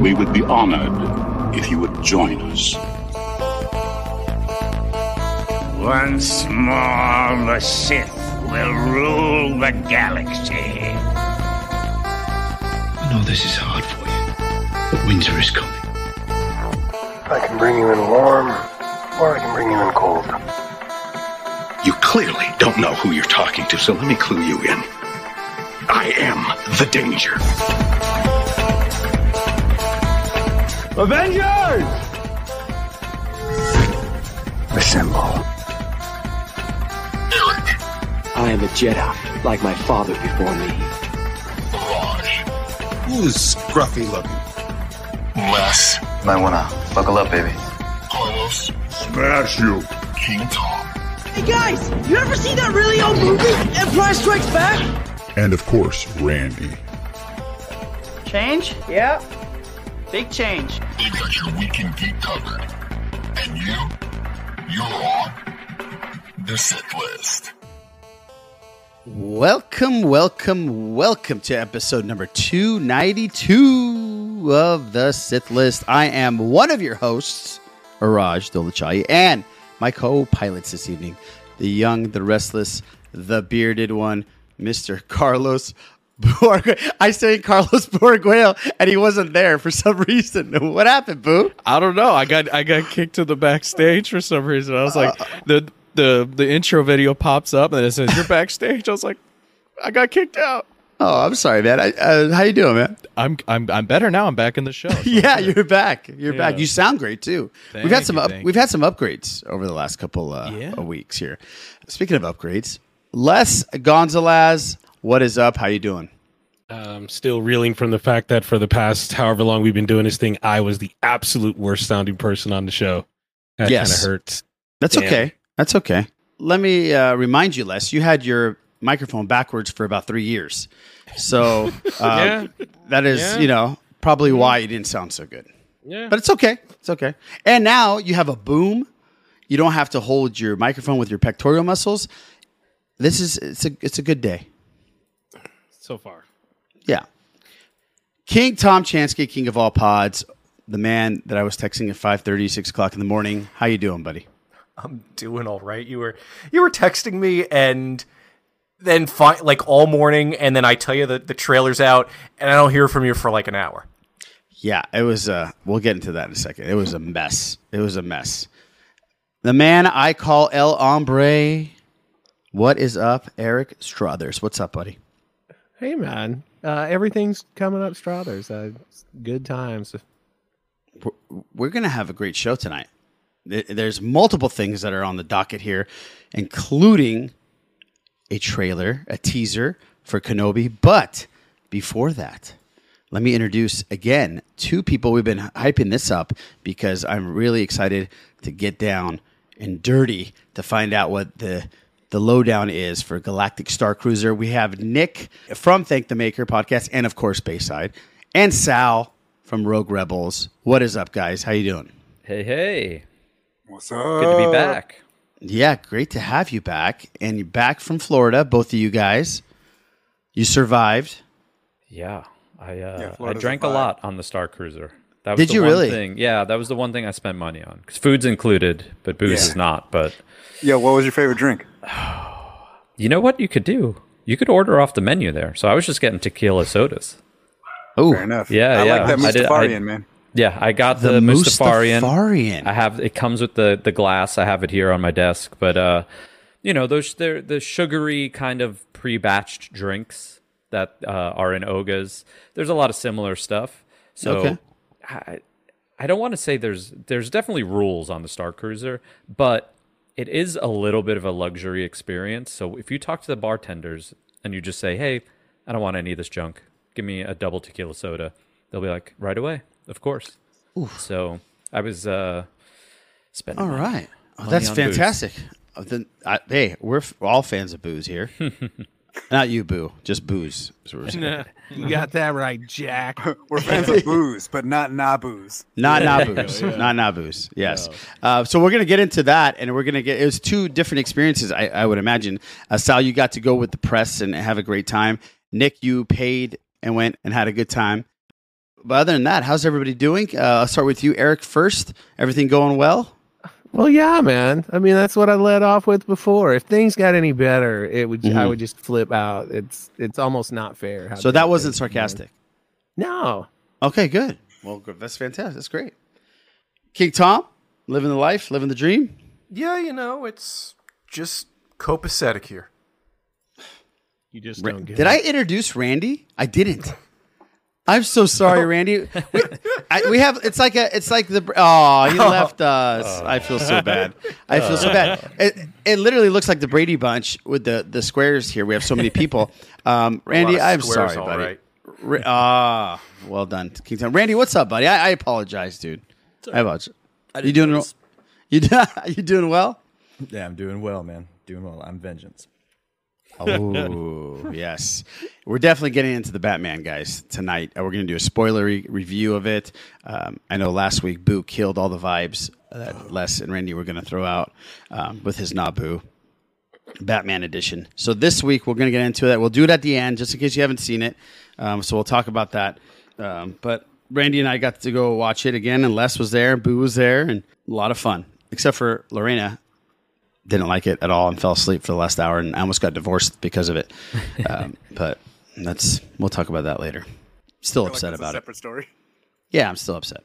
We would be honored if you would join us. Once more, the Sith will rule the galaxy. I know this is hard for you, but winter is coming. I can bring you in warm, or I can bring you in cold. You clearly don't know who you're talking to, so let me clue you in. I am the danger. Avengers! Assemble. I am a Jedi, like my father before me. Who's scruffy looking? Les. Might wanna buckle up, baby. Carlos. Smash you. King Tom. Hey guys, you ever see that really old movie, Empire Strikes Back? And of course, Randy. Change? Yeah. Big change. They got your weekend geek covered. And you, you're on the Sith List. Welcome, welcome, welcome to episode number 292 of the Sith List. I am one of your hosts, Iraj Dolachai, and my co pilots this evening, the young, the restless, the bearded one, Mr. Carlos I say Carlos Borguel, and he wasn't there for some reason. What happened, Boo? I don't know. I got I got kicked to the backstage for some reason. I was like, the the the intro video pops up and it says you're backstage. I was like, I got kicked out. Oh, I'm sorry, man. I, uh, how you doing, man? I'm I'm I'm better now. I'm back in the show. so yeah, you're back. You're back. You sound great too. we've had some you, up, we've had some upgrades over the last couple uh, Yeah. of weeks here. Speaking of upgrades, Les Gonzalez, what is up? How you doing? Um, still reeling from the fact that for the past however long we've been doing this thing, I was the absolute worst sounding person on the show. That Yes. kind of hurts. That's Damn. okay. That's okay. Let me uh, remind you, Les. You had your microphone backwards for about three years, so uh, that is, Yeah. you know, probably why you didn't sound so good. Yeah. But it's okay. It's okay. And now you have a boom. You don't have to hold your microphone with your pectoral muscles. This is it's a it's a good day. So far. Yeah. King Tom Chansky, king of all pods, the man that I was texting at 5.30, 6 o'clock in the morning. How you doing, buddy? I'm doing all right. You were you were texting me and then fi- like all morning and then I tell you that the trailer's out and I don't hear from you for like an hour. Yeah, it was. Uh, we'll get into that in a second. It was a mess. It was a mess. The man I call El Hombre. What is up, Eric Strothers? What's up, buddy? Hey man, uh, everything's coming up Strothers. Uh, good times. We're, we're gonna have a great show tonight. There's multiple things that are on the docket here, including a trailer, a teaser for Kenobi. But before that, let me introduce again two people. We've been hyping this up because I'm really excited to get down and dirty to find out what the the lowdown is for Galactic Star Cruiser. We have Nick from Thank the Maker podcast, and of course Bayside, and Sal from Rogue Rebels. What is up, guys? How you doing? Hey, hey. What's up? Good to be back. Yeah, great to have you back, and you're back from Florida, both of you guys. You survived. Yeah. I uh, Yeah, I drank a a lot on the Star Cruiser. That was Did the you one really? Thing. Yeah, that was the one thing I spent money on. Because food's included, but booze Yeah. is not. But Yeah, what was your favorite drink? you know what you could do? You could order off the menu there. So I was just getting tequila sodas. Oh, Fair enough. Yeah, I yeah. like that I did- Mustafarian, I- man. Yeah, I got The the, Mustafarian. Mustafarian. I have it comes with the the glass. I have it here on my desk, but uh, you know those they're the sugary kind of pre-batched drinks that uh, are in Oga's. There's a lot of similar stuff. So Okay. I I don't want to say there's there's definitely rules on the Star Cruiser, but it is a little bit of a luxury experience. So if you talk to the bartenders and you just say, "Hey, I don't want any of this junk. Give me a double tequila soda," they'll be like, "Right away, of course." So I was uh, spending. All right. Oh, that's fantastic. Then, I, hey, we're all fans of booze here. Not you, Boo. Just booze. is what we're saying. you got that right, Jack. We're fans of booze, but not nabooze. Not Naboos. Not Naboos. Yes. Uh, so we're going to get into that, and we're going to get. It was two different experiences, I, I would imagine. Uh, Sal, you got to go with the press and have a great time. Nick, you paid and went and had a good time. but other than that, how's everybody doing? Uh, I'll start with you, Eric. First, everything going well? Well, yeah, man. I mean, that's what I led off with before. If things got any better, it would. I Mhm. would just flip out. It's it's almost not fair. how So that wasn't things are going. sarcastic. No. Okay, good. Well, that's fantastic. That's great. King Tom, living the life, living the dream. Yeah, you know, it's just copacetic here. You just Ra- Did I introduce Randy? I didn't. I'm so Oh. sorry, Randy. We, I, we have it's like a it's like the oh he left us. I feel so bad. I feel so bad. It, it literally looks like the Brady Bunch with the the squares here. We have so many people. Um, Randy, I'm sorry, all buddy. right. Ra- Ah, well done, King Tom. Randy, what's up, buddy? I, I apologize, dude. I apologize. I You doing notice. you you doing well? Yeah, I'm doing well, man. Doing well. I'm vengeance. Oh, yes. We're definitely getting into the Batman, guys, tonight. Uh, We're going to do a spoilery review of it. Um, I know last week Boo killed all the vibes that Les and Randy were going to throw out um, with his Nabu Batman edition. So this week we're going to get into that. We'll do it at the end, just in case you haven't seen it. Um, so we'll talk about that. Um, but Randy and I got to go watch it again, and Les was there, Boo was there, and a lot of fun. Except for Lorena, didn't like it at all and fell asleep for the last hour and I almost got divorced because of it. Um, but that's we'll talk about that later. Still upset about it. Separate story. Yeah, I'm still upset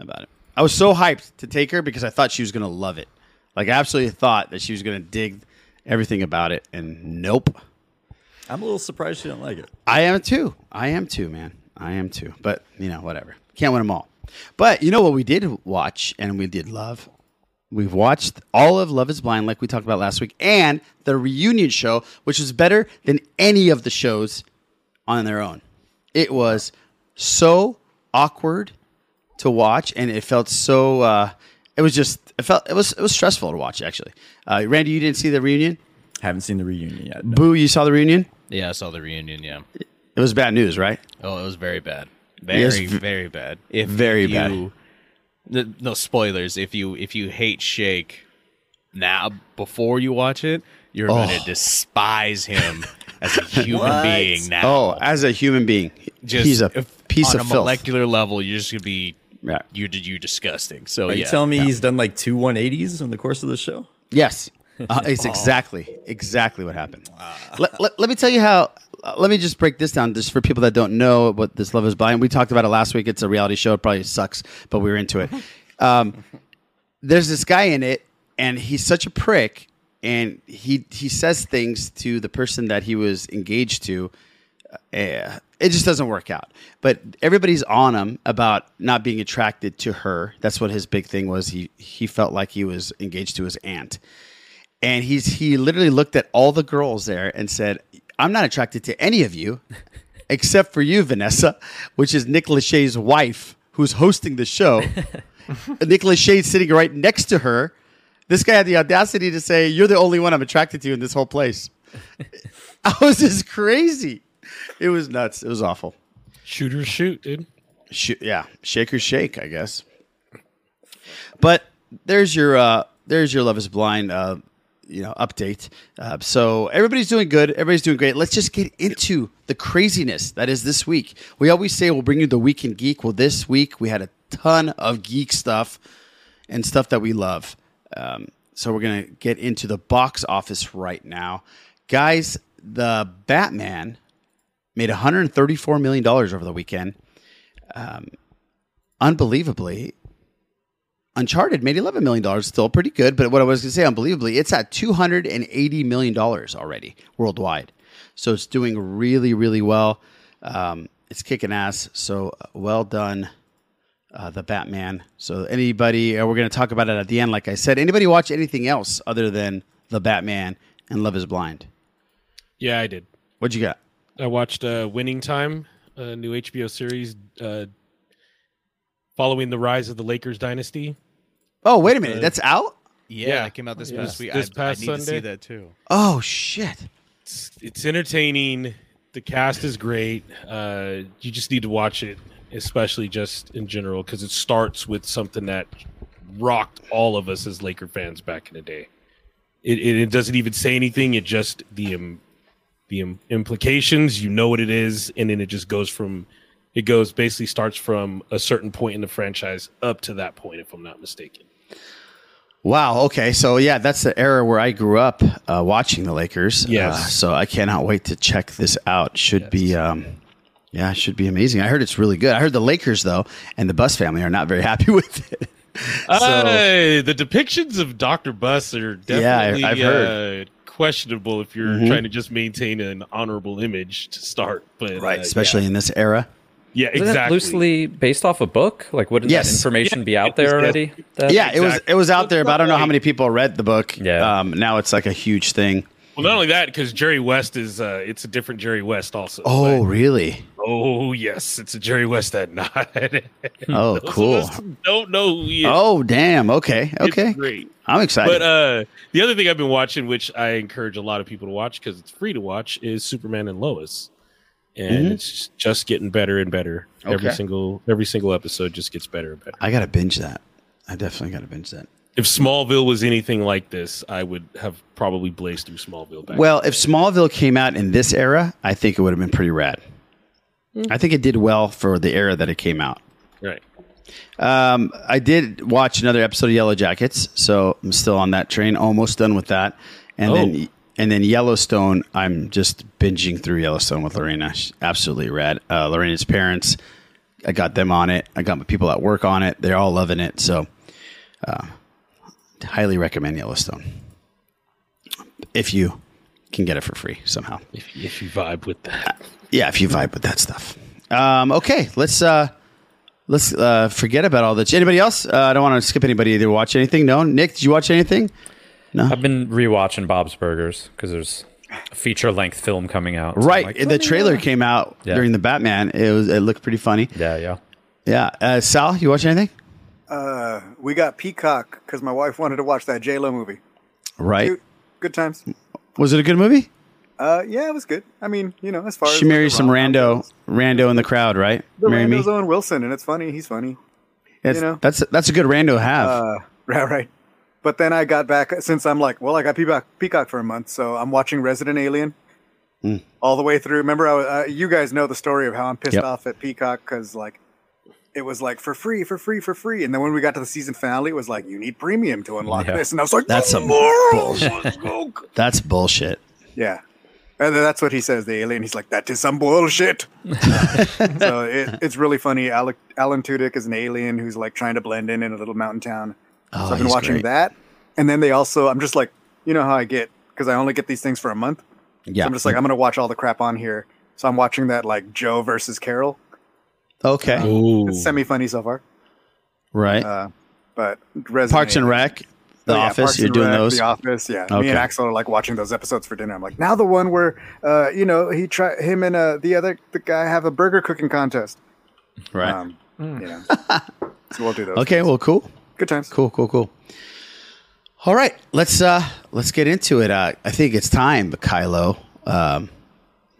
about it. I was so hyped to take her because I thought she was going to love it. Like I absolutely thought that she was going to dig everything about it and nope. I'm a little surprised she didn't like it. I am too. I am too, man. I am too. But, you know, whatever. Can't win them all. But you know what we did watch and we did love? We've watched all of Love is Blind, like we talked about last week, and the reunion show, which was better than any of the shows on their own. It was so awkward to watch, and it felt so. Uh, it was just. It felt. It was. It was stressful to watch. Actually, uh, Randy, you didn't see the reunion. Haven't seen the reunion yet. no. Boo, you saw the reunion. Yeah, I saw the reunion. Yeah. It was bad news, right? Oh, it was very bad. It was Very, v- very bad. If very if bad. You- n- No spoilers. If you if you hate Shake now before you watch it, you're Oh. gonna despise him as a human being now. Oh, as a human being, just he's a if- piece on of a filth. molecular level. You're just gonna be yeah. You you disgusting. So Are you yeah. telling me Yeah. he's done like two 180s in the course of the show? Yes, uh, it's Oh. exactly exactly what happened. let, let, let me tell you how. Uh, let me just break this down, just for people that don't know what this Love Is Blind. We talked about it last week. It's a reality show. It probably sucks, but we were into it. Um, there's this guy in it, and he's such a prick, and he he says things to the person that he was engaged to. Uh, it just doesn't work out. But everybody's on him about not being attracted to her. That's what his big thing was. He he felt like he was engaged to his aunt, and he's he literally looked at all the girls there and said, "I'm not attracted to any of you, except for you, Vanessa," which is Nick Lachey's wife, who's hosting the show. Nick Lachey's sitting right next to her. This guy had the audacity to say, "You're the only one I'm attracted to in this whole place." I was just crazy. It was nuts. It was awful. Shooters shoot, dude. Sh- yeah, shakers shake, I guess. But there's your uh, there's your Love Is Blind, uh, you know, update. Uh, so everybody's doing good. Everybody's doing great. Let's just get into the craziness that is this week. We always say we'll bring you the weekend geek. Well, this week we had a ton of geek stuff and stuff that we love. Um, so we're gonna get into the box office right now, guys. The Batman made 134 million dollars over the weekend. Um, unbelievably, Uncharted made 11 million dollars. Still pretty good, but what I was going to say, unbelievably, it's at 280 million dollars already worldwide. So it's doing really, really well. Um, it's kicking ass. So uh, well done, uh, the Batman. So anybody, uh, we're going to talk about it at the end. Like I said, anybody watch anything else other than the Batman and Love Is Blind? Yeah, I did. What'd you got? I watched uh, Winning Time, a new HBO series uh, following the rise of the Lakers dynasty. Oh, wait a minute, that's out. Yeah, Yeah. it came out this Yeah. past week. This I, I past need to see that too. Oh shit! It's, it's entertaining. The cast is great. Uh, you just need to watch it, especially just in general, because it starts with something that rocked all of us as Laker fans back in the day. It, it, it doesn't even say anything. It just the um, the im- implications. You know what it is, and then it just goes from It goes basically starts from a certain point in the franchise up to that point, if I'm not mistaken. Wow. Okay. So yeah, that's the era where I grew up uh, watching the Lakers. Yes. Uh, so I cannot wait to check this out. Should be. Um, yeah, should be amazing. I heard it's really good. I heard the Lakers though, and the Buss family are not very happy with it. Uh, the depictions of Dr. Buss are Yeah, definitely I've heard. Uh, questionable if you're Mhm. trying to just maintain an honorable image to start. But right, uh, especially yeah. in this era. Yeah, Isn't it exactly. loosely based off a book? Like, wouldn't Yes. that information be out there already? That- yeah, it was it was out there, but I don't know how many people read the book. Yeah. Um, now it's like a huge thing. Well, not only that, because Jerry West is uh, it's a different Jerry West also. Oh, really? Oh yes, it's a Jerry West that not. Oh, cool. Don't know who he is. Oh, damn. Okay. It's Okay. great. I'm excited. But uh, the other thing I've been watching, which I encourage a lot of people to watch because it's free to watch, is Superman and Lois, and Mhm. it's just getting better and better. Every single every single episode just gets better and better. I got to binge that. I definitely got to binge that. If Smallville was anything like this, I would have probably blazed through Smallville. Back Well, if Smallville came out in this era, I think it would have been pretty rad. I think it did well for the era that it came out. right. Um, I did watch another episode of Yellow Jackets, so I'm still on that train. Almost done with that, and Oh. then and then Yellowstone. I'm just binging through Yellowstone with Lorena. She's absolutely rad. Uh, Lorena's parents, I got them on it. I got my people at work on it. They're all loving it. So, uh, highly recommend Yellowstone if you can get it for free somehow. If if you vibe with that, Yeah, if you vibe with that stuff. Um, okay, let's uh, let's uh, forget about all this. Anybody else? Uh, I don't want to skip anybody. Either watch anything? No. Nick, did you watch anything? No. I've been rewatching Bob's Burgers because there's a feature length film coming out. So Right. like, the trailer came out Yeah. during the Batman. It was. It looked pretty funny. Yeah, yeah. Yeah. Uh, Sal, you watch anything? Uh, we got Peacock because my wife wanted to watch that J Lo movie. Right. Cute. Good times. Was it a good movie? Uh, yeah, it was good. I mean, you know, as far as She like, some rando, goes. rando in the crowd, right? The Marry me. rando's Owen Wilson, and it's funny. He's funny. That's, you know? that's that's a good rando to have. Uh, right, right. But then I got back since I'm like, well, I got Peacock, Peacock for a month, so I'm watching Resident Alien Hmm. all the way through. Remember, I uh, you guys know the story of how I'm pissed Yep. off at Peacock because like it was like for free, for free, for free, and then when we got to the season finale, it was like you need premium to unlock Yeah. this, and I was like, That's "No some bullshit. That's bullshit. Yeah. And then that's what he says, the alien. He's like, that is some bullshit. so it, it's really funny. Alec, Alan Tudyk is an alien who's like trying to blend in in a little mountain town. Oh, so I've been watching great. that. And then they also, I'm just like, you know how I get, because I only get these things for a month. Yeah. So I'm just like, I'm going to watch all the crap on here. So I'm watching that like Joe versus Carole. Okay. It's semi funny so far. right. Uh, but Resident Parks and Alien- Rec, The Oh, yeah, Office. Parks You're and doing Rec, those. The Office, yeah. Me and Axel are like watching those episodes for dinner. I'm like, now the one where, uh, you know, he try him and uh, the other the guy have a burger cooking contest. Right. Um, You know, so we'll do those. Okay. Well, cool. Good times. Cool. Cool. Cool. All right. Let's uh let's get into it. Uh, I think it's time, Kylo, um,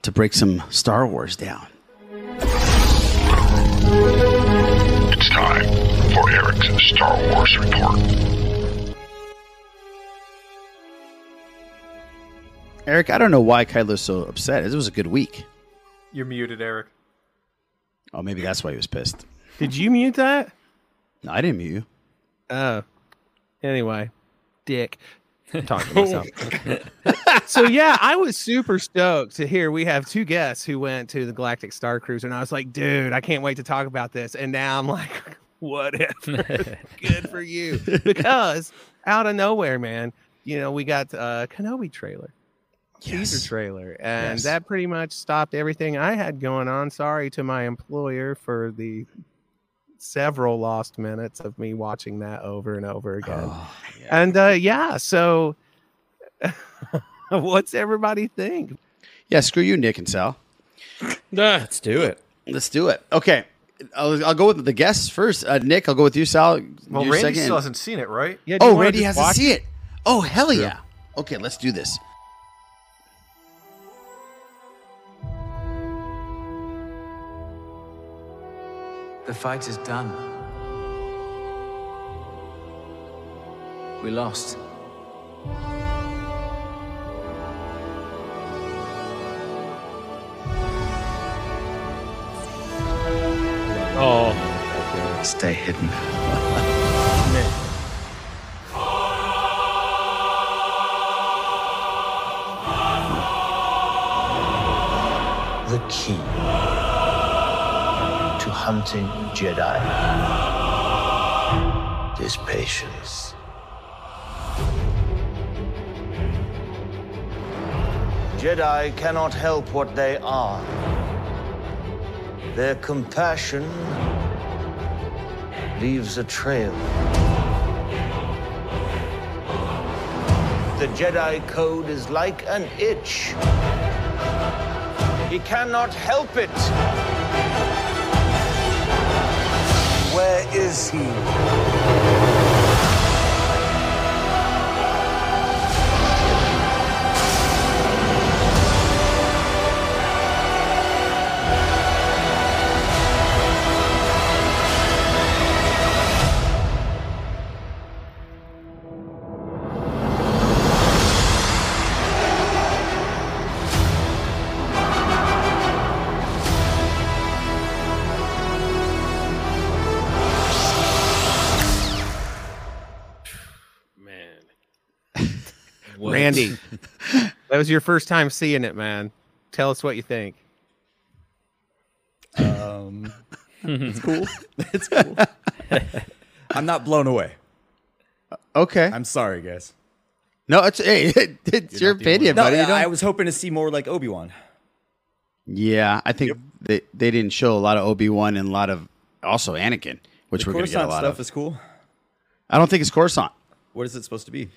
to break some Star Wars down. It's time for Eric's Star Wars report. Eric, I don't know why Kylo's so upset. It was a good week. You're muted, Eric. Oh, maybe that's why he was pissed. Did you mute that? No, I didn't mute you. Oh. Anyway, dick. I'm talking to myself. so yeah, I was super stoked to hear we have two guests who went to the Galactic Star Cruiser, and I was like, dude, I can't wait to talk about this. And now I'm like, whatever. Good for you. Because out of nowhere, man, you know, we got a uh, Kenobi trailer. Teaser trailer. And Yes. that pretty much stopped everything I had going on. Sorry to my employer for the several lost minutes of me watching that over and over again. And uh, yeah, so what's everybody think? Yeah, screw you, Nick and Sal. Let's do it. Let's do it. Okay. I'll, I'll go with the guests first. Uh, Nick, I'll go with you, Sal. Well, You're Randy second. still hasn't seen it, right? Yeah, oh, wanna Randy hasn't watch seen it. Oh, hell yeah. Okay, let's do this. The fight is done. We lost. Oh. Stay hidden. The key to hunting Jedi is patience. Jedi cannot help what they are. Their compassion leaves a trail. The Jedi Code is like an itch. He cannot help it. Where is he? That was your first time seeing it, man. Tell us what you think. Um, it's cool. It's cool. I'm not blown away. Okay. I'm sorry, guys. No, it's hey, it's your You're not the only opinion, buddy. No, You don't- I was hoping to see more like Obi Wan. Yeah, I think they they didn't show a lot of Obi Wan and a lot of also Anakin, which the we're going to get a Coruscant lot stuff of. is cool. I don't think it's Coruscant. What is it supposed to be?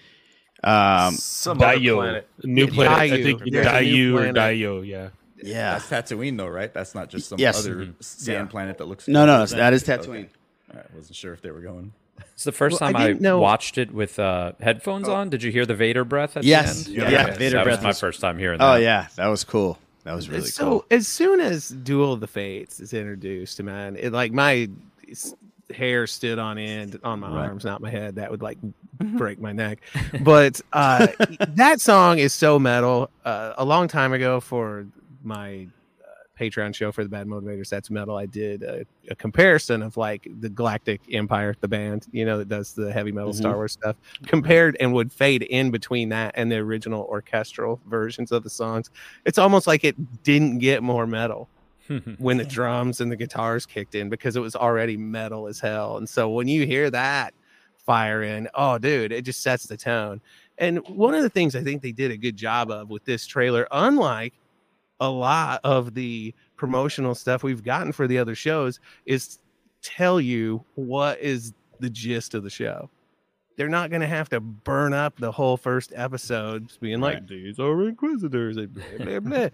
Um, Some other Dayo. planet. New planet. I Dayu. think Yeah, Dayu or planet. Dayo, yeah. Yeah. That's Tatooine, though, right? That's not just some Yes. other Mhm. sand Yeah. planet that looks. No, no, like that is Okay. Tatooine. All right, I wasn't sure if they were going. It's the first Well, time I, didn't know- watched it with uh, headphones on. Did you hear the Vader breath at Yes. the Yeah, end? yeah, Vader that breath was my was- first time hearing Oh yeah, that was cool. That was really so cool. So as soon as Duel of the Fates is introduced, man, it like my hair stood on end on my Right. arms, not my head. That would like break my neck. But uh, that song is so metal. Uh, a long time ago, for my uh, Patreon show for the Bad Motivators, that's metal. I did a, a comparison of like the Galactic Empire, the band, you know, that does the heavy metal Star Mhm. Wars stuff, compared and would fade in between that and the original orchestral versions of the songs. It's almost like it didn't get more metal when the drums and the guitars kicked in because it was already metal as hell. And so when you hear that fire in, oh, dude, it just sets the tone. And one of the things I think they did a good job of with this trailer, unlike a lot of the promotional stuff we've gotten for the other shows, is tell you what is the gist of the show. They're not going to have to burn up the whole first episode being like, these are inquisitors and blah, blah, blah.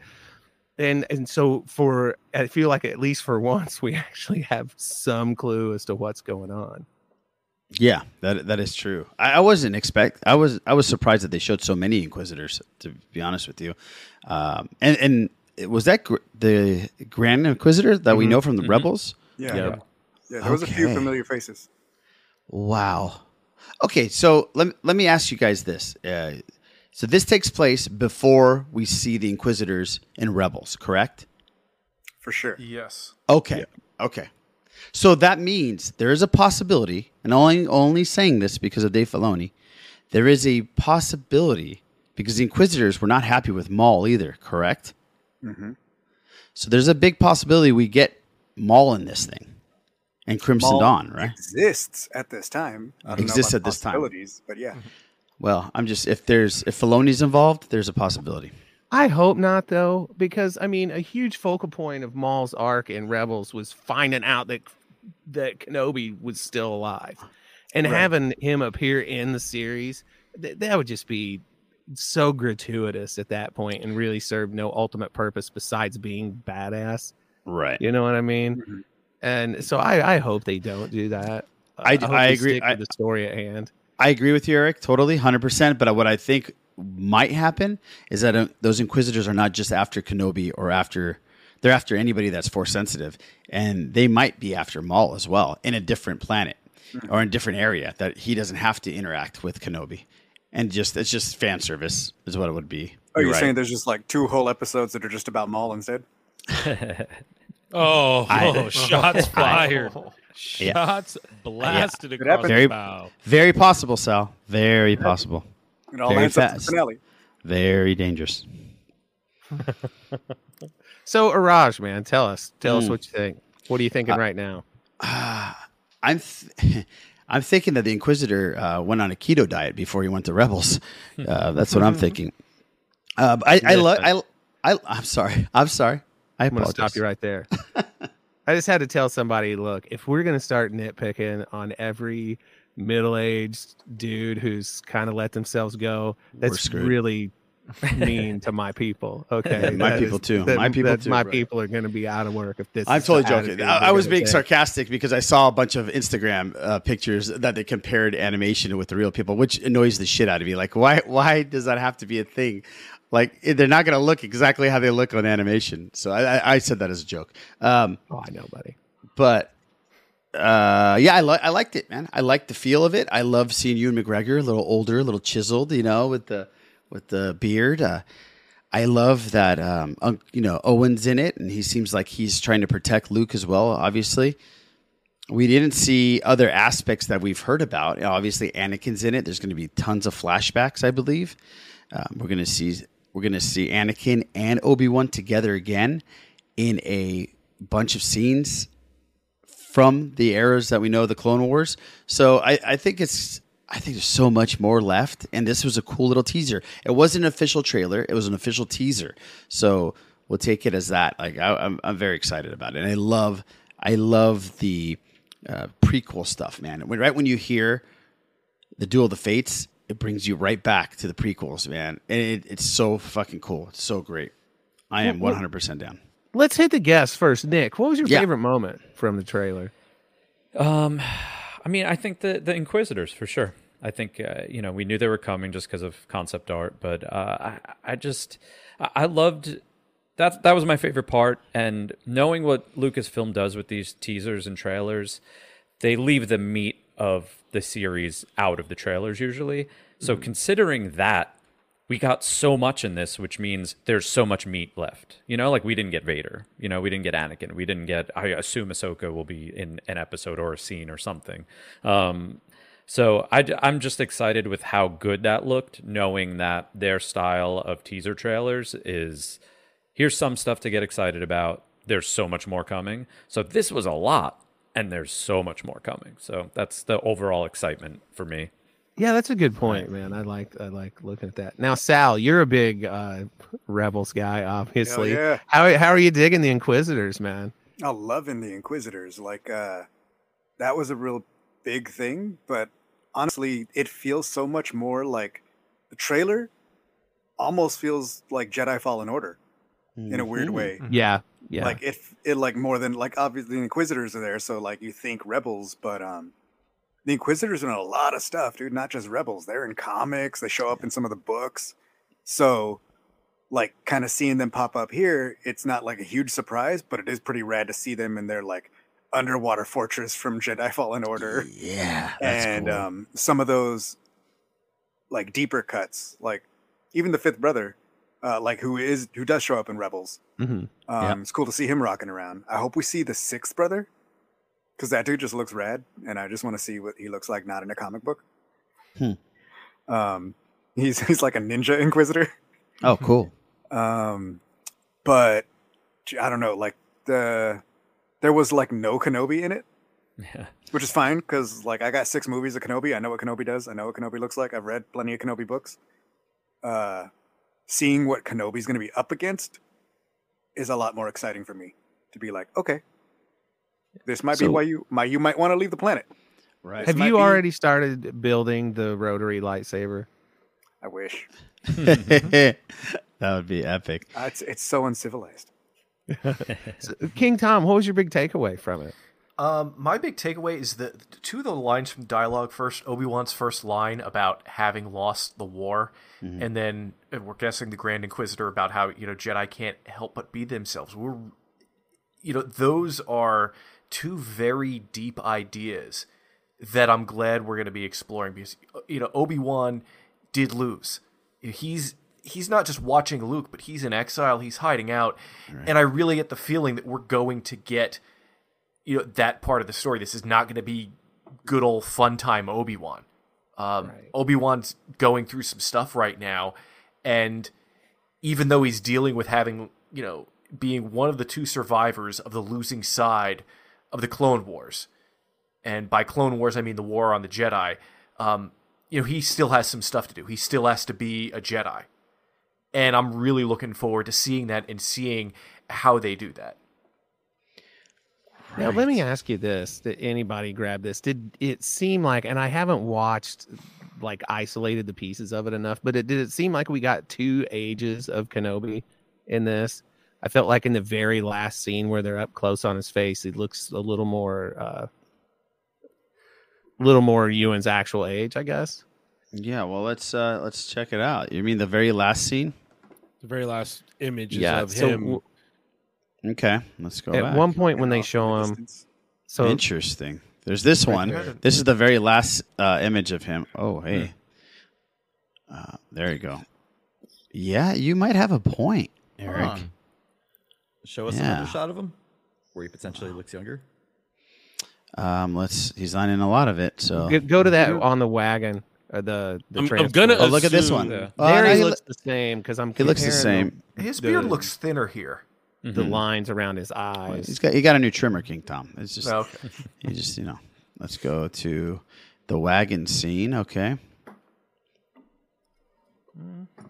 and and so for I feel like at least for once we actually have some clue as to what's going on. Yeah, that that is true. I, I wasn't expect. I was I was surprised that they showed so many Inquisitors. To be honest with you, um, and and was that gr- the Grand Inquisitor that we Mhm. know from the Mhm. Rebels? Yeah, yeah. Yeah, there was a few familiar faces. Wow. Okay, so let me, let me ask you guys this. Uh, so this takes place before we see the Inquisitors in Rebels, correct? For sure. Yes. Okay. Okay. So that means there is a possibility, and only only saying this because of Dave Filoni, there is a possibility because the Inquisitors were not happy with Maul either, correct? Mm-hmm. So there's a big possibility we get Maul in this thing, and Crimson Maul Dawn, right? Exists at this time. Exists at this time. But yeah. Well, I'm just if there's if Filoni's involved, there's a possibility. I hope not though, because I mean a huge focal point of Maul's arc in Rebels was finding out that that Kenobi was still alive. And Right. having him appear in the series, th- that would just be so gratuitous at that point and really serve no ultimate purpose besides being badass. Right. You know what I mean? Mm-hmm. And so I, I hope they don't do that. I- hope I agree. I- with the story at hand. I agree with you, Eric, totally, hundred percent. But what I think might happen is that uh, those Inquisitors are not just after Kenobi or after they're after anybody that's force sensitive, and they might be after Maul as well in a different planet or in a different area that he doesn't have to interact with Kenobi, and just it's just fan service is what it would be. Are you You're right. saying there's just like two whole episodes that are just about Maul instead? Oh, I- oh, shots fired. Yeah. Shots blasted Yeah. across Very, the bow. very possible, Sal. Very possible. It all very lands up to fast. Very dangerous. So, Iraj, man, tell us, tell us Mm. what you think. What are you thinking Uh, right now? I'm th- I'm thinking that the Inquisitor uh, went on a keto diet before he went to Rebels. Uh, that's what I'm thinking. Uh, I I, lo- I I I'm sorry. I'm sorry. I I'm going to stop you right there. I just had to tell somebody, look, if we're going to start nitpicking on every middle-aged dude who's kind of let themselves go, that's really mean to my people. Okay, My people too. that- My people too, My bro. people are going to be out of work if this. I'm is totally joking. I, I was being take. sarcastic because I saw a bunch of Instagram uh, pictures that they compared animation with the real people, which annoys the shit out of me. Like, why? Why does that have to be a thing? Like, they're not going to look exactly how they look on animation. So I, I, I said that as a joke. Um, oh, I know, buddy. But uh, yeah, I, li- I liked it, man. I liked the feel of it. I love seeing Ewan McGregor, a little older, a little chiseled, you know, with the with the beard. Uh, I love that, um, you know, Owen's in it, and he seems like he's trying to protect Luke as well. Obviously, we didn't see other aspects that we've heard about. You know, obviously, Anakin's in it. There's going to be tons of flashbacks, I believe. Um, we're going to see we're going to see Anakin and Obi Wan together again in a bunch of scenes from the eras that we know the Clone Wars. So I, I think it's I think there's so much more left, and this was a cool little teaser. It wasn't an official trailer; it was an official teaser. So we'll take it as that. Like I, I'm I'm very excited about it, and I love I love the uh, prequel stuff, man. When right when you hear the Duel of the Fates, it brings you right back to the prequels, man. And it, it's so fucking cool. It's so great. I am 100% down. Let's hit the guests first. Nick, what was your Yeah. favorite moment from the trailer? Um, I mean, I think the the Inquisitors for sure. I think uh, you know we knew they were coming just because of concept art, but uh, I I just I I loved that that was my favorite part, and knowing what Lucasfilm does with these teasers and trailers, they leave the meat of the series out of the trailers usually. So considering that we got so much in this, which means there's so much meat left. You know, like we didn't get Vader. You know, we didn't get Anakin. We didn't get. I assume Ahsoka will be in an episode or a scene or something. Um, so I, am just excited with how good that looked, knowing that their style of teaser trailers is here's some stuff to get excited about. There's so much more coming. So this was a lot, and there's so much more coming. So that's the overall excitement for me. Yeah, that's a good point, man. I like I like looking at that. Now, Sal, you're a big uh, Rebels guy, obviously. yeah. How how are you digging the Inquisitors, man? I'm loving the Inquisitors. Like, uh, that was a real big thing, but honestly, it feels so much more like the trailer almost feels like Jedi Fallen Order in a weird Mhm. way. Yeah, yeah. Like it, it like more than like obviously the Inquisitors are there, so like you think Rebels, but um, the Inquisitors are in a lot of stuff, dude. Not just Rebels. They're in comics. They show up in some of the books. So, like, kind of seeing them pop up here, it's not like a huge surprise, but it is pretty rad to see them in their like underwater fortress from Jedi Fallen Order. Yeah, and um, some of those like deeper cuts, like even the fifth brother, uh, like who is who does show up in Rebels. Mhm. Um, Yep. It's cool to see him rocking around. I hope we see the sixth brother because that dude just looks rad, and I just want to see what he looks like not in a comic book. Hmm. Um, he's he's like a ninja inquisitor. Oh, cool. Um, but I don't know, like the there was like no Kenobi in it, Yeah. which is fine because like I got six movies of Kenobi. I know what Kenobi does. I know what Kenobi looks like. I've read plenty of Kenobi books. Uh, seeing what Kenobi's going to be up against is a lot more exciting for me. To be like, okay, this might be why you might you might want to leave the planet. Right. Have you already started building the rotary lightsaber? I wish. that would be epic. Uh, it's it's so uncivilized. So, King Tom, what was your big takeaway from it? Um, my big takeaway is that two of the lines from dialogue. First, Obi Wan's first line about having lost the war, Mhm. and then uh, we're guessing the Grand Inquisitor about how you know Jedi can't help but be themselves. We're, you know, those are two very deep ideas that I'm glad we're going to be exploring because you know Obi Wan did lose. He's he's not just watching Luke, but he's in exile. He's hiding out, and I really get the feeling that we're going to get, you know, that part of the story. This is not going to be good old fun time Obi Wan. Um, Obi Wan's going through some stuff right now, and even though he's dealing with having, you know, being one of the two survivors of the losing side of the Clone Wars, and by Clone Wars I mean the war on the Jedi. Um, you know, he still has some stuff to do. He still has to be a Jedi, and I'm really looking forward to seeing that and seeing how they do that. Now, let me ask you this: Did anybody grab this? Did it seem like, and I haven't watched like isolated the pieces of it enough, but it did it seem like we got two ages of Kenobi in this? I felt like in the very last scene where they're up close on his face, he looks a little more, uh, a little more Ewan's actual age, I guess. Yeah, well let's uh let's check it out. You mean the very last scene? The very last image Yeah, of so him. w- Okay, let's go At back. one point when they show him, so Interesting. There's this Right one. there. This is the very last uh, image of him. Oh, hey. Hmm. Uh, there you go. Yeah, you might have a point, Eric. On. Show us Yeah. another shot of him where he potentially looks younger. Um, let's. He's not in a lot of it, so go, go to that on the wagon. Or the, the I'm- I'm gonna Oh, look at this assume- one. Yeah. Oh, there no, he, he looks loo- the same because I'm. he looks the comparing His the- beard looks thinner here. the Mhm. lines around his eyes. He's got he got a new trimmer, King Tom. It's just Oh, okay. you just you know. Let's go to the wagon scene. Okay.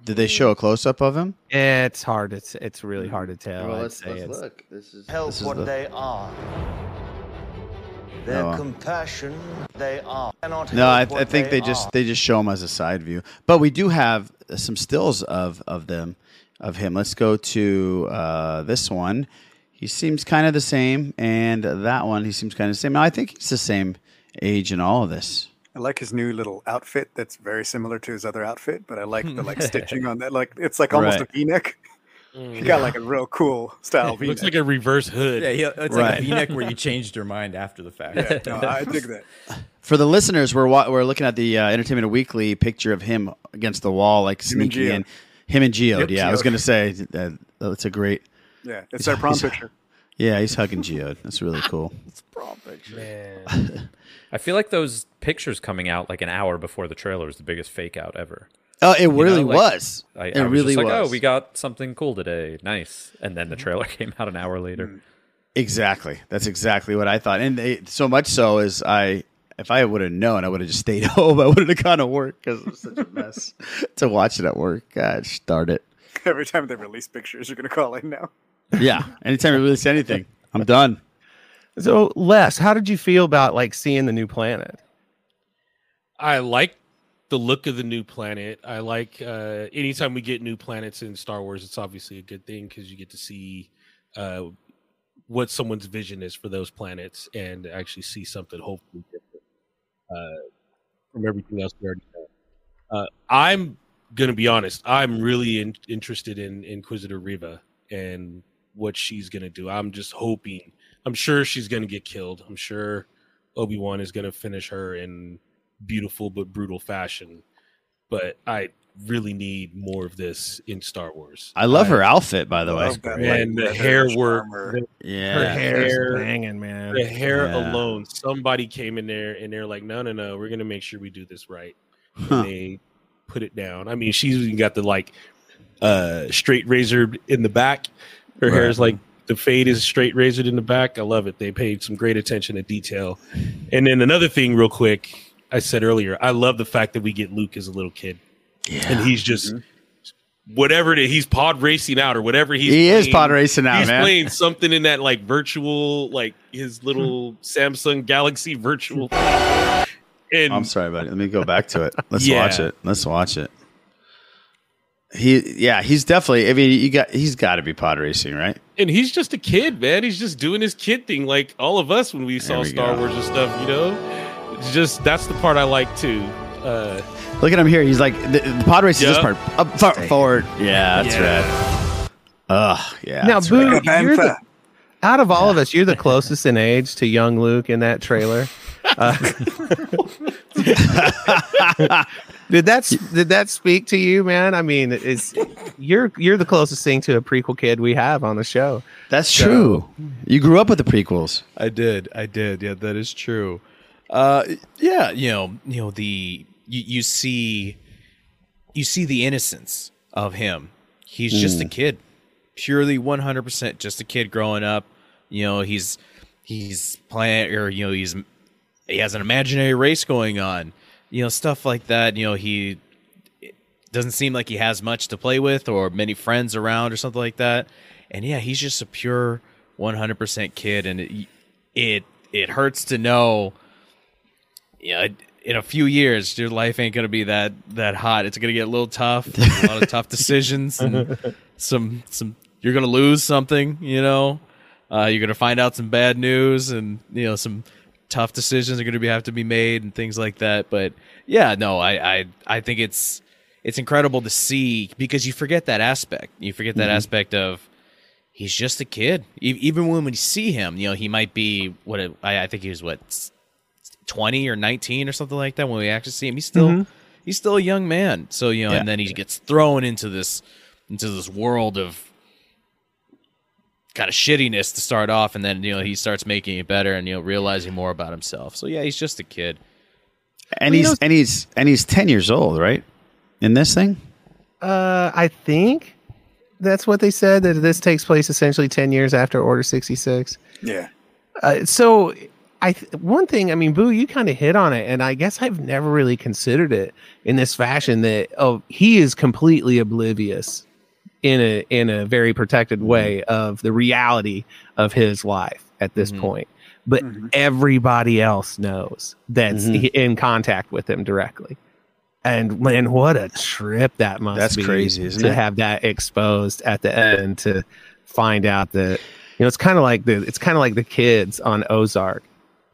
Did they show a close up of him? It's hard. It's it's really hard to tell. Well, I'd let's- say let's look. This is Help this is what the- they are. Their Oh, uh, compassion they are. Cannot No, I, help I think they are. just they just show him as a side view. But we do have some stills of of them of him. Let's go to uh, this one. He seems kind of the same, and that one he seems kind of the same. Now, I think he's the same age in all of this. I like his new little outfit that's very similar to his other outfit, but I like the like stitching on that. Like it's like almost Right. a V-neck. He got like a real cool style V-neck. Looks like a reverse hood. Yeah, he, it's like Right. a V-neck where you changed your mind after the fact. Yeah, no, I dig that. For the listeners, we're wa- we're looking at the uh, Entertainment Weekly picture of him against the wall, like Him and sneaking in. Him and Geode. Yep, yeah, I was going to say that that's a great. Yeah, it's their prom picture. Yeah, he's hugging Geode. That's really cool. It's prom picture. Man. I feel like those pictures coming out like an hour before the trailer is the biggest fake out ever. Oh, it You know, really like, was. I, it I was really just like, was. oh, we got something cool today. Nice. And then the mm-hmm. trailer came out an hour later. Mm. Exactly. That's exactly what I thought. And they, so much so is I, if I would have known, I would have just stayed home. I wouldn't have gone to work because it was such a mess to watch it at work. Gosh, start it. Every time they release pictures, you're gonna call in now. Yeah. Anytime I release anything, I'm done. So, Les, how did you feel about like seeing the new planet? I like the look of the new planet. I like uh, anytime we get new planets in Star Wars, it's obviously a good thing because you get to see uh, what someone's vision is for those planets and actually see something hopefully different uh, from everything else we already know. Uh, I'm gonna be honest. I'm really in- interested in Inquisitor Reva and what she's gonna do. I'm just hoping. I'm sure she's gonna get killed. I'm sure Obi Wan is gonna finish her in beautiful but brutal fashion. But I really need more of this in Star Wars. I love her outfit, by the way. And like, the hair leather work. armor. the- Yeah. Her the hair's hair- banging, man. The hair Yeah. alone, somebody came in there and they're like, "No, no, no, we're gonna make sure we do this right." And Huh. they put it down. I mean, she's even got the like uh straight razor in the back. Her hair is like the fade is straight razored in the back. I love it. They paid some great attention to detail. And then another thing, real quick, I said earlier, I love the fact that we get Luke as a little kid, and he's just. Mm-hmm. Whatever it is, he's pod racing out or whatever he's. He is pod racing out, He's man. playing something in that like virtual, like his little Samsung Galaxy virtual. And I'm sorry, buddy. Let me go back to it. Let's Yeah. watch it. Let's watch it. He, yeah, he's definitely. I mean, you got. He's got to be pod racing, right? And he's just a kid, man. He's just doing his kid thing, like all of us when we saw we Star go. Wars and stuff. You know, it's just that's the part I like too. Uh, Look at him here. He's like the, the pod race is this part up far, forward. Yeah, that's Yeah. right. Ugh, yeah. now, that's Boo, right. you're the, out of all of us, you're the closest in age to young Luke in that trailer. Uh, Did that did that speak to you, man? I mean, it's you're you're the closest thing to a prequel kid we have on the show. That's So- true. You grew up with the prequels. I did. I did. Yeah, that is true. Uh, yeah, you know, you know the you, you see you see the innocence of him. He's just a Mm. kid, purely one hundred percent just a kid growing up. You know, he's he's playing or you know he's he has an imaginary race going on. You know, stuff like that. You know, he doesn't seem like he has much to play with or many friends around or something like that. And yeah, he's just a pure 100% kid and it it, it hurts to know yeah, in a few years your life ain't going to be that that hot. It's going to get a little tough, a lot of tough decisions and some some you're going to lose something, you know. Uh, you're going to find out some bad news and you know some tough decisions are going to be have to be made and things like that. But yeah, no, I I I think it's it's incredible to see because you forget that aspect. You forget that Mhm. aspect of he's just a kid. E- even when we see him, you know, he might be what it, I, I think he was what twenty or nineteen or something like that. When we actually see him, he's still Mhm. he's still a young man. So you know, Yeah. and then he gets thrown into this into this world of kind of shittiness to start off, and then you know he starts making it better and you know realizing more about himself. So yeah, he's just a kid. And Well, you he's know- and he's and he's ten years old, right? In this thing. Uh, I think that's what they said that this takes place essentially ten years after Order sixty six. Yeah. Uh, so I th- one thing, I mean, Boo, you kind of hit on it, and I guess I've never really considered it in this fashion that oh, he is completely oblivious in a in a very protected mm-hmm. way of the reality of his life at this mm-hmm. point. But mm-hmm. everybody else knows that's Mhm. in contact with him directly. And man, what a trip that must That's be crazy, isn't to it? have that exposed at the end to find out that you know it's kind of like the it's kind of like the kids on Ozark.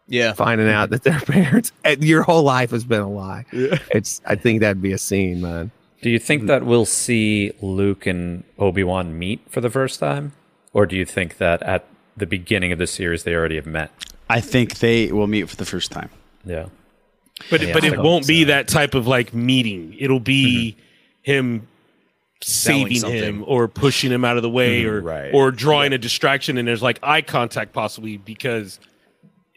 Yeah, finding out that their parents your whole life has been a lie. It's I think that'd be a scene, man. Do you think that we'll see Luke and Obi Wan meet for the first time, or do you think that at the beginning of the series they already have met? I think they will meet for the first time. Yeah. But Yeah, but it won't be that type of like meeting. It'll be him saving him or pushing him out of the way Mhm, or right. or drawing a distraction and there's like eye contact possibly because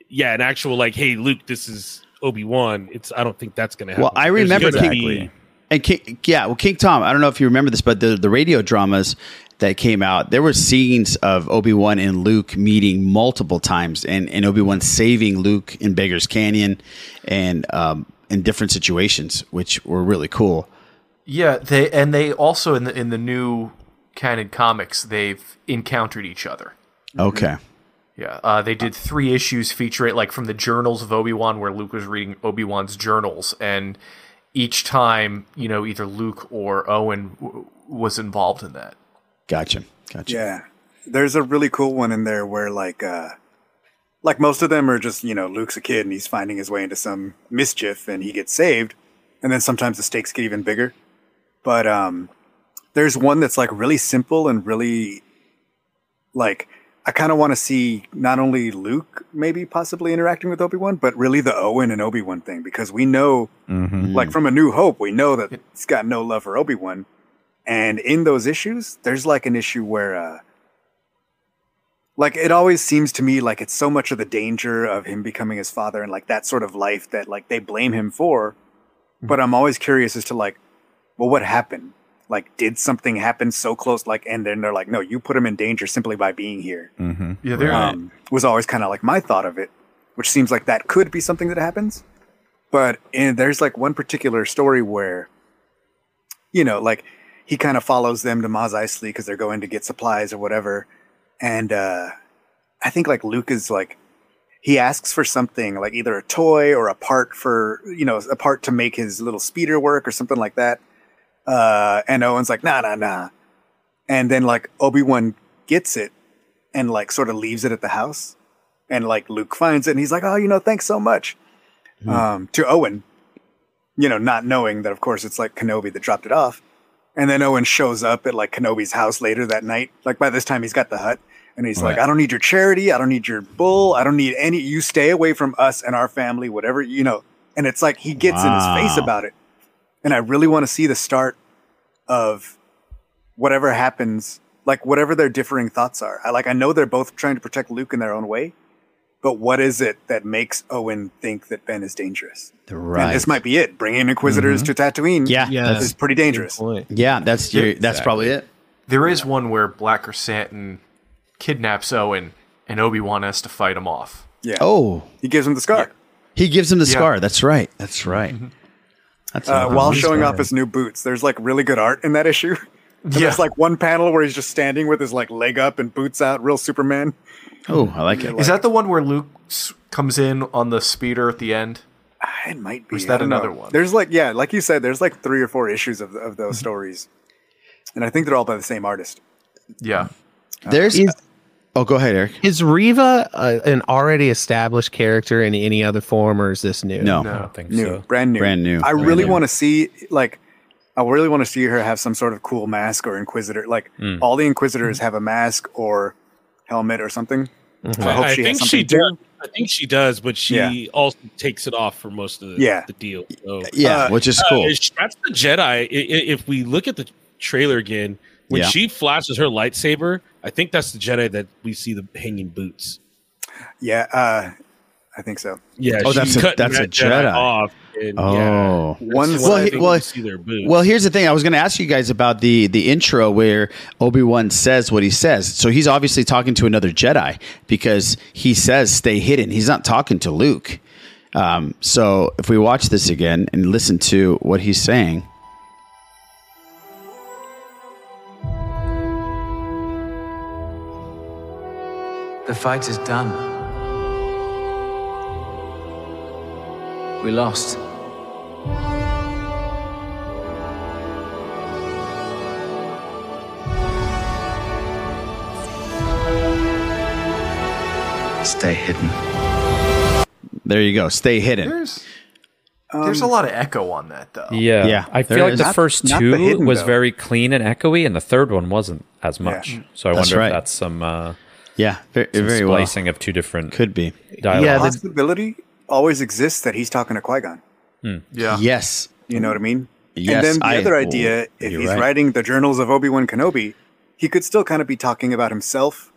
yeah, an actual like, hey Luke, this is Obi Wan. It's I don't think that's gonna happen. Well, I There's remember gonna be- and King, yeah, well, King Tom. I don't know if you remember this, but the the radio dramas that came out, there were scenes of Obi Wan and Luke meeting multiple times, and and Obi Wan saving Luke in Beggar's Canyon, and um, in different situations, which were really cool. Yeah, they and they also in the in the new canon comics they've encountered each other. Okay. Yeah, uh, they did three issues featuring like from the journals of Obi Wan, where Luke was reading Obi Wan's journals, and each time, you know, either Luke or Owen w- was involved in that. Gotcha. Gotcha. Yeah. There's a really cool one in there where like uh like most of them are just, you know, Luke's a kid and he's finding his way into some mischief and he gets saved. And then sometimes the stakes get even bigger. But um there's one that's like really simple and really like I kind of want to see not only Luke maybe possibly interacting with Obi-Wan, but really the Owen and Obi-Wan thing because we know Mm-hmm. like from a new hope we know that he's got no love for obi-wan. And in those issues there's like an issue where uh like it always seems to me like it's so much of the danger of him becoming his father and like that sort of life that like they blame him for. But i'm always curious as to like well what happened like did something happen so close like and then they're like no you put him in danger simply by being here Mm-hmm. Yeah, they're- um, was always kind of like my thought of it, which seems like that could be something that happens. But in, there's like one particular story where, you know, like he kind of follows them to Mos Eisley because they're going to get supplies or whatever, and uh, I think like Luke is like he asks for something like either a toy or a part for you know a part to make his little speeder work or something like that. Uh, and Owen's like, nah, nah, nah. And then like Obi Wan gets it and like sort of leaves it at the house. And like Luke finds it and he's like, oh, you know, thanks so much. Um, to Owen, you know, not knowing that of course it's like Kenobi that dropped it off. And then Owen shows up at like Kenobi's house later that night. Like by this time he's got the hut and he's like, I don't need your charity. I don't need your bull. I don't need any, you stay away from us and our family, whatever, you know. And it's like he gets in his face about it. And I really want to see the start of whatever happens, like whatever their differing thoughts are. I like I know they're both trying to protect Luke in their own way, but what is it that makes Owen think that Ben is dangerous? Right. And this might be it. Bringing Inquisitors Mhm. to Tatooine Yeah. yeah. is pretty dangerous. Yeah, that's your, that's probably it. There is one where Black Krrsantan kidnaps Owen, and Obi Wan has to fight him off. Yeah. Oh, he gives him the scar. He gives him the Yeah. scar. That's right. That's right. That's Uh, while showing off his new boots, there's like really good art in that issue. And Yeah. There's like one panel where he's just standing with his like leg up and boots out, real Superman. Oh, I like it. Is that the one where Luke comes in on the speeder at the end? It might be. Or is that don't know. another one? There's like yeah, like you said, there's like three or four issues of of those stories, and I think they're all by the same artist. Yeah. There's. Oh, go ahead, Eric. Is Reva uh, an already established character in any other form, or is this new? No. I don't think New, so. brand new, Brand new. I Brand really want to see like. I really want to see her have some sort of cool mask or Inquisitor. Like Mm. all the Inquisitors have a mask or helmet or something. So I hope I she has think she something does. too. I think she does, but she Yeah. also takes it off for most of the, Yeah. the deal. So, Yeah, which is cool. that's the Jedi. I- I- If we look at the trailer again, when Yeah. she flashes her lightsaber, I think that's the Jedi that we see the hanging boots. Yeah, uh, I think so. Yeah. Oh, that's a- cutting that's a Jedi, Jedi. off. And, Oh, yeah, One- that's well, he- well, we see their boots. well, here's the thing. I was going to ask you guys about the the intro where Obi Wan says what he says. So he's obviously talking to another Jedi because he says "stay hidden." He's not talking to Luke. Um, so if we watch this again and listen to what he's saying, The fight is done. We lost. Stay hidden. there you go. Stay hidden. There's there's a lot of echo on that though. Yeah, Yeah, I there feel like is. the Not- first not the two hidden, was though. very clean and echoey, and the third one wasn't as much. So I That's wonder right. if that's some, uh, Yeah, very, some very well. splicing of two different Could be. dialogue. Yeah, The the- possibility always exists that he's talking to Qui Gon. Yeah. Yes. You know what I mean? Yes, and then the I- other oh, idea, if he's right. writing the journals of Obi Wan Kenobi, he could still kind of be talking about himself,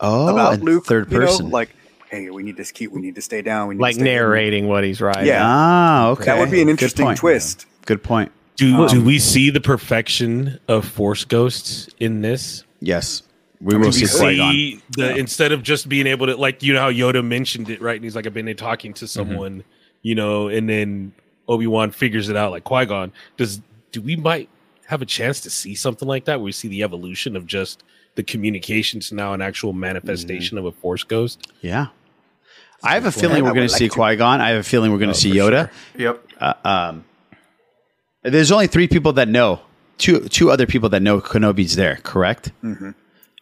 Oh, about Luke, third you know, person. like, hey, we need to keep, we need to stay down, we need like to stay hidden." narrating what he's writing. Yeah. ah, okay. That would be an interesting point. twist. Good point. do, do Um, we see the perfection of Force ghosts in this? Yes, we I will see we Qui Gon. see the instead of just being able to like you know how Yoda mentioned it right and he's like I've been there talking to someone you know and then Obi Wan figures it out like Qui Gon does do we might have a chance to see something like that where we see the evolution of just the communication to now an actual manifestation of a Force ghost Yeah. I have a feeling I we're going would to see like to. Qui Gon. I have a feeling we're going to see Yoda. Yep. Uh, um, there's only three people that know. Two two other people that know Kenobi's there. Correct.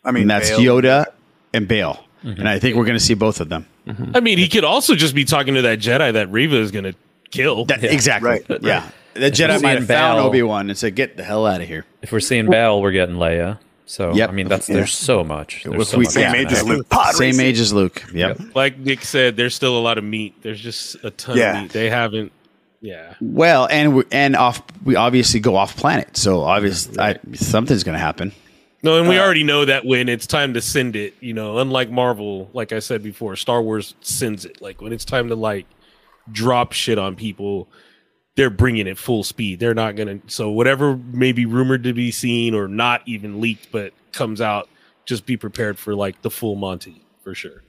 I mean, and that's Bail- Yoda and Bale. And I think we're going to see both of them. Mm-hmm. I mean he could also just be talking to that Jedi that Reva is gonna kill That- Exactly. Right. Yeah. The Jedi might have found Bail- Obi Wan and said, "Get the hell out of here." If we're seeing Bail, we're getting Leia. So Yep. I mean, that's Yeah. there's so much. There's so we- much Same age as. Luke. Pod Same racing. age as Luke. Yep. like Nick said there's still a lot of meat there's just a ton Yeah. of meat they haven't yeah Well, and we, and off we obviously go off planet, so obviously I, something's going to happen. No, and we Uh, already know that when it's time to send it, you know, unlike Marvel, like I said before, Star Wars sends it. Like when it's time to like drop shit on people, they're bringing it full speed. They're not gonna. So whatever may be rumored to be seen or not even leaked, but comes out, just be prepared for like the full Monty for sure.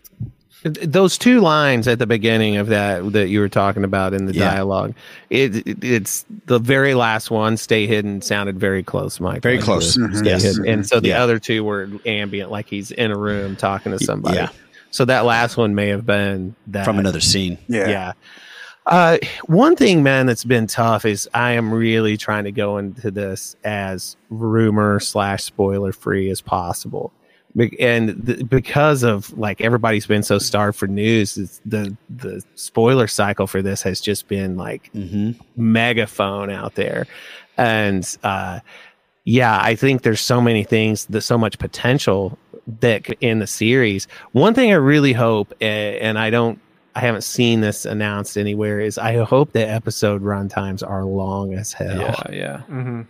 Those two lines at the beginning of that that you were talking about in the Yeah. dialogue it, it- it's the very last one stay hidden sounded very close mike Very like close. the Mhm. stay Yes. hidden. and so the Yeah. other two were ambient like he's in a room talking to somebody yeah. so that last one may have been that From another scene. Yeah. yeah. Uh, one thing, man, that's been tough is I am really trying to go into this as rumor slash spoiler free as possible. Be- And th- because of like everybody's been so starved for news, it's the the spoiler cycle for this has just been like Mm-hmm. megaphone out there, and uh, yeah, I think there's so many things, there's so much potential that in the series. One thing I really hope, a- and I don't I haven't seen this announced anywhere. Is I hope the episode runtimes are long as hell. Yeah, yeah. Mm-hmm.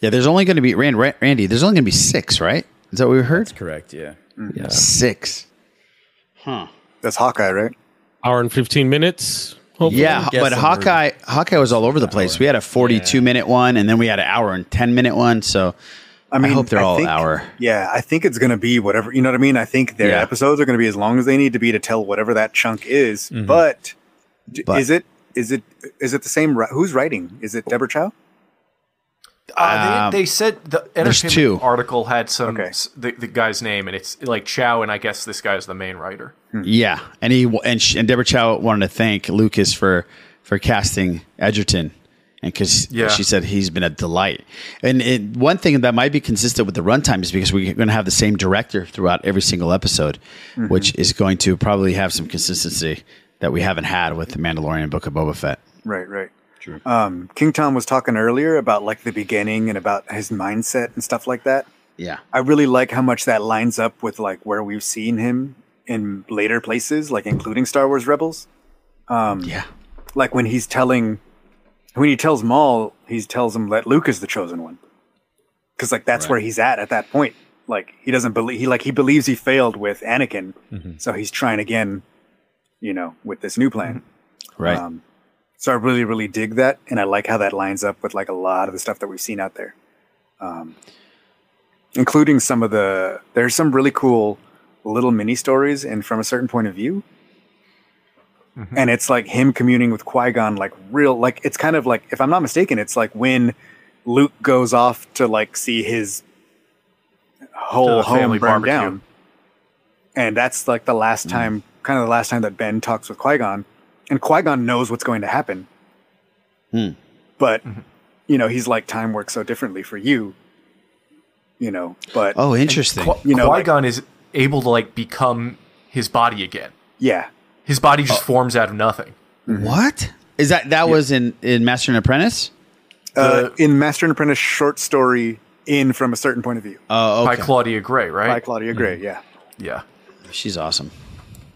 Yeah, there's only going to be Rand, Randy. There's only going to be six, right? Is that what we heard? That's correct. Yeah. Yeah. Six. Huh. That's Hawkeye, right? Hour and fifteen minutes. hopefully. Yeah, but I'm Hawkeye Hawkeye was all over the place. We had a 42 minute one, and then we had an hour and 10 minute one. So I, mean, I hope they're I all think- hour. Yeah, I think it's going to be whatever. You know what I mean? I think their Yeah. episodes are going to be as long as they need to be to tell whatever that chunk is. Mhm. But, But- is it is it is it the same? ri- Who's writing? Is it Deborah Chow? Uh, Um, they, they said the there's Entertainment two. article had some s- the, the guy's name, and it's like Chow, and I guess this guy's the main writer. Yeah, and he and sh- and Deborah Chow wanted to thank Lucas for for casting Edgerton, and because Yeah. she said he's been a delight. And it, one thing that might be consistent with the runtime is because we're going to have the same director throughout every single episode, Mhm. which is going to probably have some consistency that we haven't had with the Mandalorian Book of Boba Fett. Right, right. Um, King Tom was talking earlier about like the beginning and about his mindset and stuff like that. Yeah. I really like how much that lines up with like where we've seen him in later places, like including Star Wars Rebels. Um, yeah. Like when he's telling, when he tells Maul, he tells him that Luke is the chosen one, because like that's where he's at at that point. Like he doesn't believe he like he believes he failed with Anakin, so he's trying again, you know, with this new plan. Right. Um, so I really, really dig that, and I like how that lines up with like a lot of the stuff that we've seen out there, um, including some of the. There's some really cool little mini stories, and from a certain point of view, and it's like him communing with Qui Gon, like real, like it's kind of like, if I'm not mistaken, it's like when Luke goes off to like see his whole home family burn barbecue. down, and that's like the last time, kind of the last time that Ben talks with Qui Gon, and Qui Gon knows what's going to happen, Hmm. but you know he's like time works so differently for you, you know. But Oh, interesting. Qui- You know, like- Qui-Gon is able to like become his body again. yeah, His body Oh. just forms out of nothing. What is that? That was in in Master and Apprentice. uh, in Master and Apprentice short story, in from a certain point of view. Oh, By Claudia Gray, right? By Claudia Gray, yeah. Yeah. She's awesome.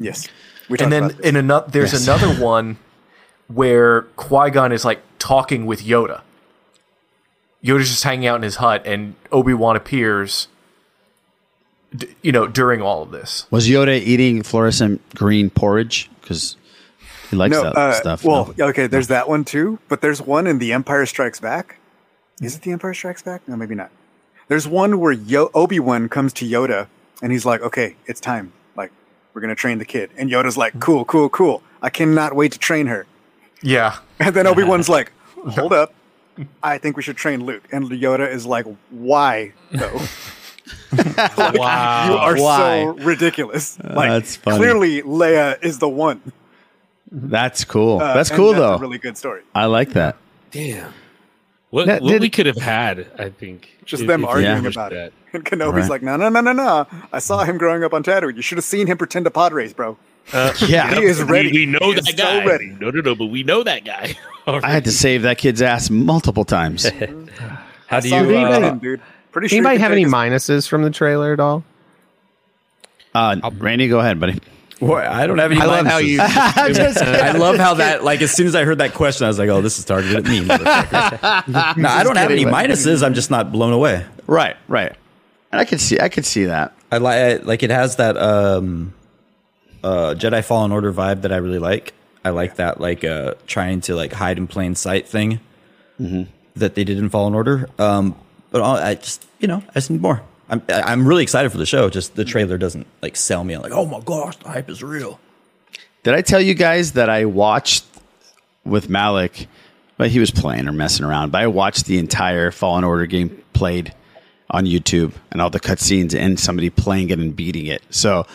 Yes. We and then in another, there's Yes. another one where Qui Gon is like talking with Yoda. Yoda's just hanging out in his hut, and Obi Wan appears. D- you know, during all of this. Was Yoda eating fluorescent green porridge? Because he likes no, that uh, stuff. Well, no? okay, there's that one too, but there's one in The Empire Strikes Back. Is it The Empire Strikes Back? No, maybe not. There's one where Yo- Obi Wan comes to Yoda and he's like, "Okay, it's time. Like, we're gonna train the kid." And Yoda's like, "Cool, cool, cool. I cannot wait to train her." Yeah. And then Obi Wan's like, "Hold up, I think we should train Luke." And Yoda is like, "Why though?" Like, Wow. You are Why? so ridiculous. Like, That's funny. clearly Leia is the one. That's cool. Uh, that's cool that's though. A really good story. I like that. Damn. What, That what did- we could have had, I think, Just if- them if arguing about that. it. And Kenobi's Right. like, no, no, no, no, no. I saw him growing up on Tatooine. You should have seen him pretend to pod race, bro. Uh, Yeah. He is ready. We, know He that is so guy. ready. No, no, no, but we know that guy. I had to save that kid's ass multiple times. How do you? him Uh, win, dude. Pretty sure. Anybody he have any take minuses from the trailer at all? Uh, Randy, go ahead, buddy. What? I don't have any. I love how you- I'm just I love how that. Like as soon as I heard that question, I was like, "Oh, this is targeted at me." no, I don't have any minuses. I'm just not blown away. Right, right. And I could see, I could see that. I like like it has that um, uh, Jedi Fallen Order vibe that I really like. I like that like uh, trying to like hide in plain sight thing that they did in Fallen Order. Um, but I I just you know I just need more. I'm I'm really excited for the show. Just the trailer doesn't like sell me. I'm like, oh my gosh, the hype is real. Did I tell you guys that I watched with Malik? But he was playing or messing around. But I watched the entire Fallen Order game played on YouTube and all the cutscenes and somebody playing it and beating it. So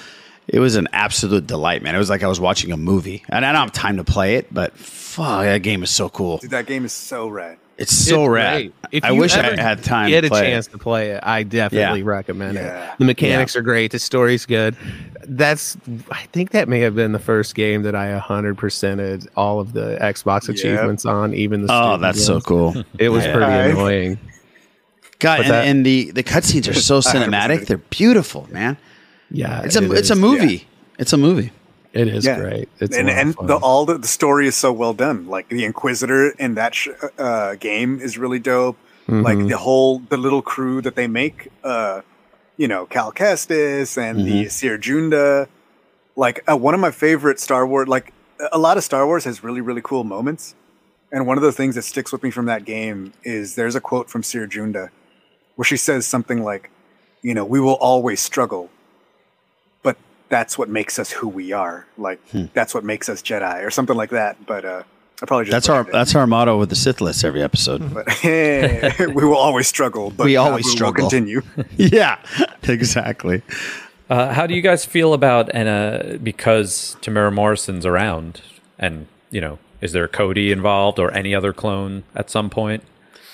it was an absolute delight, man. It was like I was watching a movie. And I don't have time to play it, but fuck, that game is so cool. Dude, that game is so rad. It's so It's rad. great. If I wish I had time Get to a chance it. to play it. I definitely Yeah. recommend Yeah. it. The mechanics are great. The story's good. That's. I think that may have been the first game that I 100 percented all of the Xbox achievements on. Even the. Oh, stupid that's so cool. It was pretty Nice. annoying. God, and, that- and the, the cutscenes are so cinematic. They're beautiful, man. Yeah, It's a it it's a is. movie. It's a movie. It is great. It's and and the all the, the story is so well done. Like the Inquisitor in that sh- uh, game is really dope. Like Mhm. the whole the little crew that they make, uh, you know, Cal Kestis and the Mhm. Cere Junda. Like uh, one of my favorite Star Wars. Like a lot of Star Wars has really really cool moments. And one of the things that sticks with me from that game is there's a quote from Cere Junda where she says something like, you know, we will always struggle, that's what makes us who we are. Like that's what makes us Jedi or something like that. But uh, I probably just That's our it. that's our motto with the Sith list every episode. But we will always struggle. But we uh, always will struggle. continue. yeah, exactly. Uh, how do you guys feel about and uh, because Temuera Morrison's around, and you know, is there Cody involved or any other clone at some point?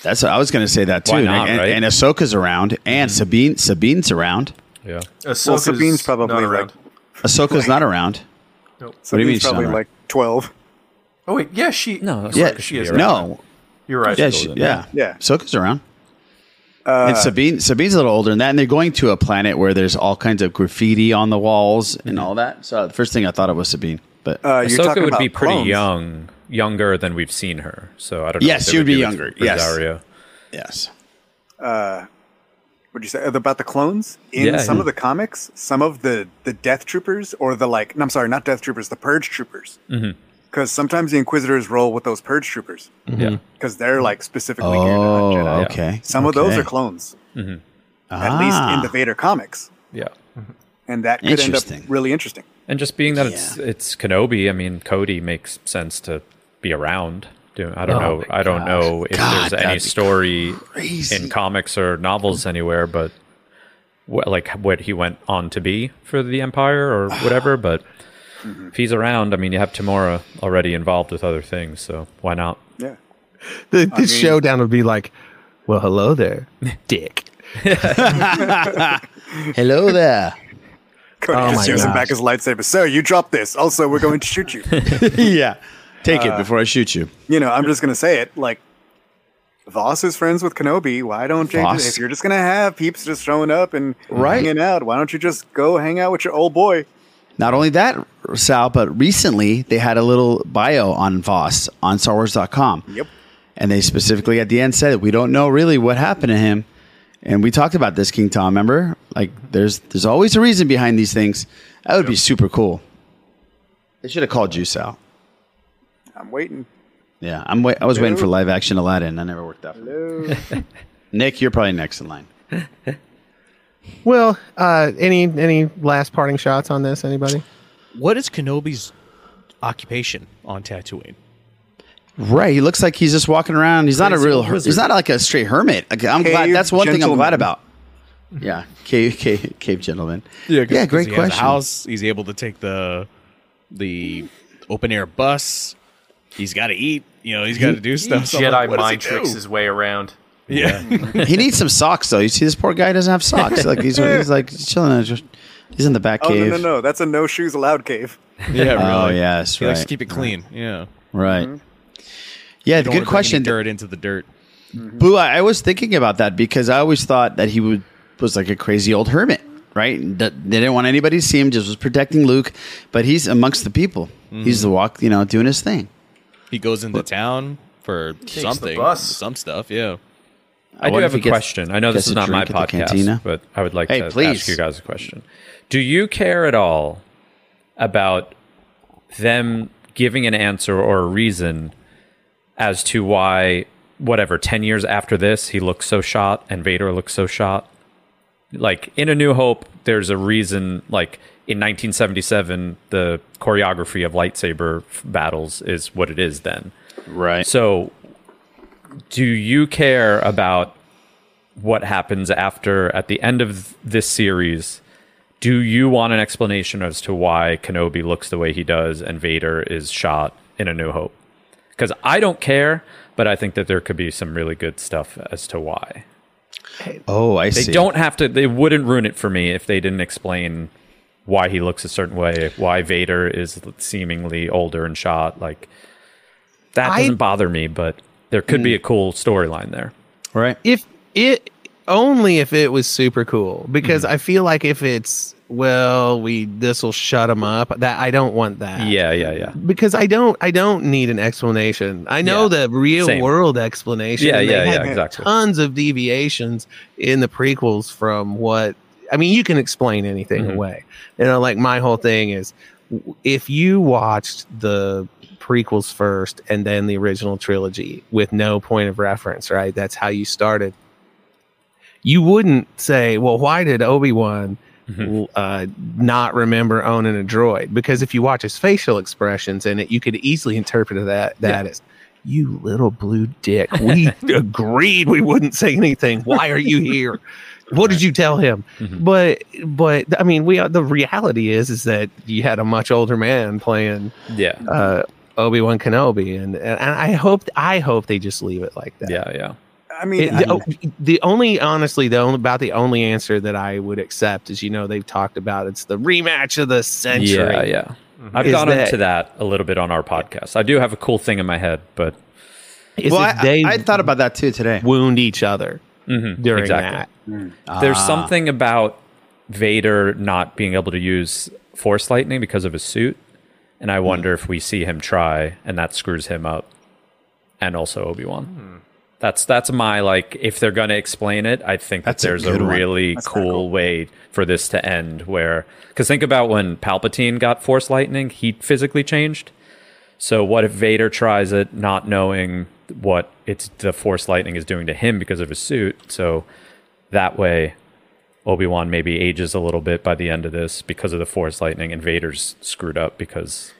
That's what I was going to say that too. Why not, and, right? and Ahsoka's around, and Sabine Sabine's around. Yeah, well, Sabine's probably like Ahsoka's not around. Nope. What do you mean Sabine's she's probably like twelve. Oh wait, yeah, she. No, Yeah, she is. no. You're right. Yeah, she, yeah, Yeah. Ahsoka's around. Uh, and Sabine Sabine's a little older than that, and they're going to a planet where there's all kinds of graffiti on the walls and all that. So the first thing I thought it was Sabine, but Uh, you're Ahsoka would about be pretty clones. young, younger than we've seen her. So I don't know. Yes, she would be younger. for Yes. Dario. yes, uh, what'd you say about the clones in Yeah, some yeah. of the comics? Some of the the Death Troopers or the like. No, I'm sorry, not Death Troopers, the Purge Troopers. Mhm. Because sometimes the Inquisitors roll with those Purge Troopers. Yeah. Because they're like specifically geared Oh, Jedi. okay. Some of those are clones, Mhm. at least Ah. in the Vader comics, Yeah. and that could end up Interesting. really interesting. And just being that it's it's Kenobi, I mean, Cody makes sense to be around. Do- I don't Oh know. I don't gosh. know if God, there's any story crazy. in comics or novels anywhere, but what, like what he went on to be for the Empire or whatever. But mm-hmm. if he's around, I mean, you have Temuera already involved with other things, so why not? Yeah. the, I this mean- showdown would be like, well, hello there, dick. hello there. Cody Oh just my gives him back his lightsaber. So you drop this. Also, we're going to shoot you. yeah, take it Uh, before I shoot you. you know, I'm just gonna say it. Like, Vos is friends with Kenobi. Why don't you? Vos. If you're just gonna have peeps just showing up and Right. hanging out, why don't you just go hang out with your old boy? Not only that, Sal, but recently they had a little bio on Vos on StarWars.com. Yep. And they specifically at the end said, we don't know really what happened to him. And we talked about this, King Tom, remember? Like, there's there's always a reason behind these things. That would be super cool. They should have called you, Sal. I'm waiting. Yeah, I'm wait- I was waiting for live action Aladdin. I never worked out. For me. Hello. Nick, you're probably next in line. Well, uh, any any last parting shots on this? Anybody? What is Kenobi's occupation on Tatooine? Right, he looks like he's just walking around. He's not a real. Her- he's not like a straight hermit. Okay, I'm glad. That's one thing I'm glad about. Yeah, cave, cave, cave gentleman. 'cause- yeah, 'cause great he has a question. house. He's able to take the the open air bus. He's got to eat. You know, he's got to do stuff. So Jedi like, mind tricks do? his way around. Yeah. he needs some socks though. You see, this poor guy doesn't have socks. Like he's, he's like chilling. in his- He's in the back Oh cave. no, no, no! That's a no shoes allowed cave. yeah, really. Oh yes, He right. likes to keep it clean. Yeah. Right. Mm-hmm. Yeah, You the good wanna bring any question. Dirt into the dirt. Boo, I, I was thinking about that because I always thought that he would was like a crazy old hermit, right? That they didn't want anybody to see him, just was protecting Luke. But he's amongst the people. He's the walk, you know, doing his thing. He goes into town for something, bus. some stuff. Yeah. I do have a gets- question. I know this is not my drink at the podcast, but I would like Hey, to please. ask you guys a question. Do you care at all about them giving an answer or a reason as to why, whatever, 10 years after this, he looks so shot and Vader looks so shot? Like in A New Hope, there's a reason, like in 1977, the choreography of lightsaber battles is what it is then. Right. So, do you care about what happens after at the end of this series? Do you want an explanation as to why Kenobi looks the way he does and Vader is shot in A New Hope? Because I don't care, but I think that there could be some really good stuff as to why. Oh, I They see. They don't have to. They wouldn't ruin it for me if they didn't explain why he looks a certain way, why Vader is seemingly older and shot. Like that doesn't bother me, but there could be a cool storyline there. Right. If it only if it was super cool, because Mm-hmm. I feel like if it's well, we this will shut him up. That I don't want that. Yeah, yeah, yeah. Because I don't I don't need an explanation. I know the real Same. world explanation. Yeah, they yeah, yeah, exactly. Tons of deviations in the prequels from what I mean, you can explain anything Mhm. away. You know, like my whole thing is if you watched the prequels first and then the original trilogy with no point of reference, right? That's how you started. You wouldn't say, well, why did Obi Wan Mm-hmm. uh, not remember owning a droid? Because if you watch his facial expressions in it, you could easily interpret that that as, you little blue dick. We agreed we wouldn't say anything. Why are you here? What did you tell him? Mm-hmm. But but I mean, we the reality is is that you had a much older man playing Yeah. uh, Obi Wan Kenobi, and and I hope I hope they just leave it like that. Yeah, yeah. I mean, It- the, oh, the only honestly the only about the only answer that I would accept is you know they've talked about it's the rematch of the century. Yeah, yeah. I've Is gone that- into that a little bit on our podcast. I do have a cool thing in my head, but well, I, they I thought about that too today. wound each other Mhm, during exactly. that. There's Ah. something about Vader not being able to use Force lightning because of his suit, and. I wonder if we see him try, and that screws him up, and also Obi Wan. Hmm. That's that's my like. If they're gonna explain it, I think that That's a there's a, good one. really cool, way for this to end. Where because think about when Palpatine got Force lightning, he physically changed. So what if Vader tries it, not knowing what it's the Force lightning is doing to him because of his suit? So that way, Obi Wan maybe ages a little bit by the end of this because of the Force lightning, and Vader's screwed up because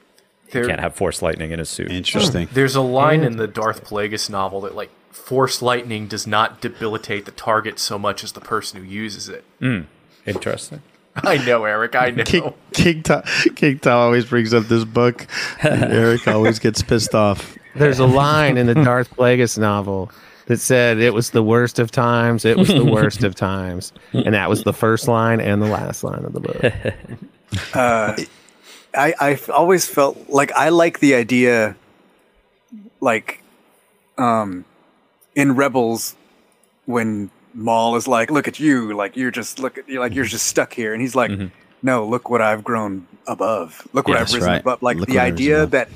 There- he can't have Force lightning in his suit. Interesting. There's a line in the Darth Plagueis novel that like force lightning does not debilitate the target so much as the person who uses it. Mm, interesting. I know, Eric. I know. King, King, Tom, King Tom always brings up this book. Eric always gets pissed off. There's a line in the Darth Plagueis novel that said it was the worst of times. It was the worst of times, and that was the first line and the last line of the book. uh, I I've always felt like I like the idea, like, um, in Rebels, when Maul is like, "Look at you, like you're just look at you, like you're just stuck here," and he's like, "No, look what I've grown above. Look what Yeah, I've risen right. above." Like Look the what I've risen idea that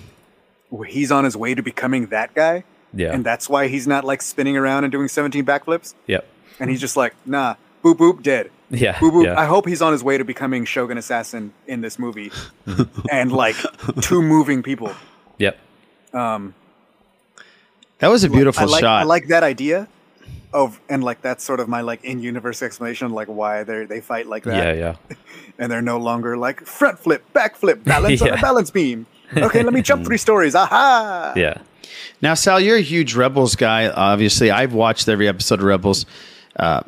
he's on his way to becoming that guy, Yeah. and that's why he's not like spinning around and doing 17 backflips, Yep. and he's just like, "Nah, boop boop, dead." Yeah. Boo boo. yeah. I hope he's on his way to becoming Shogun Assassin in this movie, and like two moving people. Yep. Um, That was a beautiful I like, shot. I like that idea of, and like that's sort of my like in-universe explanation, like why they they fight like that. Yeah, yeah. And they're no longer like front flip, back flip, balance on a balance beam. Okay, let me jump three stories. Aha! Yeah. Now, Sal, you're a huge Rebels guy. Obviously, I've watched every episode of Rebels, uh,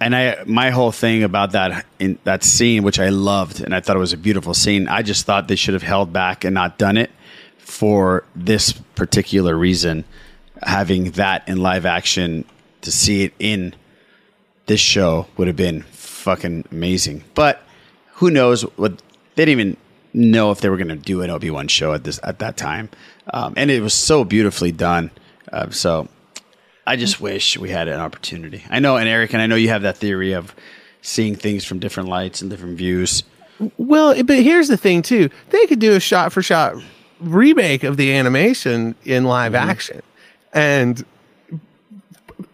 and I my whole thing about that in that scene, which I loved, and I thought it was a beautiful scene. I just thought they should have held back and not done it for this particular reason. Having that in live action to see it in this show would have been fucking amazing. But who knows what they didn't even know if they were going to do an Obi Wan show at this at that time, um, and it was so beautifully done. Uh, so I just wish we had an opportunity. I know, and Eric, and I know you have that theory of seeing things from different lights and different views. Well, but here's the thing too: they could do a shot for shot remake of the animation in live Mm-hmm. action, and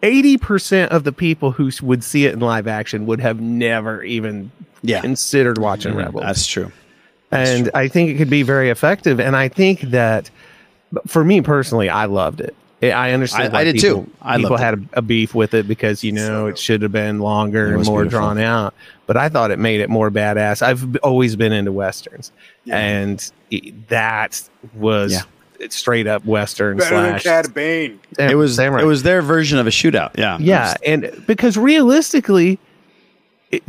eighty percent of the people who would see it in live action would have never even Yeah. considered watching Mhm. Rebels. That's true. and I think it could be very effective. And I think that for me personally, I loved it. I- I understand. I- why I did people, too. I people had a, a beef with it because you know it should have been longer and more beautiful. drawn out. But I thought it made it more badass. I've always been into westerns, and i- that was Yeah. straight up western Better than slash. Cad Bane. It was Samurai. it was their version of a shootout. Yeah, Yeah, and because realistically, it,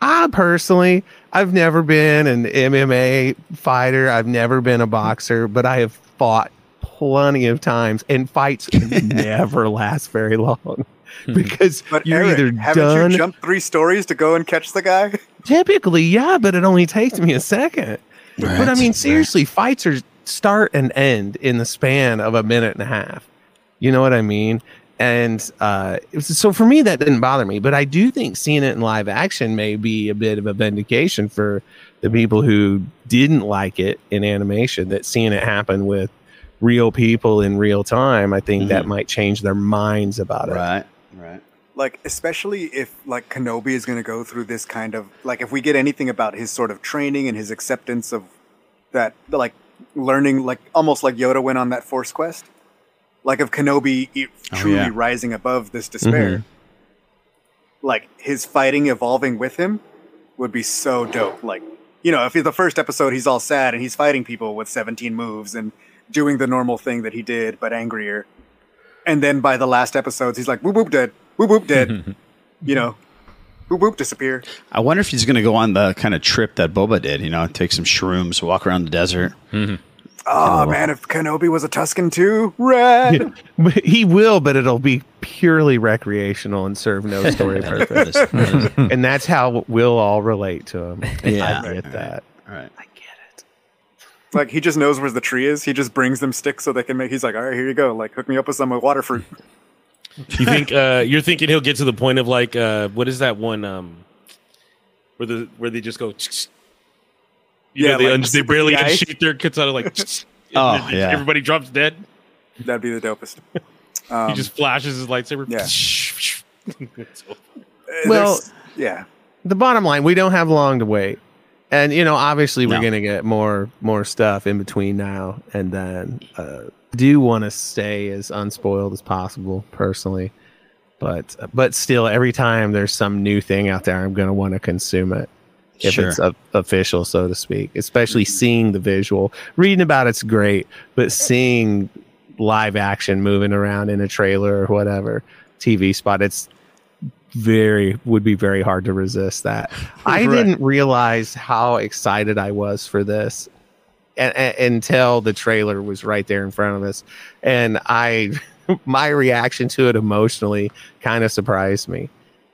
I personally, I've never been an MMA fighter. I've never been a boxer, but I have fought plenty of times, and fights never last very long because But you're Eric, either haven't done. you jumped three stories to go and catch the guy? Typically, yeah, but it only takes me a second. but I mean, seriously, fights are start and end in the span of a minute and a half. You know what I mean? and uh, was, so for me that didn't bother me. But I do think seeing it in live action may be a bit of a vindication for the people who didn't like it in animation. That seeing it happen with real people in real time, I think that might change their minds about it. Right, right. like especially if like Kenobi is going to go through this kind of like if we get anything about his sort of training and his acceptance of that like learning like almost like Yoda went on that Force quest like of Kenobi e- Oh, truly yeah. rising above this despair Mhm. like his fighting evolving with him would be so dope like you know if the first episode he's all sad and he's fighting people with 17 moves and doing the normal thing that he did but angrier and then by the last episodes he's like whoop whoop dead whoop whoop dead you know whoop whoop disappear I wonder if he's going to go on the kind of trip that Boba did. You know, take some shrooms, walk around the desert. oh man if kenobi was a Tusken too rad But he will, but it'll be purely recreational and serve no story purpose. and that's how we'll all relate to him. Yeah. I get that. All right. Like he just knows where the tree is he just brings them sticks so they can make he's like all right here you go like hook me up with some water fruit You think uh, you're thinking he'll get to the point of like uh, what is that one um, where the where they just go you Yeah, know, they, like un- they super barely guy. unsheath their katana like Oh, and yeah. everybody drops dead. that'd be the dopest um, he just flashes his lightsaber. yeah. Well, yeah the bottom line, we don't have long to wait. And you know, obviously we're No. gonna get more more stuff in between now and then. Uh do want to stay as unspoiled as possible personally. But but still every time there's some new thing out there, I'm gonna want to consume it. If Sure. it's o- official, so to speak, especially seeing the visual, reading about it's great, but seeing live action moving around in a trailer or whatever TV spot, it's very would be very hard to resist that. I Right. didn't realize how excited I was for this until the trailer was right there in front of us, and I my reaction to it emotionally kind of surprised me,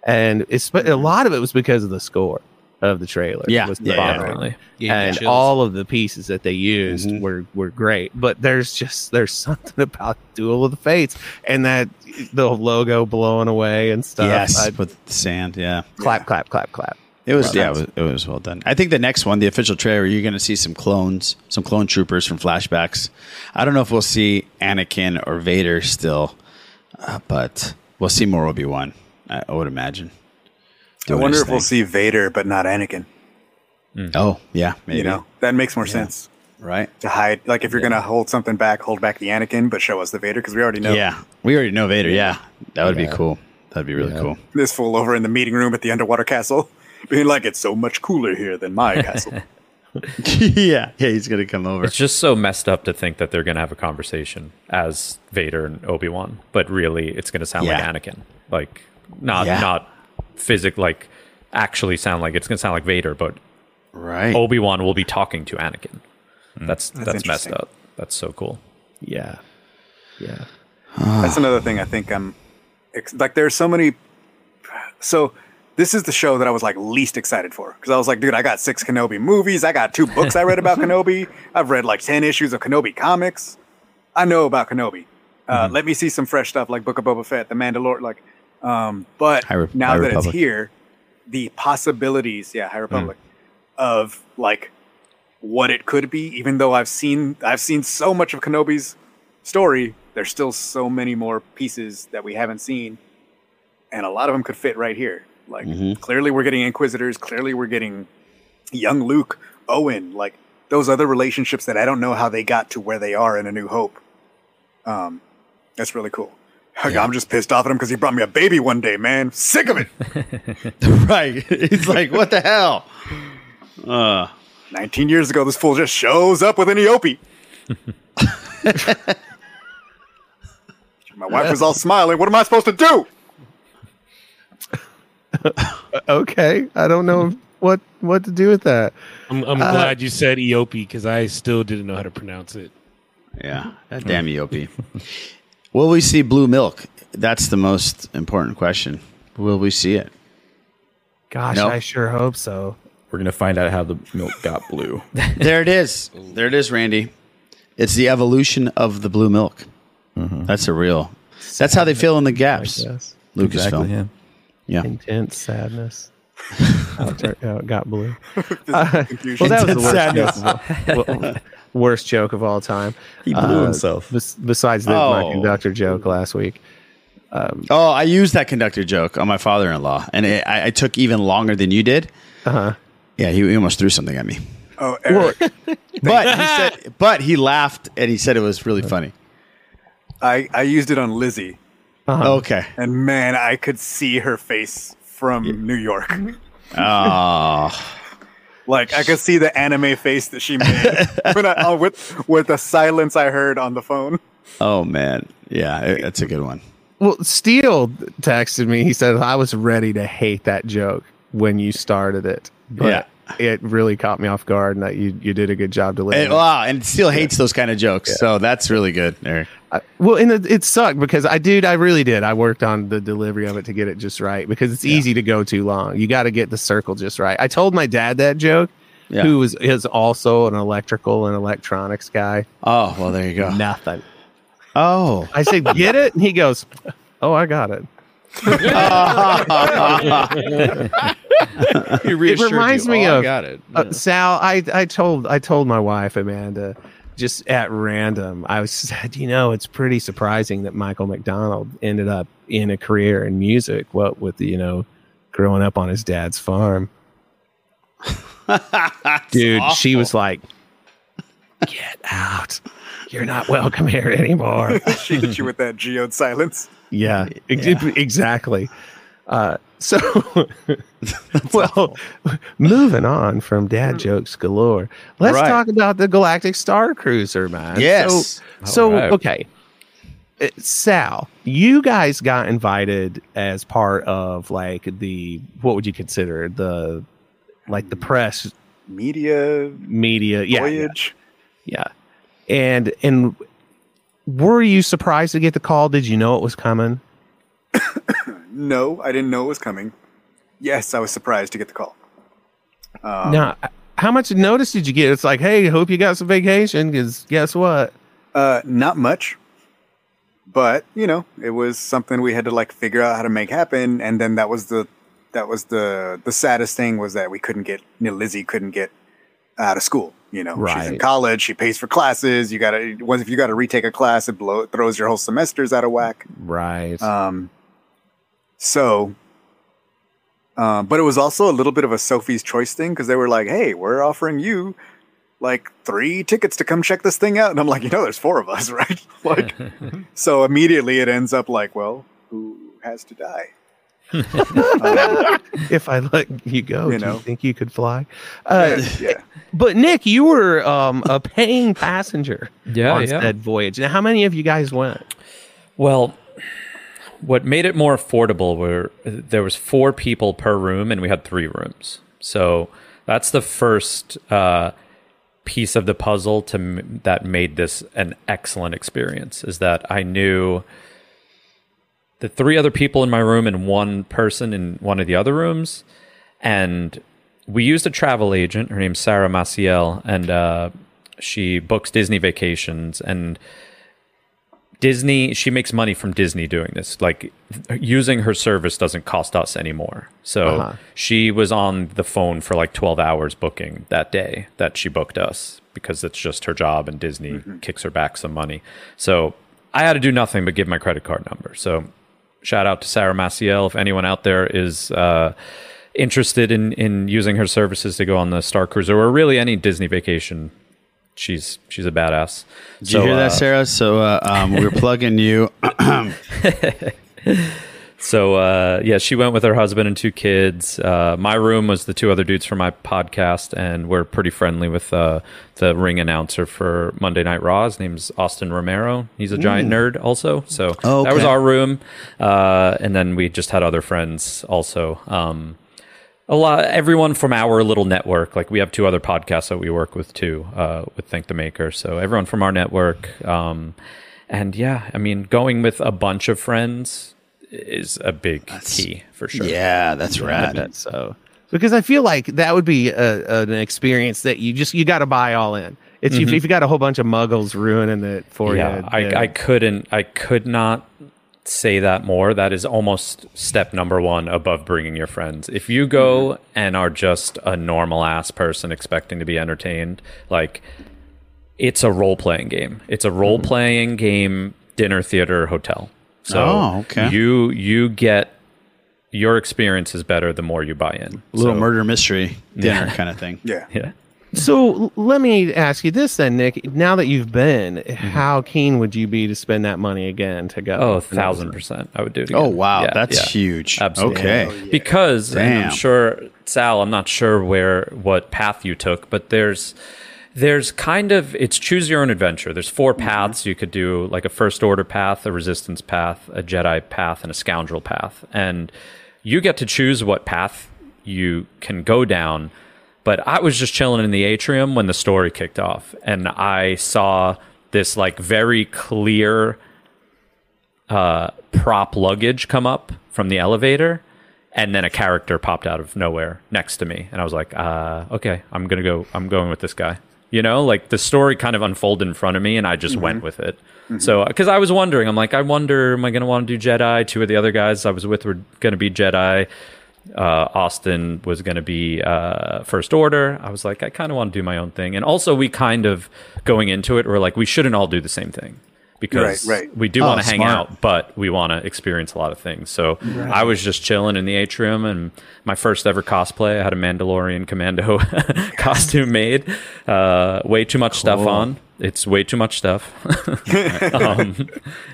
and it's but a lot of it was because of the score of the trailer. Yeah, was the yeah, bomb. Yeah, and chills. all of the pieces that they used were were great. But there's just there's something about Duel of the Fates and that the logo blowing away and stuff. yes, I- with the sand. Yeah. clap, clap, clap, clap. It was Well yeah, it was, it was well done. I think the next one, the official trailer, you're going to see some clones, some clone troopers from flashbacks. I don't know if we'll see Anakin or Vader still, uh, but we'll see more Obi Wan. I, I would imagine. I wonder his if we'll see vader but not anakin mm. Oh yeah, maybe you know that makes more Yeah. sense right. to hide like if you're gonna hold something back hold back the anakin but show us the vader because we already know Yeah, we already know Vader. Yeah, that would Yeah. be cool. That'd be really Yeah. cool. this fool over in the meeting room at the underwater castle being like it's so much cooler here than my castle yeah, yeah, he's gonna come over. It's just so messed up to think that they're going to have a conversation as Vader and Obi Wan, but really it's going to sound Yeah. like Anakin, like not Yeah. not physic like actually sound like it's going to sound like Vader, but Right. Obi Wan will be talking to Anakin. That's that's, messed up. That's so cool. Yeah, yeah. That's another thing I think I'm ex- like. There's so many. So this is the show that I was like least excited for because I was like, dude, I got six Kenobi movies. I got two books I read about Kenobi. I've read like ten issues of Kenobi comics. I know about Kenobi. Uh, Let me see some fresh stuff like Book of Boba Fett, The Mandalorian. Like, um, but High now High that Republic. it's here, the possibilities, yeah, High Republic, of like what it could be. Even though I've seen I've seen so much of Kenobi's story, there's still so many more pieces that we haven't seen, and a lot of them could fit right here. Like clearly, we're getting Inquisitors. Clearly, we're getting young Luke, Owen, like those other relationships that I don't know how they got to where they are in A New Hope. Um, that's really cool. Like, I'm just pissed off at him because he brought me a baby one day, man. Sick of it. right. He's like, what the hell? Uh, 19 years ago, this fool just shows up with an Eopie. My wife was all smiling. What am I supposed to do? okay, I don't know what what to do with that. I'm, I'm Uh, glad you said Eope because I still didn't know how to pronounce it. yeah, that damn Eopie. Will we see blue milk? That's the most important question. Will we see it? Gosh, Nope. I sure hope so. We're gonna find out how the milk got blue. There it is. There it is, Randy. It's the evolution of the blue milk. That's a real. That's how they fill in the gaps. Yes. Lucasfilm. yeah. Yeah. Intense sadness. how, it turned- how got blue. Uh, well, that was the worst Intense joke, of all, worst joke of all time. He blew Uh, himself. bes- besides the, Oh. my conductor joke last week. Um, Oh, I used that conductor joke on my father-in-law, and it, I, I took even longer than you did. uh-huh. Yeah, he, he almost threw something at me, Oh, Eric, but he said, but he laughed and he said it was really funny. I, I used it on Lizzie, Uh-huh. Okay. and man, I could see her face from New York. Oh, Like I could see the anime face that she made when I, uh, with with the silence I heard on the phone. oh man, yeah, it- that's a good one. Well, Steele texted me. He said, I was ready to hate that joke when you started it. But Yeah. It really caught me off guard and that you, you did a good job delivering And, it. wow, and still hates those kind of jokes, so that's really good. Eric. I- well, and it, it sucked because I, dude, I really did. I worked on the delivery of it to get it just right because it's easy to go too long. You got to get the circle just right. I told my dad that joke, Yeah. who was is also an electrical and electronics guy. Oh well, there you go. Nothing. Oh, I said, get it, and he goes, "Oh, I got it." He it reminds you. me Oh, I of got it. uh, Sal. I I told I told my wife Amanda just at random. I was said, you know, it's pretty surprising that Michael McDonald ended up in a career in music. What with you know, growing up on his dad's farm. Dude, she was like, "Get out! You're not welcome here anymore." she hit you with that geode silence. Yeah, ex- exactly. Uh, so, well, moving on from dad jokes galore, let's Right. talk about the Galactic Star Cruiser, man. Yes. So, so right. okay, Uh, Sal, you guys got invited as part of like the what would you consider the like the press Media media? Yeah, yeah, voyage. yeah. And and were you surprised to get the call? Did you know it was coming? No, I didn't know it was coming. Yes, I was surprised to get the call. Um, now, how much notice did you get? It's like, hey, hope you got some vacation because guess what? Uh, not much, but you know, it was something we had to like figure out how to make happen. And then that was the that was the the saddest thing was that we couldn't get you know, Lizzie couldn't get out of school. You know, she's in college. She pays for classes. You gotta once if you got to retake a class, it blow it throws your whole semesters out of whack. Right. Um, so, um, but it was also a little bit of a Sophie's choice thing because they were like, "Hey, we're offering you like three tickets to come check this thing out," and I'm like, "You know, there's four of us, right?" like, so immediately it ends up like, "Well, who has to die?" if I let you go, You do know. you think you could fly? Uh, yeah. But Nick, you were um, a paying passenger Yeah, on yeah. said voyage. Now, how many of you guys went? Well, what made it more affordable were there was four people per room, and we had three rooms. So that's the first uh, piece of the puzzle to that made this an excellent experience. Is that I knew the three other people in my room and one person in one of the other rooms, and we used a travel agent. Her name's Sarah Maciel, and uh, she books Disney vacations and. Disney, she makes money from Disney doing this. Like using her service doesn't cost us anymore. So Uh-huh. she was on the phone for like 12 hours booking that day that she booked us because it's just her job and Disney kicks her back some money. So I had to do nothing but give my credit card number. So shout out to Sarah Maciel. If anyone out there is uh, interested in, in using her services to go on the Star Cruiser or really any Disney vacation, she's she's a badass. Did you hear that, Sarah? So uh, um, we're plugging you. So uh, yeah, she went with her husband and two kids. Uh, my room was the two other dudes from my podcast, and we're pretty friendly with uh, the ring announcer for Monday Night Raw. His name's Austin Romero. He's a giant Ooh. nerd, also. So Oh, that was our room, uh, and then we just had other friends also. Um, a lot, everyone from our little network. Like we have two other podcasts that we work with too, uh, with Think the Maker. So everyone from our network. Um, and yeah, I mean, going with a bunch of friends is a big key for sure. Yeah, that's rad. That's so because I feel like that would be a, an experience that you just you got to buy all in. It's if, Mhm. if you got a whole bunch of muggles ruining it for yeah, you. I, I couldn't, I could not say that more. That is almost step number one above bringing your friends. If you go mm-hmm. and are just a normal ass person expecting to be entertained, like it's a role playing game. It's a mm-hmm. role playing game, dinner theater, hotel. So Oh, okay. you you get your experience is better the more you buy in. A little So- murder mystery dinner Yeah. kind of thing. Yeah. Yeah. So let me ask you this then, Nick. Now that you've been, Mm-hmm. how keen would you be to spend that money again to go? Oh, a thousand percent. I would do it Oh, wow. Yeah, That's yeah. huge. Absolutely. Okay. Oh, yeah. Because Damn. I'm sure Sal, I'm not sure where what path you took, but there's there's kind of it's choose your own adventure. There's 4 Mm-hmm. paths you could do, like a first order path, a resistance path, a Jedi path, and a scoundrel path. And you get to choose what path you can go down. But I was just chilling in the atrium when the story kicked off, and I saw this like very clear uh, prop luggage come up from the elevator, and then a character popped out of nowhere next to me, and I was like, uh, "Okay, I'm gonna go. I'm going with this guy." You know, like the story kind of unfolded in front of me, and I just went with it. So, because I was wondering, I'm like, I wonder, am I gonna want to do Jedi? Two of the other guys I was with were gonna be Jedi. Uh, Austin was going to be uh, First Order. I was like, I kind of want to do my own thing. And also, we kind of going into it, we're like, we shouldn't all do the same thing because Right, right. we do Oh, want to hang out, but we want to experience a lot of things. So Right. I was just chilling in the atrium, and my first ever cosplay, I had a Mandalorian Commando costume made. Uh, way too much stuff on. It's way too much stuff. um,